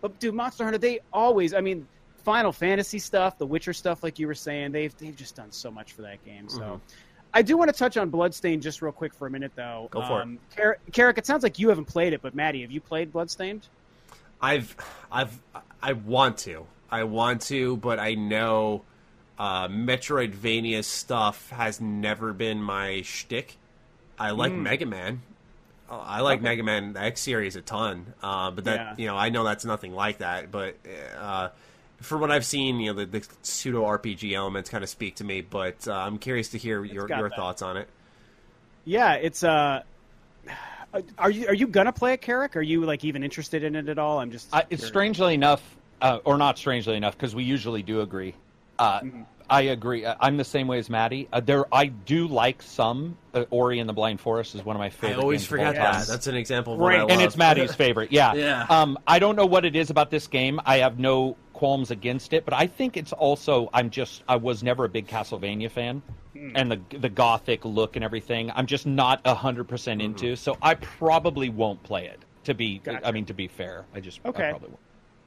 But dude, Monster Hunter, they always. I mean, Final Fantasy stuff, The Witcher stuff, like you were saying, they've they've just done so much for that game. So. Mhm. I do want to touch on Bloodstained just real quick for a minute, though. Go for it. um, Car- Carrick, it sounds like you haven't played it, but Maddie, have you played Bloodstained? I've I've I want to. I want to, but I know Uh, Metroidvania stuff has never been my shtick. I like Mega Man. I like. Okay. Mega Man X series a ton, uh, but that Yeah. you know I know that's nothing like that. But uh, for what I've seen, you know the, the pseudo RPG elements kind of speak to me. But uh, I'm curious to hear your, your that. thoughts on it. Yeah, it's uh. Are you are you gonna play a Carrick? Are you like even interested in it at all? I'm just. I, it's strangely enough, uh, or not strangely enough, because we usually do agree. Uh, Mm-hmm. I agree. Uh, I'm the same way as Maddie. Uh, there, I do like some. Uh, Ori and the Blind Forest is one of my favorites. I always games of forget that. That's an example of what Great. I love. and it's Maddie's favorite. Yeah. Yeah. Um, I don't know what it is about this game. I have no qualms against it, but I think it's also I'm just I was never a big Castlevania fan, Hmm. and the the gothic look and everything. I'm just not hundred percent into. So I probably won't play it. To be, I mean, to be fair, I just I Okay. probably won't.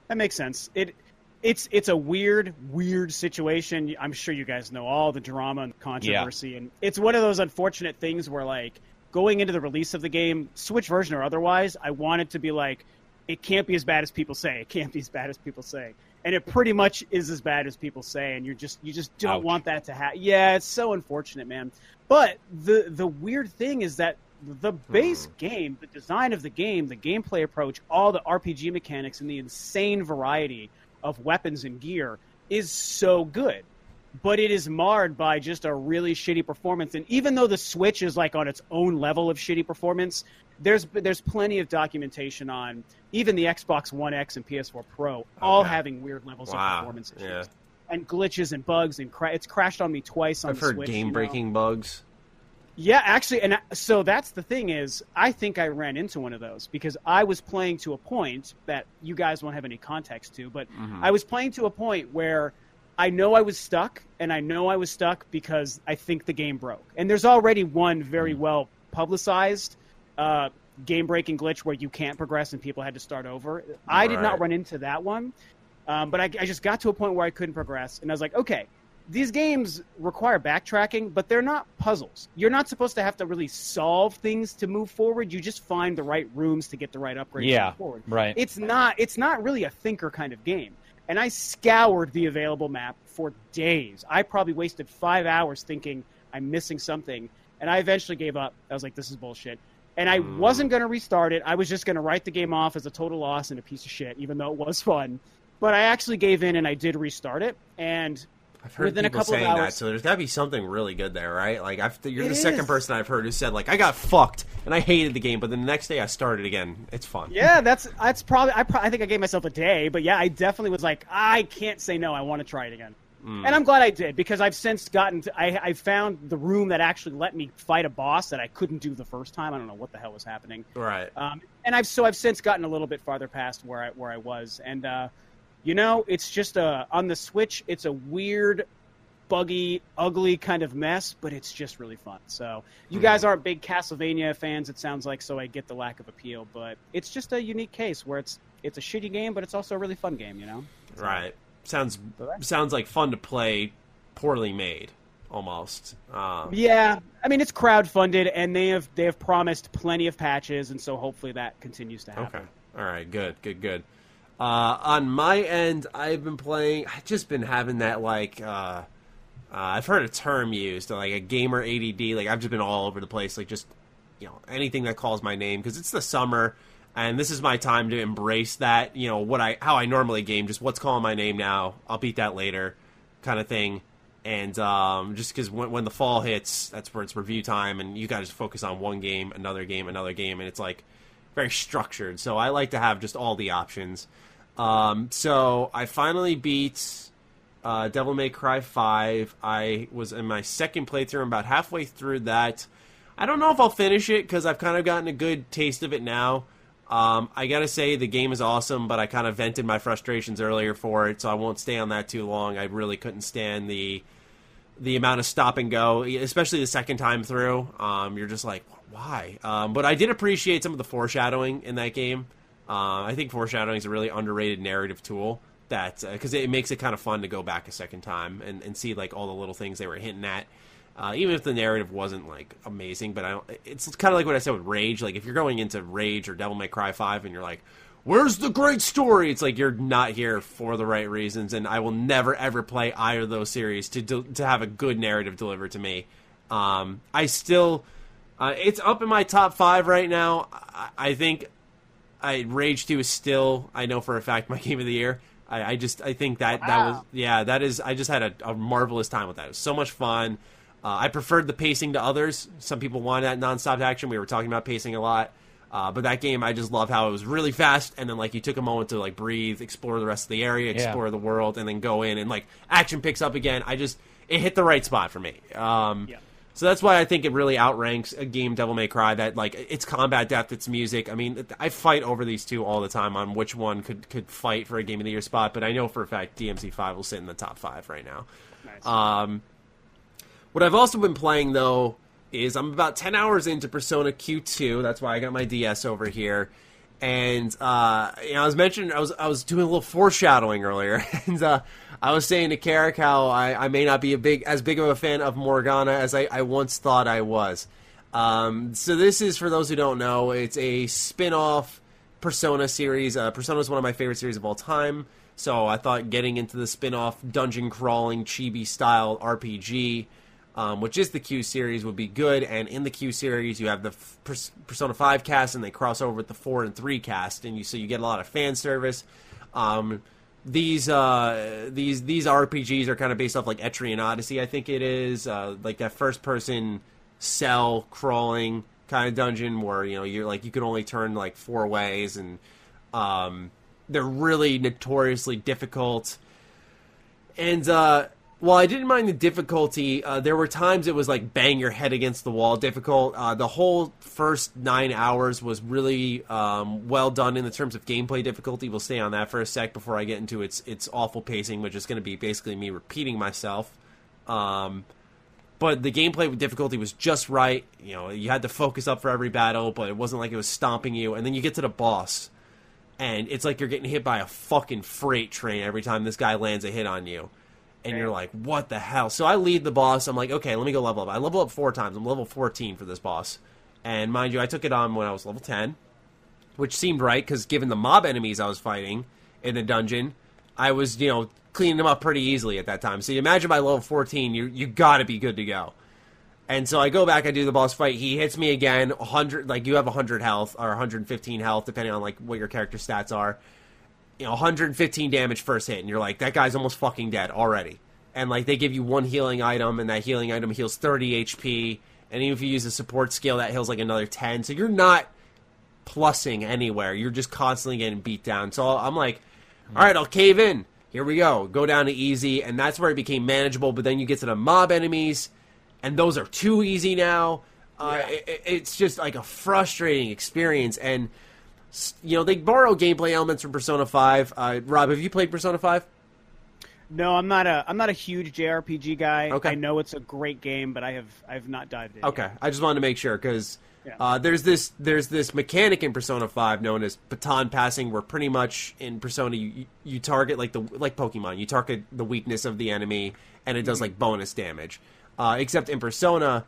That makes sense. It it's it's a weird weird situation. I'm sure you guys know all the drama and controversy, and it's one of those unfortunate things where like going into the release of the game, Switch version or otherwise, I wanted to be like it can't be as bad as people say. It can't be as bad as people say. And it pretty much is as bad as people say, and you're just you just don't Ouch. want that to happen. Yeah, it's so unfortunate, man. But the the weird thing is that the hmm. base game, the design of the game, the gameplay approach, all the RPG mechanics, and the insane variety of weapons and gear is so good. But it is marred by just a really shitty performance. And even though the Switch is like on its own level of shitty performance, there's there's plenty of documentation on even the Xbox One X and PS4 Pro all having weird levels Wow. of performance issues. Yeah. And glitches and bugs and cra- it's crashed on me twice on I've the heard Switch. you know? game breaking bugs. Yeah, actually, and so that's the thing is, I think I ran into one of those because I was playing to a point that you guys won't have any context to, but I was playing to a point where I know I was stuck, and I know I was stuck because I think the game broke. And there's already one very well publicized uh, game breaking glitch where you can't progress and people had to start over. I did not run into that one, um, but I, I just got to a point where I couldn't progress, and I was like, okay, these games require backtracking, but they're not puzzles. You're not supposed to have to really solve things to move forward. You just find the right rooms to get the right upgrades to Yeah, move forward. right. It's not. It's not really a thinker kind of game. And I scoured the available map for days. I probably wasted five hours thinking I'm missing something, and I eventually gave up. I was like, this is bullshit. And I hmm. wasn't going to restart it. I was just going to write the game off as a total loss and a piece of shit, even though it was fun. But I actually gave in and I did restart it. And I've heard Within a people couple of saying that, so there's got to be something really good there, right? Like, I've, you're It the second is. person I've heard who said like, I got fucked and I hated the game, but then the next day I started again. It's fun. Yeah, that's that's probably I, pro- I think I gave myself a day, but yeah, I definitely was like I can't say no. I want to try it again, and I'm glad I did because I've since gotten to, I I found the room that actually let me fight a boss that I couldn't do the first time. I don't know what the hell was happening, Right. um, and I've so I've since gotten a little bit farther past where I where I was, and uh, you know, it's just a on the Switch. It's a weird buggy, ugly kind of mess, but it's just really fun. So you guys aren't big Castlevania fans, it sounds like, so I get the lack of appeal. But it's just a unique case where it's it's a shitty game, but it's also a really fun game. You know? Right. Sounds Right. sounds like fun to play, poorly made, almost. Um, Yeah, I mean it's crowdfunded, and they have they have promised plenty of patches, and so hopefully that continues to happen. Okay. All right. Good. Good. Good. Uh, on my end, I've been playing. I've just been having that like. Uh, uh, I've heard a term used like a gamer ADD. Like I've just been all over the place. Like just you know anything that calls my name because it's the summer and this is my time to embrace that. You know what I how I normally game. Just what's calling my name now. I'll beat that later, kind of thing. And um, just because when, when the fall hits, that's where it's review time, and you to focus on one game, another game, another game, and it's like very structured. So I like to have just all the options. Um, so I finally beat uh, Devil May Cry 5. I was in my second playthrough. About halfway through that. I don't know if I'll finish it because I've kind of gotten a good taste of it now. Um, I gotta say the game is awesome, but I kind of vented my frustrations earlier for it, so I won't stay on that too long. I really couldn't stand the the amount of stop and go, especially the second time through. Um, you're just like, why? Um, but I did appreciate some of the foreshadowing in that game. Uh, I think foreshadowing is a really underrated narrative tool that because it makes it kind of fun to go back a second time and, and see like all the little things they were hinting at. Uh, even if the narrative wasn't like amazing, but I don't. It's kind of like what I said with Rage. Like if you're going into Rage or Devil May Cry Five and you're like, where's the great story? It's like you're not here for the right reasons, and I will never ever play either of those series to to have a good narrative delivered to me. Um, I still, uh, it's up in my top five right now. I, I think I Rage Two is still, I know for a fact, my game of the year. I, I just, I think that that was, yeah, that is. I just had a, a marvelous time with that. It was so much fun. Uh, I preferred the pacing to others. Some people wanted that nonstop action. We were talking about pacing a lot. Uh, but that game, I just love how it was really fast, and then like you took a moment to like breathe, explore the rest of the area, explore Yeah. the world, and then go in and like action picks up again. I just it hit the right spot for me. Um, Yeah. So that's why I think it really outranks a game Devil May Cry. That like it's combat depth, it's music. I mean, I fight over these two all the time on which one could could fight for a game of the year spot. But I know for a fact DMC Five will sit in the top five right now. Nice. Um, what I've also been playing though is I'm about ten hours into Persona Q2. That's why I got my DS over here. And uh, you know, I was mentioning I was I was doing a little foreshadowing earlier, and uh, I was saying to Carrick how I, I may not be a big as big of a fan of Morgana as I, I once thought I was. Um, so this is for those who don't know, it's a spin-off Persona series. Uh, Persona is one of my favorite series of all time. So I thought getting into the spin-off dungeon crawling chibi style RPG, um, which is the Q series, would be good. And in the Q series, you have the f- Persona Five cast, and they cross over with the four and three cast, and you so you get a lot of fan service. Um, these uh, these these RPGs are kind of based off like Etrian Odyssey, I think it is, uh, like that first person cell crawling kind of dungeon where you know you're like you can only turn like four ways and um, they're really notoriously difficult. And uh, while I didn't mind the difficulty, uh, there were times it was like bang your head against the wall difficult. Uh, the whole first nine hours was really um, well done in the terms of gameplay difficulty. We'll stay on that for a sec before I get into its its awful pacing, which is going to be basically me repeating myself. Um, but the gameplay difficulty was just right. You know, you had to focus up for every battle, but it wasn't like it was stomping you. And then you get to the boss, and it's like you're getting hit by a fucking freight train every time this guy lands a hit on you. And you're like, what the hell? So I lead the boss. I'm like, okay, let me go level up. I level up four times. I'm level 14 for this boss. And mind you, I took it on when I was level 10, which seemed right because given the mob enemies I was fighting in the dungeon, I was, you know, cleaning them up pretty easily at that time. So you imagine by level 14, you you got to be good to go. And so I go back, I do the boss fight. He hits me again, 100, like you have 100 health or 115 health, depending on like what your character stats are. You know, 115 damage first hit, and you're like, that guy's almost fucking dead already. And like they give you one healing item, and that healing item heals 30 HP. And even if you use a support skill, that heals like another 10. So you're not plussing anywhere. You're just constantly getting beat down. So I'm like, all right, I'll cave in. Here we go. Go down to easy, and that's where it became manageable. But then you get to the mob enemies, and those are too easy now. Uh, Yeah. it- it's just like a frustrating experience, and you know they borrow gameplay elements from Persona Five. Uh, Rob, have you played Persona Five? No, I'm not a I'm not a huge JRPG guy. Okay. I know it's a great game, but I have I've not dived in. Okay, yet. I just wanted to make sure because Yeah. uh, there's this there's this mechanic in Persona Five known as baton passing, where pretty much in Persona you, you- target like the like Pokemon, you target the weakness of the enemy, and it does like bonus damage. Uh, except in Persona,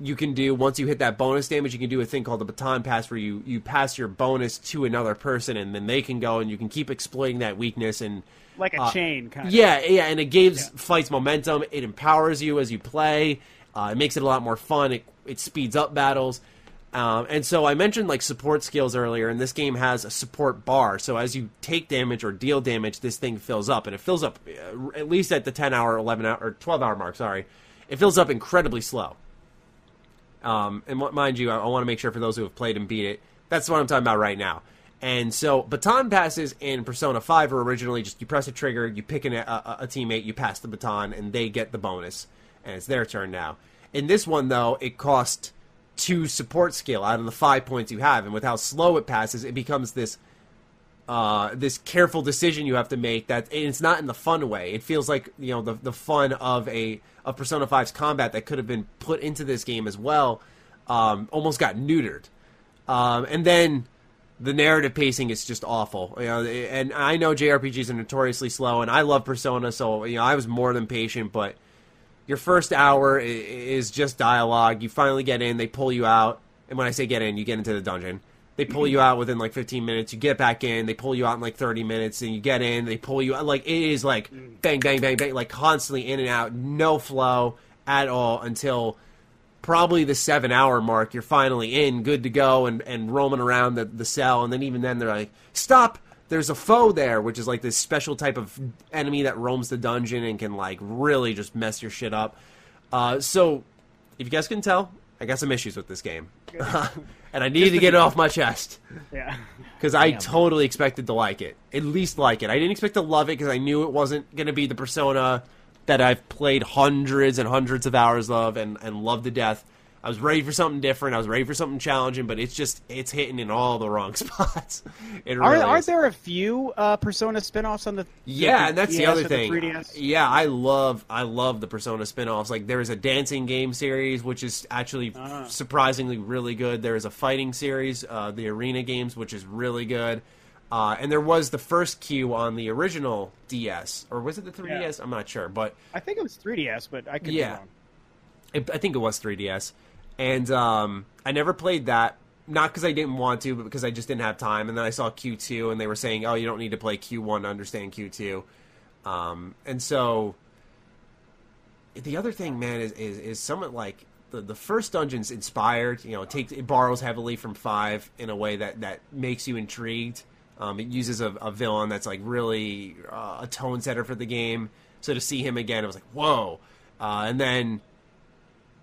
you can do once you hit that bonus damage, you can do a thing called the baton pass, where you you pass your bonus to another person, and then they can go and you can keep exploiting that weakness and Like a Uh, chain kind of. yeah, yeah, and it gives Yeah. fights momentum. It empowers you as you play. Uh, it makes it a lot more fun. It, it speeds up battles. Um, and so I mentioned like support skills earlier, and this game has a support bar. So as you take damage or deal damage, this thing fills up, and it fills up uh, at least at the ten hour, eleven hour, or twelve hour mark. Sorry, it fills up incredibly slow. Um, and mind you, I, I want to make sure for those who have played and beat it, that's what I'm talking about right now. And so, baton passes in Persona 5 were originally just you press a trigger, you pick an, a, a, teammate, you pass the baton, and they get the bonus. And it's their turn now. In this one, though, it cost two support skill out of the five points you have. And with how slow it passes, it becomes this uh, this careful decision you have to make that it's not in the fun way. It feels like you know the the fun of a of Persona 5's combat that could have been put into this game as well, um, almost got neutered. Um, and then the narrative pacing is just awful. You know, and I know JRPGs are notoriously slow, and I love Persona, so you know I was more than patient. But your first hour is just dialogue. You finally get in, they pull you out, and when I say get in, you get into the dungeon, they pull you out within like 15 minutes. You get back in, they pull you out in like 30 minutes, and you get in, they pull you out. Like it is like bang, bang, bang, bang, like constantly in and out, no flow at all until probably the seven hour mark. You're finally in, good to go, and and roaming around the the cell. And then even then, they're like, stop. There's a foe there, which is like this special type of enemy that roams the dungeon and can like really just mess your shit up. Uh, so, if you guys can tell, I got some issues with this game, and I needed to get it off my chest Yeah. because I totally expected to like it, at least like it. I didn't expect to love it because I knew it wasn't going to be the Persona that I've played hundreds and hundreds of hours of and and loved to death. I was ready for something different. I was ready for something challenging, but it's just it's hitting in all the wrong spots. It Are, really aren't there a few uh, Persona spin-offs on the Yeah, the and that's the 3DS other or the thing. Yeah, I love I love the Persona spin-offs. Like there is a dancing game series which is actually Ah. surprisingly really good. There is a fighting series, uh, the Arena games, which is really good. Uh, and there was the first Q on the original DS, or was it the 3DS? I'm not sure, but I think it was 3DS, but I could Yeah. be wrong. I think it was 3DS, and um, I never played that. Not because I didn't want to, but because I just didn't have time. And then I saw Q2, and they were saying, "Oh, you don't need to play Q1 to understand Q2." Um, and so, the other thing, man, is is, is somewhat like the the first dungeon's inspired. You know, it takes it borrows heavily from five in a way that that makes you intrigued. Um, it uses a, a villain that's like really uh, a tone setter for the game. So to see him again, it was like whoa. Uh, and then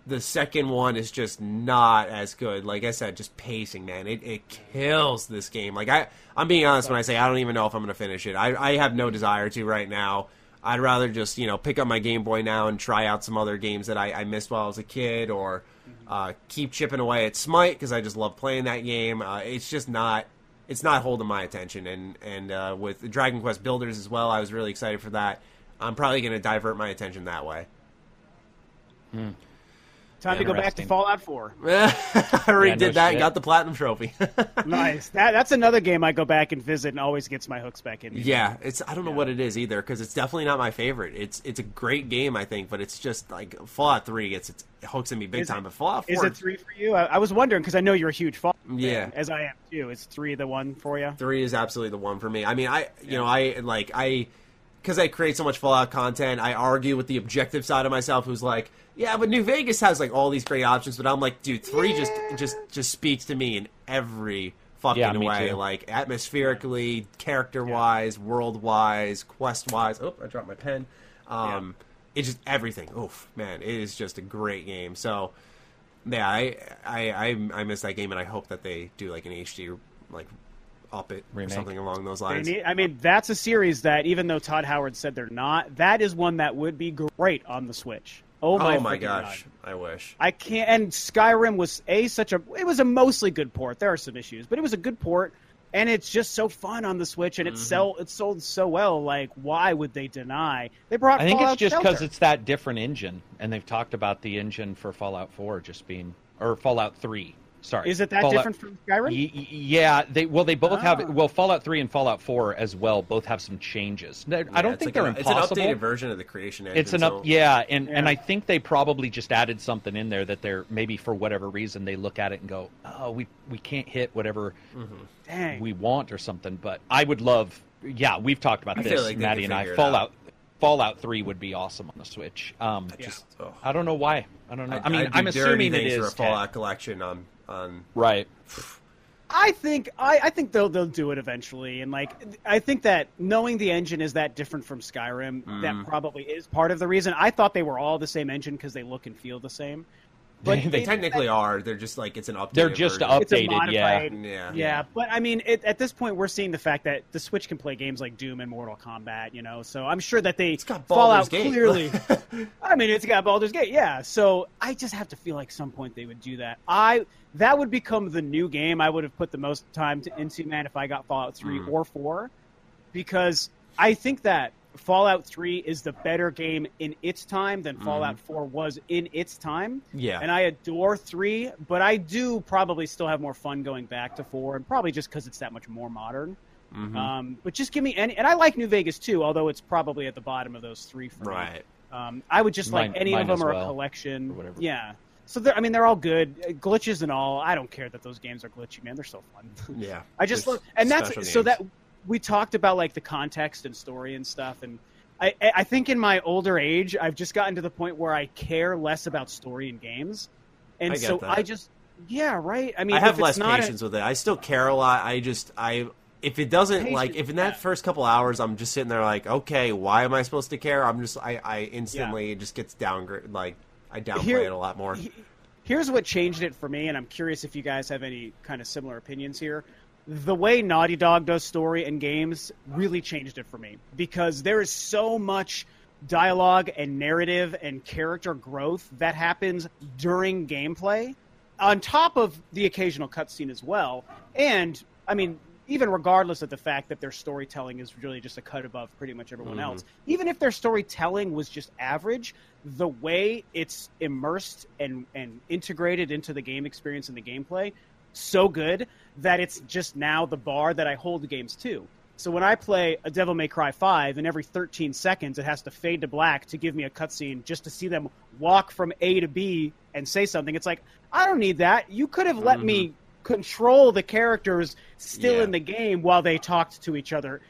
the second one is just not as good. Like I said, just pacing, man. It, it kills this game. Like I, I'm being honest when I say I don't even know if I'm going to finish it. I, I have no desire to right now. I'd rather just you know pick up my Game Boy now and try out some other games that I, I missed while I was a kid, or uh, keep chipping away at Smite because I just love playing that game. Uh, it's just not. It's not holding my attention, and and uh, with Dragon Quest Builders as well, I was really excited for that. I'm probably going to divert my attention that way. Time to go back to Interesting. Fallout 4. I already Yeah, no did that and got the platinum trophy. nice. That, that's another game I go back and visit and always gets my hooks back in. me. yeah, it's I don't know what it is either because it's definitely not my favorite. It's it's a great game I think, but it's just like Fallout Three gets its it hooks in me big Is time. it- But Fallout 4 Is Four, it three for you? I, I was wondering because I know you're a huge Fallout fan, Yeah. as I am too. Is three the one for you? three is absolutely the one for me. I mean, I you know I like I because I create so much Fallout content. I argue with the objective side of myself, who's like, yeah, but New Vegas has like all these great options. But I'm like, dude, three just just just speaks to me in every fucking Yeah, way, too. like atmospherically, character wise, world wise, quest wise. Oh, I dropped my pen. Um, It's just everything. Oof, man, it is just a great game. So. Yeah, I, I I I miss that game, and I hope that they do like an HD like up it or something along those lines. need- I mean, that's a series that even though Todd Howard said they're not, that is one that would be great on the Switch. Oh my, oh my gosh, God. I wish. I can't. And Skyrim was a such a. It was a mostly good port. There are some issues, but it was a good port, and it's just so fun on the Switch, and it Mm-hmm. sell it sold so well. Like, why would they deny? They brought. I think Fallout it's just because it's that different engine, and they've talked about the engine for Fallout 4 just being, or Fallout 3. Sorry, Is it that Fallout- different from Skyrim? Y- y- yeah, they well they both Ah. have well Fallout 3 and Fallout 4 as well both have some changes. I don't think like they're an, impossible. It's an updated version of the creation engine. It's an so- yeah, and and I think they probably just added something in there that they're maybe for whatever reason they look at it and go, oh, we we can't hit whatever Dang. we want or something. But I would love, yeah, we've talked about I this, like Maddie and I. figure it Fallout Fallout 3 would be awesome on the Switch. Um, Yeah. Just, oh. I don't know why. I don't know. I, mean, I'd do I'm assuming it things for a Fallout 10. collection on on. right. I think I, I think they'll they'll do it eventually, and like I think that knowing the engine is that different from Skyrim, Mm. that probably is part of the reason. I thought they were all the same engine because they look and feel the same. But They They it- technically are. They're just like it's an update. They're just version. it's a updated, yeah. Yeah. yeah. But I mean, it, at this point, we're seeing the fact that the Switch can play games like Doom and Mortal Kombat. You know, so I'm sure that they It's got Fallout Gate. clearly. I mean, it's got Baldur's Gate, yeah. So I just have to feel like some point they would do that. I that would become the new game I would have put the most time to, into, man, if I got Fallout three Mm. or four, because I think that Fallout three is the better game in its time than Fallout four was in its time. Yeah. And I adore three, but I do probably still have more fun going back to four, and probably just because it's that much more modern. Mhm. Um, but just give me any, and I like New Vegas too, although it's probably at the bottom of those three for me. right. Um, I would just Mine- like any of them well, a collection. or whatever. Yeah. So I mean, they're all good glitches and all. I don't care that those games are glitchy, man. They're so fun. Yeah, I just love, and that's so that we talked about like the context and story and stuff, and I, I think in my older age, I've just gotten to the point where I care less about story in games, and I so that. I just, yeah, right. I mean, I have less not a- patience with it. I still care a lot. I just I if it doesn't Patience, like if in that yeah. first couple hours I'm just sitting there like okay why am I supposed to care? I'm just I I instantly it just gets downgrade like I downplay Here- it a lot more. he- Here's what changed it for me, and I'm curious if you guys have any kind of similar opinions here. The way Naughty Dog does story and games really changed it for me because there is so much dialogue and narrative and character growth that happens during gameplay, on top of the occasional cutscene as well. And I mean, even regardless of the fact that their storytelling is really just a cut above pretty much everyone mm-hmm. else, even if their storytelling was just average, the way it's immersed and, and integrated into the game experience and the gameplay, so good that it's just now the bar that I hold the games to. So when I play a Devil May Cry 5, and every 13 seconds it has to fade to black to give me a cutscene just to see them walk from A to B and say something, it's like, I don't need that. You could have let me mm-hmm. control the characters still Yeah. in the game while they talked to each other.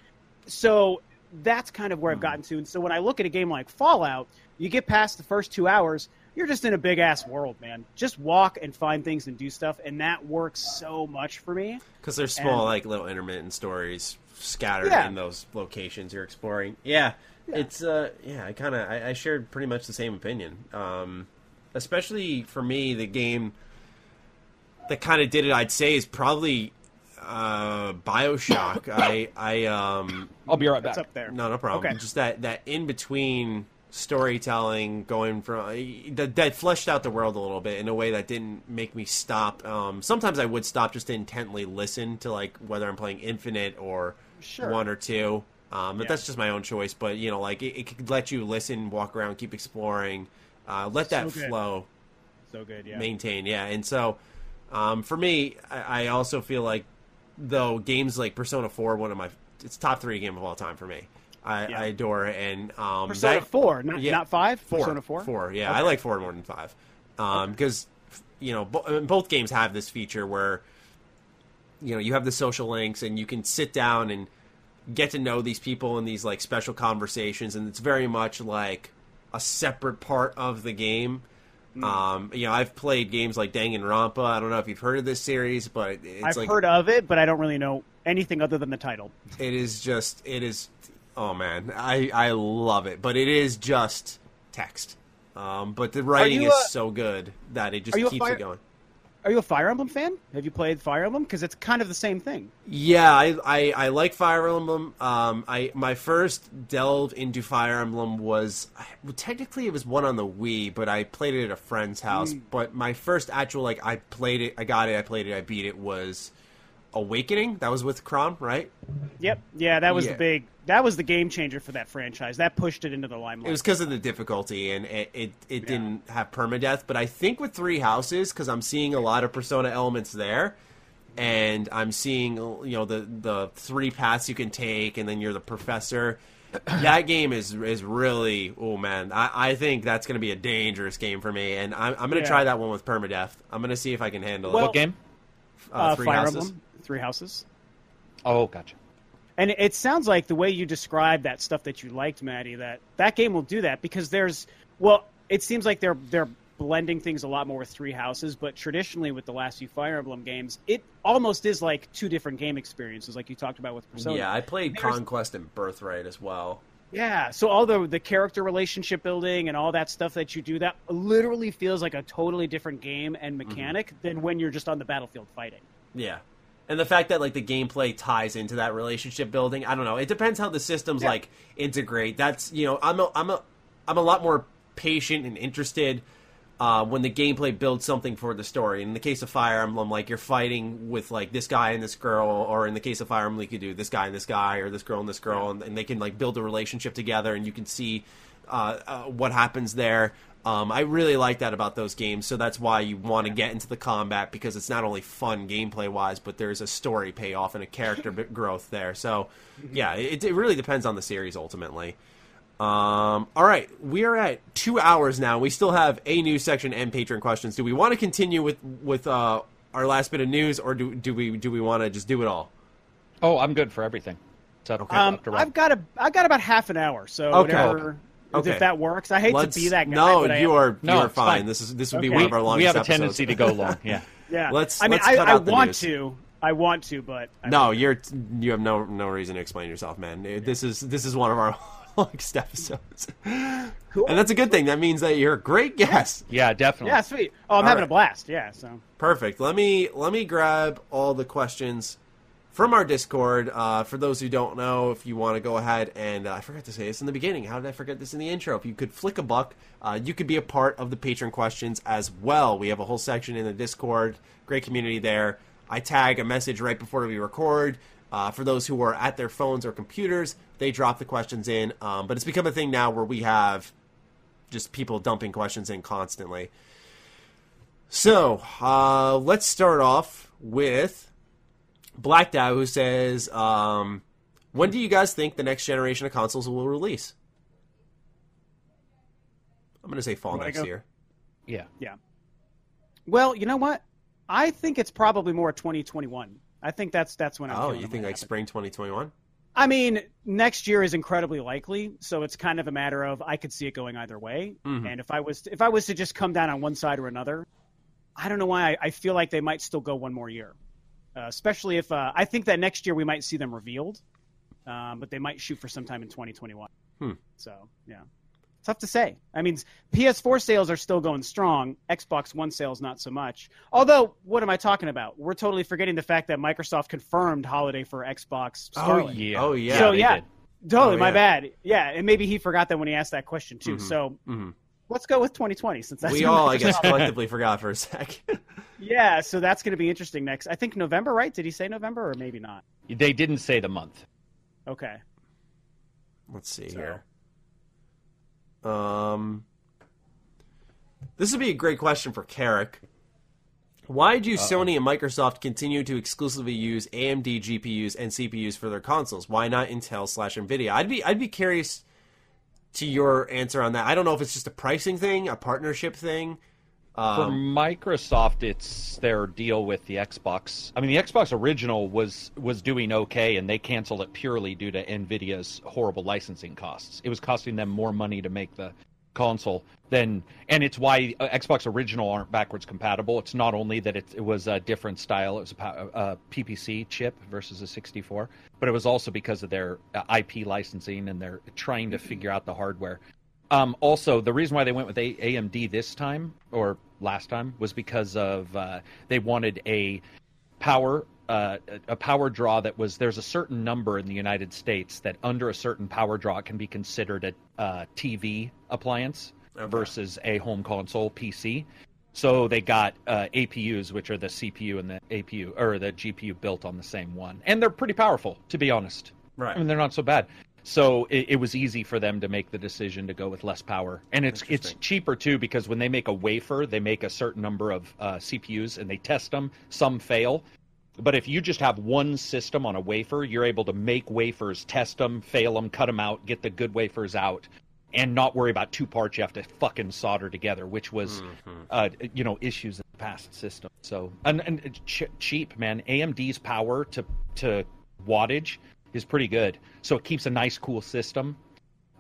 So that's kind of where I've mm-hmm. gotten to. And so when I look at a game like Fallout, you get past the first two hours, you're just in a big ass world, man. Just walk and find things and do stuff, and that works so much for me. Because there's small, And- like little intermittent stories scattered Yeah. in those locations you're exploring. Yeah, it's uh, yeah. I kind of I, I shared pretty much the same opinion. Um, especially for me, the game that kind of did it, I'd say, is probably uh, Bioshock. I I um, I'll be right That's back. up there. no, no problem. Okay. Just that that in between storytelling, going from that, that fleshed out the world a little bit in a way that didn't make me stop. Um, sometimes I would stop just to intently listen to like whether I'm playing Infinite or Sure. one or two. Um, but Yeah. that's just my own choice. But you know, like it, it could let you listen, walk around, keep exploring, uh, let that So flow So good, yeah. maintain. Yeah, and so um, for me, I, I also feel like though games like Persona Four, one of my it's top three game of all time for me. I, Yeah. I adore it, and um, Persona that- 4, not, yeah, not 5? Four, Persona 4? four. Yeah, Okay. I like four more than five, um, because you know bo- I mean, both games have this feature where you know you have the social links and you can sit down and get to know these people in these like special conversations and it's very much like a separate part of the game Hmm. um you know i've played games like danganronpa i don't know if you've heard of this series but it's I've like heard of it, but I don't really know anything other than the title. it is just it is oh man i i love it but it is just text um but the writing is a- so good that it just Are you a keeps fire- it going Are you a Fire Emblem fan? Have you played Fire Emblem? Because it's kind of the same thing. Yeah, I, I, I like Fire Emblem. Um, I my first delve into Fire Emblem was well, technically it was one on the Wii, but I played it at a friend's house. Hmm. But my first actual like I played it, I got it, I played it, I beat it was Awakening. That was with Chrom, right? Yep. Yeah, that was Yeah. the big. That was the game changer for that franchise. That pushed it into the limelight. It was because of the difficulty, and it it, it didn't have permadeath. But I think with Three Houses, because I'm seeing a lot of Persona elements there, and I'm seeing you know the the three paths you can take, and then you're the professor. that game is is really oh man, I, I think that's going to be a dangerous game for me, and I'm, I'm going to Yeah. try that one with permadeath. I'm going to see if I can handle Well- it. What game? Uh, uh, Three Fire Houses. Emblem, Three Houses. Oh, gotcha. And it sounds like the way you described that stuff that you liked, Maddie, that that game will do that because there's well, it seems like they're they're blending things a lot more with Three Houses, but traditionally with the last few Fire Emblem games, it almost is like two different game experiences, like you talked about with Persona. Yeah, I played There's- Conquest and Birthright as well. Yeah, so all the the character relationship building and all that stuff that you do that literally feels like a totally different game and mm-hmm. mechanic than when you're just on the battlefield fighting. Yeah. And the fact that like the gameplay ties into that relationship building, I don't know. It depends how the systems Yeah. like integrate. That's you know, I'm a I'm a I'm a lot more patient and interested uh, when the gameplay builds something for the story. In the case of Fire Emblem, like you're fighting with like this guy and this girl, or in the case of Fire Emblem, you could do this guy and this guy, or this girl and this girl, and, and they can like build a relationship together, and you can see uh, uh, what happens there. Um, I really like that about those games, so that's why you want to get into the combat because it's not only fun gameplay wise, but there's a story payoff and a character growth there. So, yeah, it, it really depends on the series ultimately. Um, all right, we are at two hours now. We still have a news section and patron questions. Do we want to continue with with uh, our last bit of news, or do do we do we want to just do it all? Oh, I'm good for everything. It's up, Um, up to Rob. I've got a I've got about half an hour, so Okay. whatever. Okay. If that works, I hate Let's- to be that guy. No, but I you am. are No, you are fine. fine. This is this would be one we, of our longest. we have a episodes. tendency to go long. Yeah. Yeah, Let's- I mean, let's I, cut I out the want news. to. I want to, but I No, don't. you're you have no no reason to explain yourself, man. This is this is one of our longest episodes, Cool. and that's a good thing. That means that you're a great guest. Yeah, definitely. Yeah, sweet. Oh, I'm All having right. a blast. Yeah, so Perfect. Let me let me grab all the questions from our Discord. Uh, for those who don't know, if you want to go ahead and uh, I forgot to say this in the beginning. How did I forget this in the intro? If you could flick a buck, uh, you could be a part of the patron questions as well. We have a whole section in the Discord. Great community there. I tag a message right before we record. Uh, for those who are at their phones or computers, they drop the questions in. Um, but it's become a thing now where we have just people dumping questions in constantly. So, uh, let's start off with Black Dow, who says, um, When do you guys think the next generation of consoles will release? I'm going to say fall Wanna next go? year. Yeah. yeah. Well, you know what? I think it's probably more 2021. I think that's that's when I'm. Oh, you think like happen. spring 2021? I mean, next year is incredibly likely, so it's kind of a matter of I could see it going either way. Mhm. And if I was to, if I was to just come down on one side or another, I don't know why I, I feel like they might still go one more year, uh, especially if uh, I think that next year we might see them revealed, um, but they might shoot for sometime in 2021. Hmm. So yeah, tough to say. I mean, PS4 sales are still going strong. Xbox One sales not so much. Although, what am I talking about? We're totally forgetting the fact that Microsoft confirmed holiday for Xbox. Scarlett. Yeah. Oh, yeah. So yeah, did. totally. Oh, my yeah. bad. Yeah, and maybe he forgot that when he asked that question too. Mhm. So hmm let's go with 2020 since that's We all, I guess, collectively forgot for a sec. Yeah, so that's going to be interesting next. I think November, right? Did he say November or maybe not? They didn't say the month. Okay. Let's see So- here. Um, this would be a great question for Carrick. Why do Sony and Microsoft continue to exclusively use AMD GPUs and CPUs for their consoles? Why not Intel slash Nvidia? I'd be I'd be curious to your answer on that. I don't know if it's just a pricing thing, a partnership thing. For Um, Microsoft, it's their deal with the Xbox. I mean, the Xbox original was was doing okay, and they canceled it purely due to Nvidia's horrible licensing costs. It was costing them more money to make the console then and it's why uh, Xbox original aren't backwards compatible. It's not only that it, it was a different style; it was a, a PPC chip versus a 64, but it was also because of their uh, IP licensing and they're trying to figure out the hardware. Um, also, the reason why they went with AMD this time or last time was because of uh, they wanted a power uh, a power draw that was there's a certain number in the United States that under a certain power draw can be considered a uh, TV appliance Okay. versus a home console PC. So they got uh, APUs, which are the CPU and the APU or the GPU built on the same one, and they're pretty powerful, to be honest. Right. I mean, they're not so bad. So it, it was easy for them to make the decision to go with less power, and it's it's cheaper too because when they make a wafer, they make a certain number of uh, CPUs and they test them. Some fail, but if you just have one system on a wafer, you're able to make wafers, test them, fail them, cut them out, get the good wafers out, and not worry about two parts you have to fucking solder together, which was, uh, you know, issues in the past system. So and and ch- cheap, man. AMD's power to to wattage is pretty good, so it keeps a nice, cool system.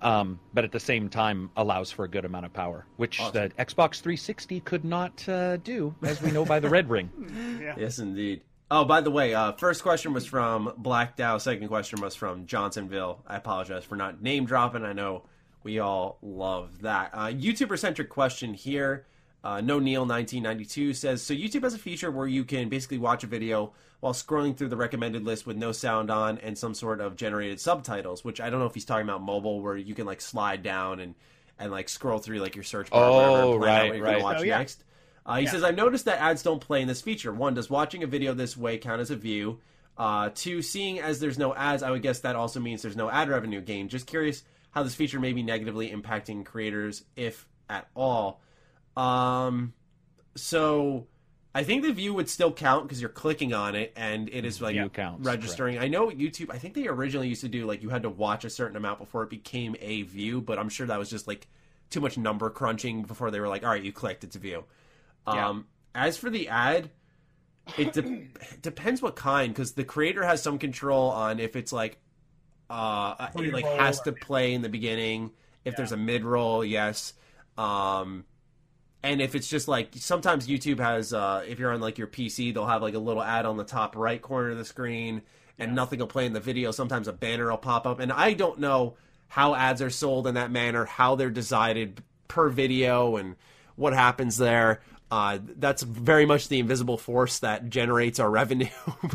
Um, but at the same time allows for a good amount of power, which Awesome. the Xbox 360 could not uh, do, as we know by the red ring. Yeah. Yes, indeed. Oh, by the way, uh, first question was from Black Dow. Second question was from Johnsonville. I apologize for not name dropping. I know we all love that. Uh, YouTuber centric question here. Uh, no Neil 1992 says so. YouTube has a feature where you can basically watch a video while scrolling through the recommended list with no sound on and some sort of generated subtitles. Which I don't know if he's talking about mobile, where you can like slide down and and like scroll through like your search bar. or whatever, Oh, and plan out right, what you're gonna right. Watch Oh, yeah. next. Uh, he Yeah. says, I've noticed that ads don't play in this feature. One, does watching a video this way count as a view? Uh, two, seeing as there's no ads, I would guess that also means there's no ad revenue gain. Just curious how this feature may be negatively impacting creators, if at all. Um, so I think the view would still count because you're clicking on it and it is like counts, registering. I know YouTube. I think they originally used to do like you had to watch a certain amount before it became a view, but I'm sure that was just like too much number crunching before they were like, all right, you clicked, it's a view. Yeah. Um, as for the ad, it de- depends what kind because the creator has some control on if it's like uh it like has to play in the beginning. If Yeah. there's a mid roll yes. Um and if it's just like sometimes youtube has uh if you're on like your pc they'll have like a little ad on the top right corner of the screen and nothing will play in the video. Sometimes a banner will pop up and i don't know how ads are sold in that manner how they're decided per video and what happens there uh, that's very much the invisible force that generates our revenue,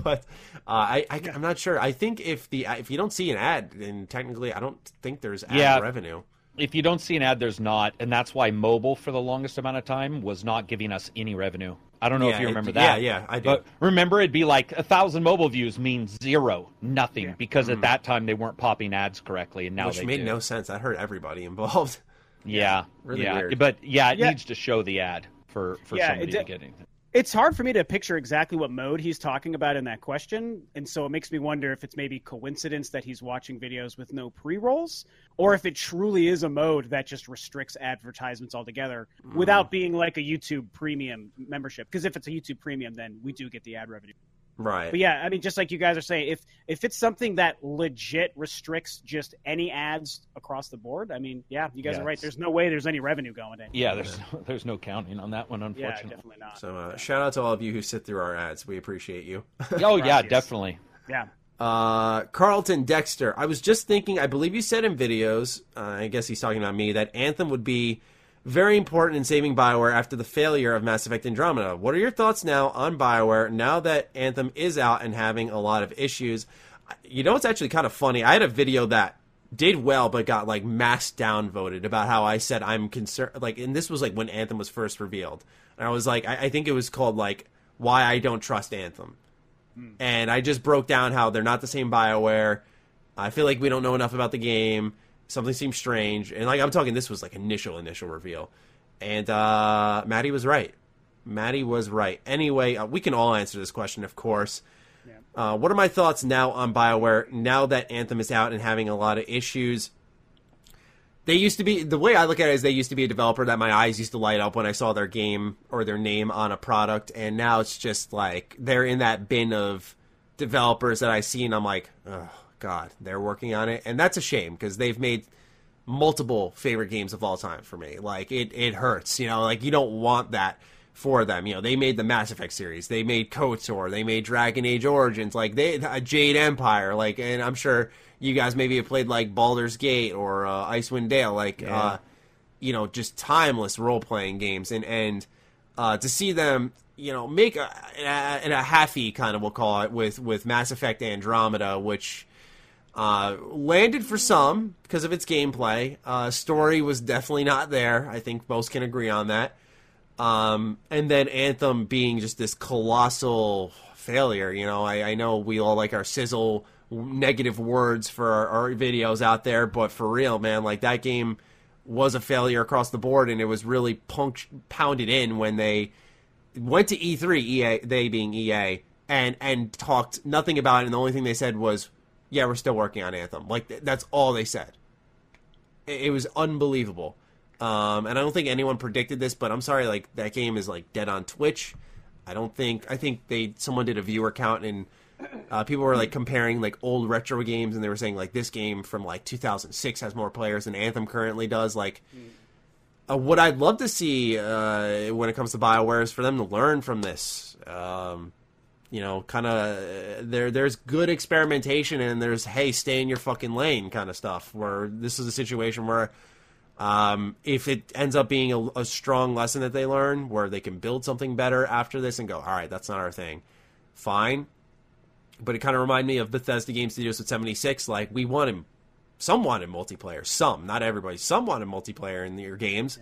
but uh, I, I, I'm not sure. I think if the if you don't see an ad, then technically I don't think there's ad Yeah. revenue. If you don't see an ad, there's not, and that's why mobile for the longest amount of time was not giving us any revenue. I don't know Yeah, if you remember yeah, that. yeah, I do. But remember, it'd be like a thousand mobile views means zero, nothing, Yeah. because at that time they weren't popping ads correctly, and now Mm. Which they made do. no sense. That hurt everybody involved. Yeah, really yeah, weird. but yeah, it Yeah. needs to show the ad for for Yeah, somebody to get anything. it's hard for me to picture exactly what mode he's talking about in that question, and so it makes me wonder if it's maybe coincidence that he's watching videos with no pre-rolls, or if it truly is a mode that just restricts advertisements altogether hmm. without being like a YouTube Premium membership. Because if it's a YouTube Premium, then we do get the ad revenue. Right. But yeah, I mean, just like you guys are saying, if if it's something that legit restricts just any ads across the board, I mean, yeah, you guys Yeah, are right. There's no way there's any revenue going in. Yeah, there's no, there's no counting on that one, unfortunately. Yeah, unfortunately. definitely not. So uh, shout out to all of you who sit through our ads. We appreciate you. oh yeah, definitely. Yeah. Uh, Carlton Dexter. I was just thinking. I believe you said in videos. Uh, I guess he's talking about me that Anthem would be very important in saving Bioware after the failure of Mass Effect Andromeda. What are your thoughts now on Bioware now that Anthem is out and having a lot of issues? You know, it's actually kind of funny. I had a video that did well but got like mass downvoted about how I said I'm concerned. Like, and this was like when Anthem was first revealed. And I was like, I, I think it was called like why I don't trust Anthem hmm. and I just broke down how they're not the same Bioware. I feel like we don't know enough about the game. Something seems strange, and like I'm talking, this was like initial initial reveal, and uh, Maddie was right. Maddie was right. Anyway, uh, we can all answer this question, of course. Uh, what are my thoughts now on Bioware now that Anthem is out and having a lot of issues? They used to be the way I look at it is they used to be a developer that my eyes used to light up when I saw their game or their name on a product, and now it's just like they're in that bin of developers that I see, and I'm like, oh god, they're working on it, and that's a shame because they've made multiple favorite games of all time for me. Like it, it hurts, you know. Like you don't want that for them. You know, they made the Mass Effect series, they made KOTOR, they made Dragon Age Origins, like they uh, Jade Empire, like, and I'm sure you guys maybe have played like Baldur's Gate or uh, Icewind Dale, like, uh, you know, just timeless role playing games, and and uh, to see them. You know, make a, a, a halfy kind of we'll call it with with Mass Effect Andromeda, which uh, landed for some because of its gameplay. Uh, story was definitely not there. I think most can agree on that. Um, and then Anthem being just this colossal failure. You know, I, I know we all like our sizzle negative words for our, our videos out there, but for real, man, like that game was a failure across the board, and it was really punct- pounded in when they went to E3, EA, they being EA, and and talked nothing about it. And the only thing they said was, "Yeah, we're still working on Anthem." Like th- that's all they said. It, it was unbelievable, um, and I don't think anyone predicted this. But I'm sorry, like that game is like dead on Twitch. I don't think. I think they someone did a viewer count and. Uh, people were like comparing like old retro games, and they were saying like this game from like 2006 has more players than Anthem currently does. Like, uh, what I'd love to see uh, when it comes to Bioware is for them to learn from this. Um, you know, kind of there. There's good experimentation, and there's hey, stay in your fucking lane kind of stuff. Where this is a situation where, um, if it ends up being a, a strong lesson that they learn, where they can build something better after this and go, all right, that's not our thing. Fine, but it kind of reminded me of Bethesda Game Studios with 76. Like we wanted, some wanted multiplayer, some, not everybody. Some wanted multiplayer in your games,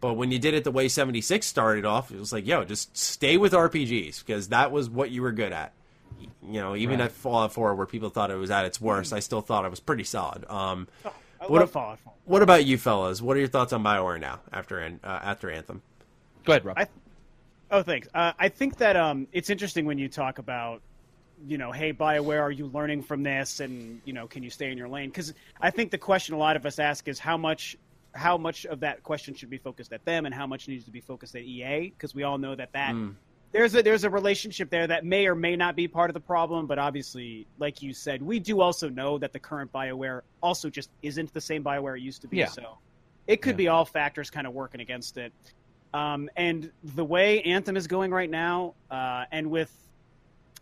but when you did it the way 76 started off, it was like, yo, just stay with RPGs because that was what you were good at. You know, even Right. at Fallout 4, where people thought it was at its worst, I still thought it was pretty solid. Um, I What love Fallout 4. what about you fellas? What are your thoughts on Bioware now after uh, after Anthem? Go ahead, Rob. I Oh, thanks. Uh, I think that um, it's interesting when you talk about, you know, hey, Bioware, are you learning from this, and you know, can you stay in your lane? Because I think the question a lot of us ask is how much, how much of that question should be focused at them, and how much needs to be focused at EA? Because we all know that that Mm. there's a there's a relationship there that may or may not be part of the problem, but obviously, like you said, we do also know that the current Bioware also just isn't the same Bioware it used to be. Yeah. So it could Yeah. be all factors kind of working against it. Um, and the way Anthem is going right now, uh, and with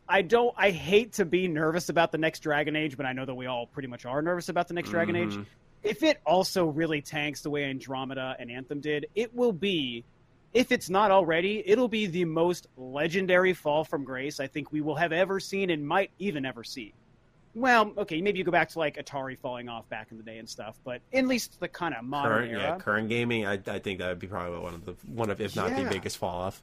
I don't I hate to be nervous about the next Dragon Age, but I know that we all pretty much are nervous about the next Dragon Age. If it also really tanks the way Andromeda and Anthem did, it will be if it's not already, it'll be the most legendary fall from grace I think we will have ever seen and might even ever see. Well, okay, maybe you go back to like Atari falling off back in the day and stuff, but at least the kind of modern Current, era. yeah, current gaming. I, I think that would be probably one of the one of, if not Yeah. the biggest fall off.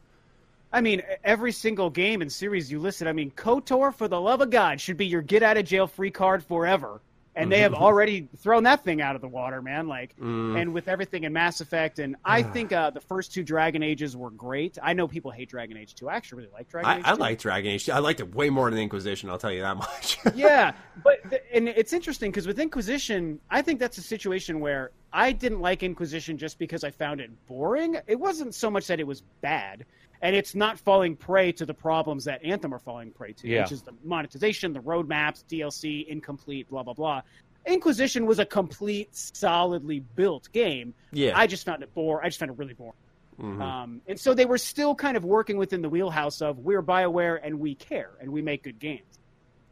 I mean, every single game and series you listed, I mean, KOTOR, for the love of God, should be your get out of jail free card forever. And they have already thrown that thing out of the water, man. Like, Mm. and with everything in Mass Effect, and I think uh, the first two Dragon Ages were great. I know people hate Dragon Age 2. I actually really like Dragon I, Age I 2. like Dragon Age. I liked it way more than Inquisition. I'll tell you that much. yeah, but and it's interesting because with Inquisition, I think that's a situation where I didn't like Inquisition just because I found it boring. It wasn't so much that it was bad, and it's not falling prey to the problems that Anthem are falling prey to, Yeah. which is the monetization, the roadmaps, DLC, incomplete, blah blah blah. Inquisition was a complete, solidly built game. yeah. I just found it boring. I just found it really boring. Mhm. Um, and so they were still kind of working within the wheelhouse of we're Bioware and we care and we make good games.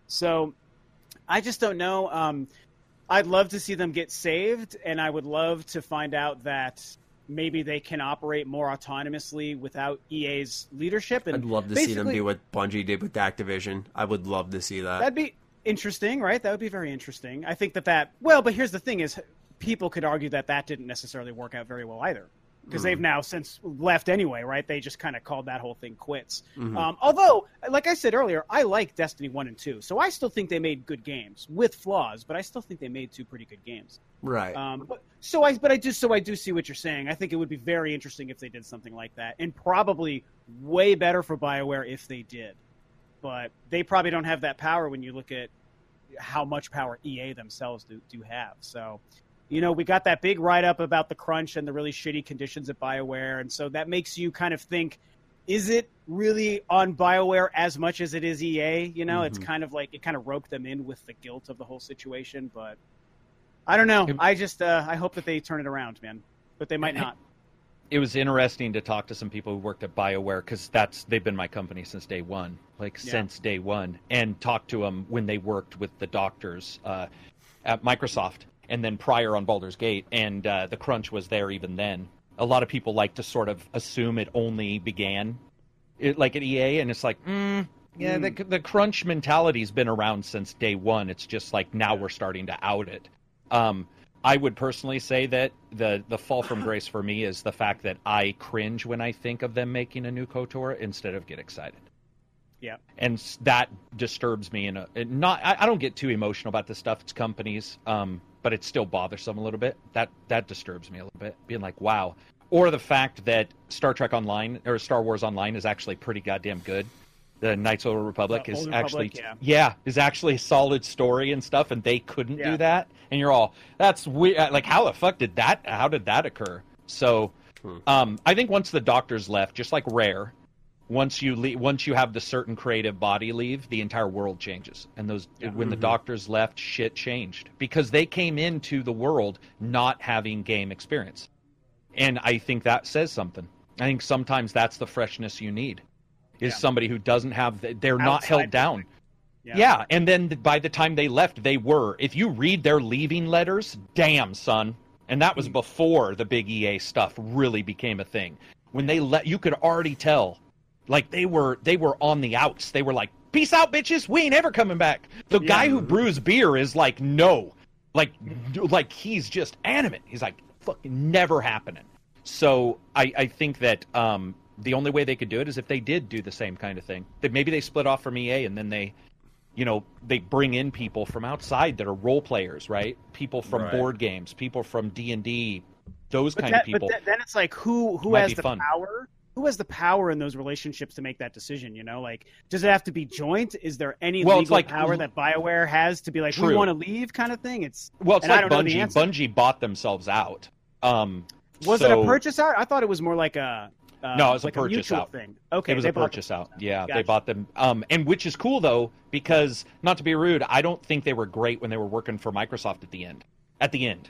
So I just don't know. Um, I'd love to see them get saved, and I would love to find out that maybe they can operate more autonomously without EA's leadership. And I'd love to see them do what Bungie did with Activision. I would love to see that. That'd be interesting, right? That would be very interesting. I think that that well, but here's the thing: is people could argue that that didn't necessarily work out very well either, because they've now since left anyway, right? They just kind of called that whole thing quits. Um, although, like I said earlier, I like Destiny one and two, so I still think they made good games with flaws, but I still think they made two pretty good games. right. Um, but, so I, but I do, so I do see what you're saying. I think it would be very interesting if they did something like that, and probably way better for Bioware if they did. But they probably don't have that power when you look at how much power EA themselves do, do have. So, you know, we got that big write up about the crunch and the really shitty conditions at Bioware, and so that makes you kind of think. Is it really on BioWare as much as it is EA? You know, it's Mhm. kind of like it kind of roped them in with the guilt of the whole situation, but I don't know. It- I just uh, I hope that they turn it around, man. But they might not. it was interesting to talk to some people who worked at BioWare because that's they've been my company since day one, like Yeah. since day one, and talk to them when they worked with the doctors uh, at Microsoft, and then prior on Baldur's Gate, and uh, the crunch was there even then. A lot of people like to sort of assume it only began, it, like at EA, and it's like, mm, yeah, the the crunch mentality's been around since day one. It's just like now we're starting to out it. Um, I would personally say that the the fall from grace for me is the fact that I cringe when I think of them making a new KOTOR instead of get excited. Yeah. And that disturbs me. And not, I, I don't get too emotional about this stuff. It's companies, um, but it's still bothers bothersome a little bit. That that disturbs me a little bit. Being like, wow. Or the fact that Star Trek Online or Star Wars Online is actually pretty goddamn good. The Knights of the Republic The is Old actually Republic, yeah. is actually a solid story and stuff, and they couldn't Yeah. do that. And you're all, that's weird. Like, how the fuck did that? How did that occur? So, um, I think once the doctors left, just like Rare, once you leave, once you have the certain creative body leave, the entire world changes. And those when the mm-hmm. doctors left, shit changed because they came into the world not having game experience. And I think that says something. I think sometimes that's the freshness you need. Is Yeah. somebody who doesn't have the, they're not held down. Yeah. Yeah. and then by the time they left, they were. If you read their leaving letters, damn son, and that was mm. before the big EA stuff really became a thing. When they let, you could already tell, like they were they were on the outs. They were like, "Peace out, bitches. We ain't ever coming back." The guy who brews beer is like, "No," like like he's just animate. He's like, "Fucking never happening." So I I think that um the only way they could do it is if they did do the same kind of thing. That maybe they split off from EA and then they you know they bring in people from outside that are role players right people from Right. board games people from d&d those But, kind that, of people but th- then it's like who who Might has the fun. power who has the power in those relationships to make that decision? You know, like does it have to be joint? Is there any Well, legal like- power that Bioware has to be like we want to leave kind of thing? It's Well, it's like don't know the Bungie. Bungie bought themselves out. Um, was it a purchase out? I thought it was more like a uh, No, it was a like purchase mutual out. thing. Okay, it was a purchase out. Yeah, they bought them. Um, and which is cool though because not to be rude, I don't think they were great when they were working for Microsoft at the end. At the end,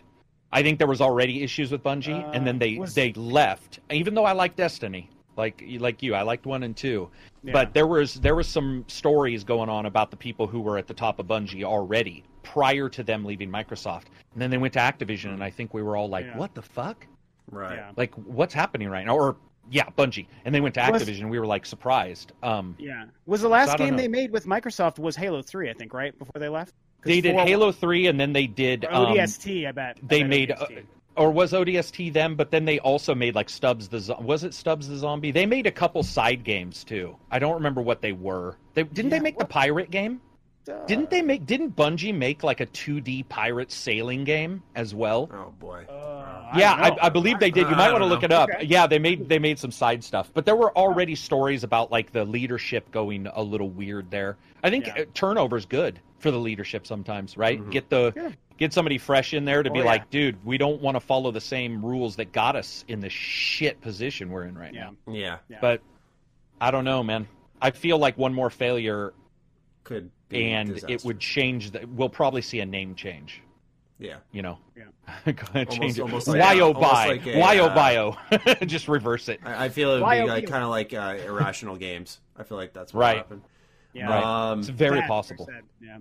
I think there was already issues with Bungie, and then they Uh, was- they left. Even though I like Destiny, like like you, I liked one and two, Yeah. but there was there was some stories going on about the people who were at the top of Bungie already prior to them leaving Microsoft, and then they went to Activision, and I think we were all like, Yeah. "What the fuck? Right. Yeah. Like, what's happening right now?" Or yeah, Bungie, and they went to Was- Activision. we were like surprised. Um, Yeah. Was the last don't game know. they made with Microsoft was Halo 3, I think, right? Before they left? They did Halo Three, and then they did um, ODST, I bet. I they bet made, uh, or was ODST them? But then they also made like Stubbs the Zo- was it Stubbs the Zombie? They made a couple side games too. I don't remember what they were. They didn't they Yeah, make the pirate game? Uh, Didn't they make? Didn't Bungie make like a 2D pirate sailing game as well? Oh boy. uh, yeah, don't. I, I believe they did. You might want to look know. it up. Okay. Yeah, they made they made some side stuff, but there were already stories about like the leadership going a little weird there. I think Yeah. uh, turnover's good for the leadership sometimes, right? Mhm. Get the Yeah. get somebody fresh in there to Oh, be yeah. like, dude, we don't want to follow the same rules that got us in the shit position we're in right Yeah. now. Yeah. Yeah. But I don't know, man. I feel like one more failure Could be and it would change. The, we'll probably see a name change. Yeah. You know, Yeah. go ahead, change it. almost like- Why yeah, oh almost like a, Why oh uh, bio? Just reverse it. I, I feel it would Why be like, kind of like uh, irrational games. I feel like that's what Right. happened. Yeah. Right. Um, It's very possible. Yeah.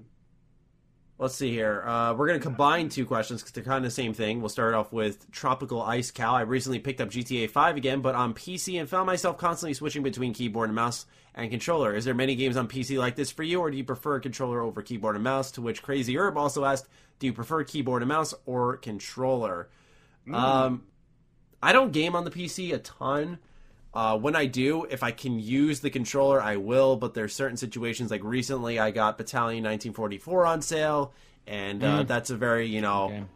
Let's see here. Uh, we're going to combine two questions because they're kind of the same thing. We'll start off with Tropical Ice Cow. I recently picked up GTA 5 again, but on PC and found myself constantly switching between keyboard and mouse and controller. Is there many games on PC like this for you, or do you prefer controller over keyboard and mouse? To which Crazy Herb also asked, do you prefer keyboard and mouse or controller? Um, I don't game on the PC a ton. Uh, when I do, if I can use the controller, I will. But there's certain situations, like recently, I got Battalion 1944 on sale, and uh, that's a very you know, Game.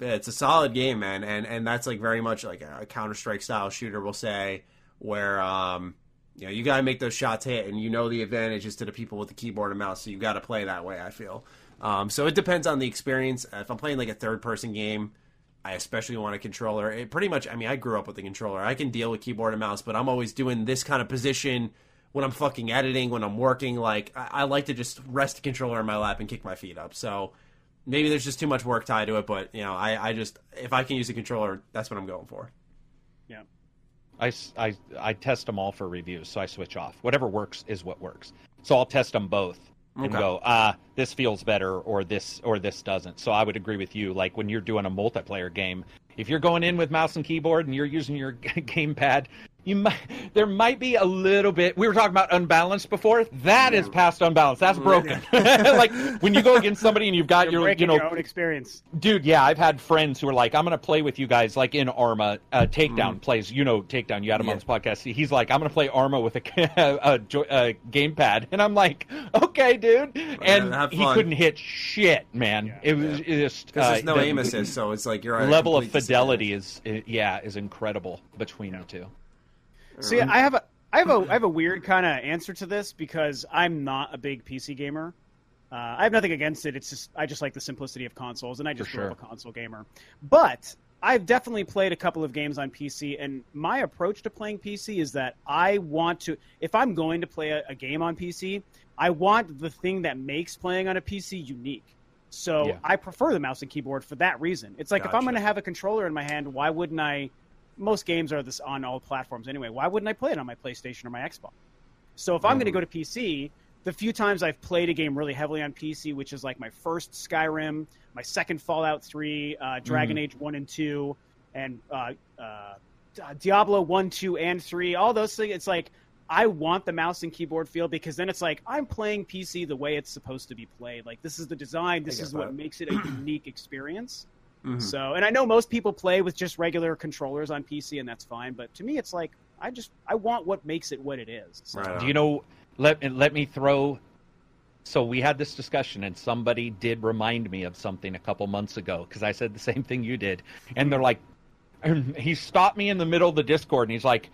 it's a solid game, man. And and that's like very much like a Counter Strike style shooter, we'll say, where um, you know you gotta make those shots hit, and you know the advantage is to the people with the keyboard and mouse, so you got to play that way. I feel. Um, so it depends on the experience. If I'm playing like a third person game, I especially want a controller. It pretty much, I mean, I grew up with a controller. I can deal with keyboard and mouse, but I'm always doing this kind of position when I'm fucking editing, when I'm working. Like, I, I like to just rest the controller in my lap and kick my feet up. So maybe there's just too much work tied to it, but, you know, I, I just, if I can use a controller, that's what I'm going for. Yeah. I I test them all for reviews, so I switch off. Whatever works is what works. So I'll test them both and go, ah, this feels better, or this or this doesn't. So I would agree with you. Like when you're doing a multiplayer game, if you're going in with mouse and keyboard and you're using your gamepad, you might there might be a little bit. We were talking about unbalanced before. That is past unbalanced. That's broken. like when you go against somebody and you've got You're your, you know, your own experience. dude yeah i've had friends who are like i'm gonna play with you guys like in arma uh, takedown plays you know takedown you had him on Yeah. this podcast he's like i'm gonna play arma with a, a, a gamepad and i'm like okay dude and he couldn't hit shit man it was just Because uh, there's no the aim assist, so it's like a level of fidelity disadvantage. is yeah is incredible between the two So yeah, I have a I have a I have a weird kind of answer to this because I'm not a big PC gamer. Uh, I have nothing against it. It's just I just like the simplicity of consoles, and I just For grew up a console gamer. But I've definitely played a couple of games on PC, and my approach to playing PC is that I want to. If I'm going to play a, a game on PC, I want the thing that makes playing on a PC unique. So Yeah. I prefer the mouse and keyboard for that reason. It's like if I'm going to have a controller in my hand, why wouldn't I? Most games are this on all platforms anyway. Why wouldn't I play it on my PlayStation or my Xbox? So if I'm going to go to PC, the few times I've played a game really heavily on PC, which is like my first Skyrim, my second Fallout 3, uh, Dragon Age 1 and 2, and uh, uh, Diablo 1, 2, and 3, all those things, it's like I want the mouse and keyboard feel because then it's like I'm playing PC the way it's supposed to be played. Like this is the design, this is what makes it a unique experience. Mhm. So, and I know most people play with just regular controllers on PC, and that's fine. But to me, it's like I just I want what makes it what it is. So, Right. Do you know? Let let me throw. So we had this discussion, and somebody did remind me of something a couple months ago because I said the same thing you did, and they're like, he stopped me in the middle of the Discord, and he's like,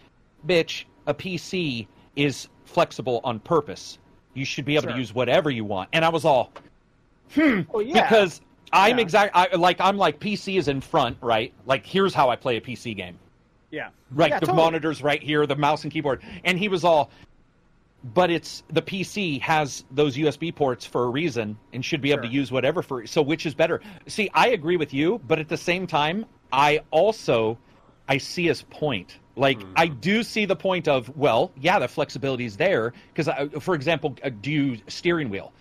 "Bitch, a PC is flexible on purpose. You should be able Sure. to use whatever you want. And I was all Well, yeah. because I'm Yeah. exact. I, like I'm like PC is in front, right? Like here's how I play a PC game. yeah, Right, Yeah, the totally. monitors right here, the mouse and keyboard, and he was all. But it's the PC has those USB ports for a reason and should be able to use whatever for. So which is better? See, I agree with you, but at the same time, I also I see his point. Like I do see the point of well, yeah, the flexibility is there because, for example, uh, do you steering wheel?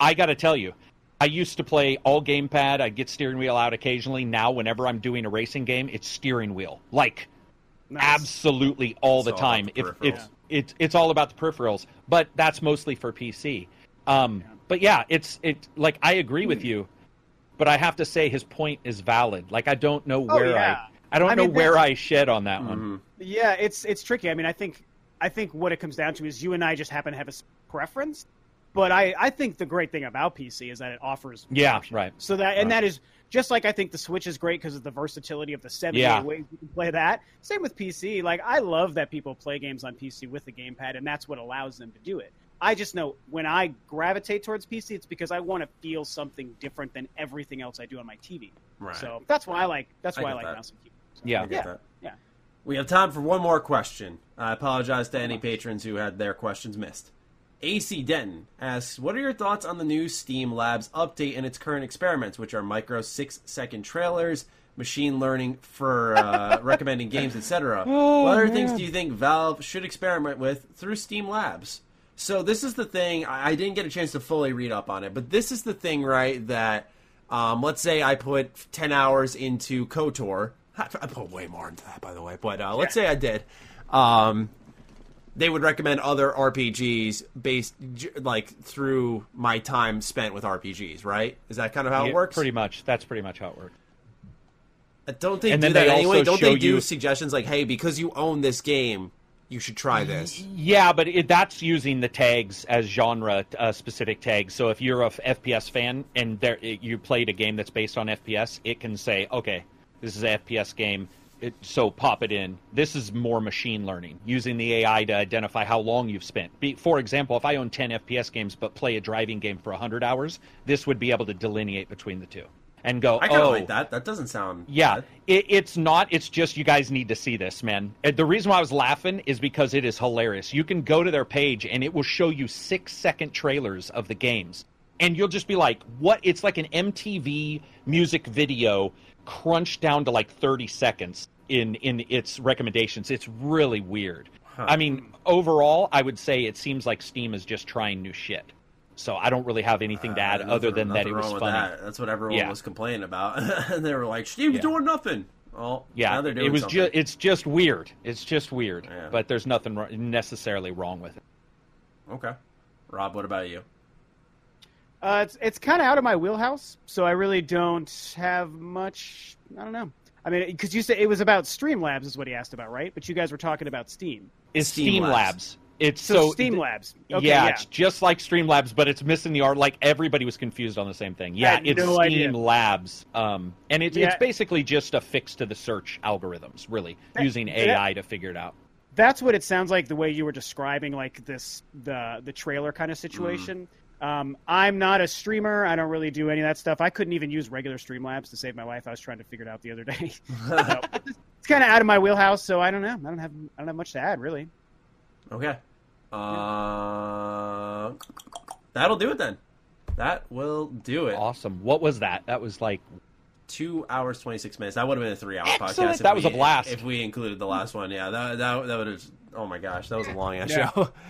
I got to tell you, I used to play all gamepad. I'd get steering wheel out occasionally. Now, whenever I'm doing a racing game, it's steering wheel. Like Nice. absolutely all the all time. the If peripherals. it's it's it's all about the peripherals, but that's mostly for PC. Um, But yeah, it's it like I agree Hmm. with you, but I have to say his point is valid. Like I don't know Oh, where yeah. I I don't I know mean, where I shed on that one. Yeah, it's it's tricky. I mean, I think I think what it comes down to is you and I just happen to have a preference. But I, I think the great thing about PC is that it offers Yeah, options. right. So that and that is just like I think the Switch is great because of the versatility of the seventy Yeah. ways you can play that. Same with PC. Like I love that people play games on PC with the gamepad, and that's what allows them to do it. I just know when I gravitate towards PC, it's because I want to feel something different than everything else I do on my TV. Right. So that's why I like that's why I, get like that. mouse and keyboard. Yeah. I get Yeah. that. Yeah. We have time for one more question. I apologize to any patrons who had their questions missed. AC Denton asks, "What are your thoughts on the new Steam Labs update and its current experiments, which are micro six-second trailers, machine learning for uh, recommending games, etc. Oh, what other things do you think Valve should experiment with through Steam Labs?" So this is the thing. I I didn't get a chance to fully read up on it, but this is the thing, right? That um, let's say I put ten hours into Kotor. I I put way more into that, by the way. But uh, let's say I did. Um, they would recommend other RPGs based like through my time spent with RPGs, right? Is that kind of how Yeah, it works? Pretty much. That's pretty much how it works. Don't they And do that they anyway? Don't they do you- suggestions like, "Hey, because you own this game, you should try this"? Yeah, but it, that's using the tags as genre uh, specific tags. So if you're a f- FPS fan and there you played a game that's based on FPS, it can say, okay, this is an FPS game. It, so pop it in. This is more machine learning, using the AI to identify how long you've spent. Be, for example, if I own 10 FPS games but play a driving game for 100 hours, this would be able to delineate between the two and go, I kind of oh, like that. That doesn't sound yeah, it, it's not. It's just you guys need to see this, man. Uh, The reason why I was laughing is because it is hilarious. You can go to their page and it will show you six second trailers of the games, and you'll just be like, "What?" It's like an MTV music video crunched down to like thirty seconds in in its recommendations. It's really weird. I mean, overall, I would say it seems like Steam is just trying new shit. So I don't really have anything to add Uh, other than that it was funny. That. That's what everyone Yeah. was complaining about, and they were like, "Steam's Yeah. doing nothing." Well, Yeah, now they're doing it was just it's just weird. It's just weird, Yeah. but there's nothing necessarily wrong with it. okay. Rob, what about you? Uh, it's it's kind of out of my wheelhouse, so I really don't have much. I don't know. I mean, because you said it was about Streamlabs, is what he asked about, right? But you guys were talking about Steam. It's Steam Steam, Labs. Labs. It's So, so, Steam Labs. Okay, yeah, yeah. it's just like Streamlabs, but it's missing the art. Like everybody was confused on the same thing. Yeah, it's no Steam idea. Labs, um, and it's Yeah. it's basically just a fix to the search algorithms, really using that- AI to figure it out. That's what it sounds like the way you were describing, like this the the trailer kind of situation. Um, I'm not a streamer. I don't really do any of that stuff. I couldn't even use regular Streamlabs to save my life. I was trying to figure it out the other day. So, it's kind of out of my wheelhouse, so I don't know. I don't have I don't have much to add, really. Okay. Uh, that'll do it then. That will do it. Awesome. What was that? That was like Two hours twenty six minutes. That would have been a three hour Excellent. podcast. if That was we- a blast. If we included the last one, yeah, that that, that would have. Oh my gosh, that was a long ass Yeah. show.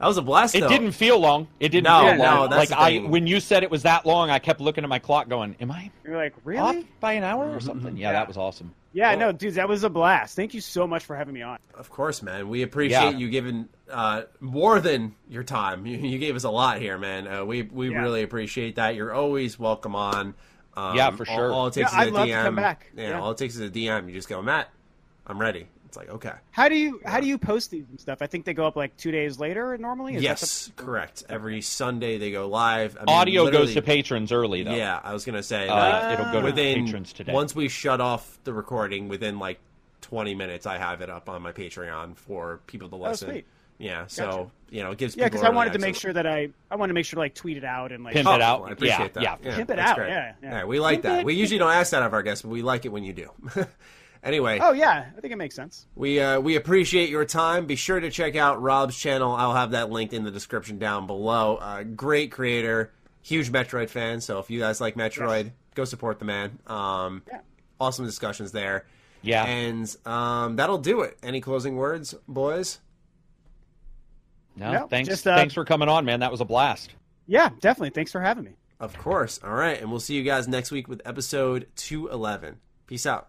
that was a blast. It though. didn't feel long. It didn't No, feel no, long. that's like I, when you said it was that long, I kept looking at my clock, going, "Am I You're like, off really? by an hour or something?" Yeah, Yeah. that was awesome. Yeah, Well- no, dudes, that was a blast. Thank you so much for having me on. Of course, man. We appreciate Yeah. you giving uh, more than your time. You, you gave us a lot here, man. Uh, we we Yeah. really appreciate that. You're always welcome on. Um, Yeah, for sure. All, it takes Yeah, is I'd a love to DM. come back. Yeah, Yeah. all it takes is a DM. You just go, Matt, I'm ready. It's like okay. How do you how do you post these and stuff? I think they go up like two days later normally. Is that yes, correct. Every Sunday they go live. I mean, Audio goes to patrons early though. Yeah, I was gonna say Uh, like, it'll go to within patrons today. once we shut off the recording within like 20 minutes, I have it up on my Patreon for people to listen. Oh, sweet. Yeah, so Gotcha. you know, it gives Yeah, because I wanted to make sure that I I wanted to make sure to like tweet it out and like Pimp Oh, it out. I appreciate Yeah, that. yeah. Pimp it out, great. yeah, yeah. we like Pimp that. it, We usually it. don't ask that of our guests, but we like it when you do. anyway, Oh yeah, I think it makes sense. we uh, we appreciate your time. Be sure to check out Rob's channel. I'll have that linked in the description down below. Uh, great creator, huge Metroid fan. So if you guys like Metroid, Yes. go support the man. Um, Yeah. Awesome discussions there. Yeah. And um, that'll do it. Any closing words, boys? No, No, thanks. just, uh, thanks for coming on, man. That was a blast. Yeah, definitely. Thanks for having me. Of course. All right. And we'll see you guys next week with episode 211. Peace out.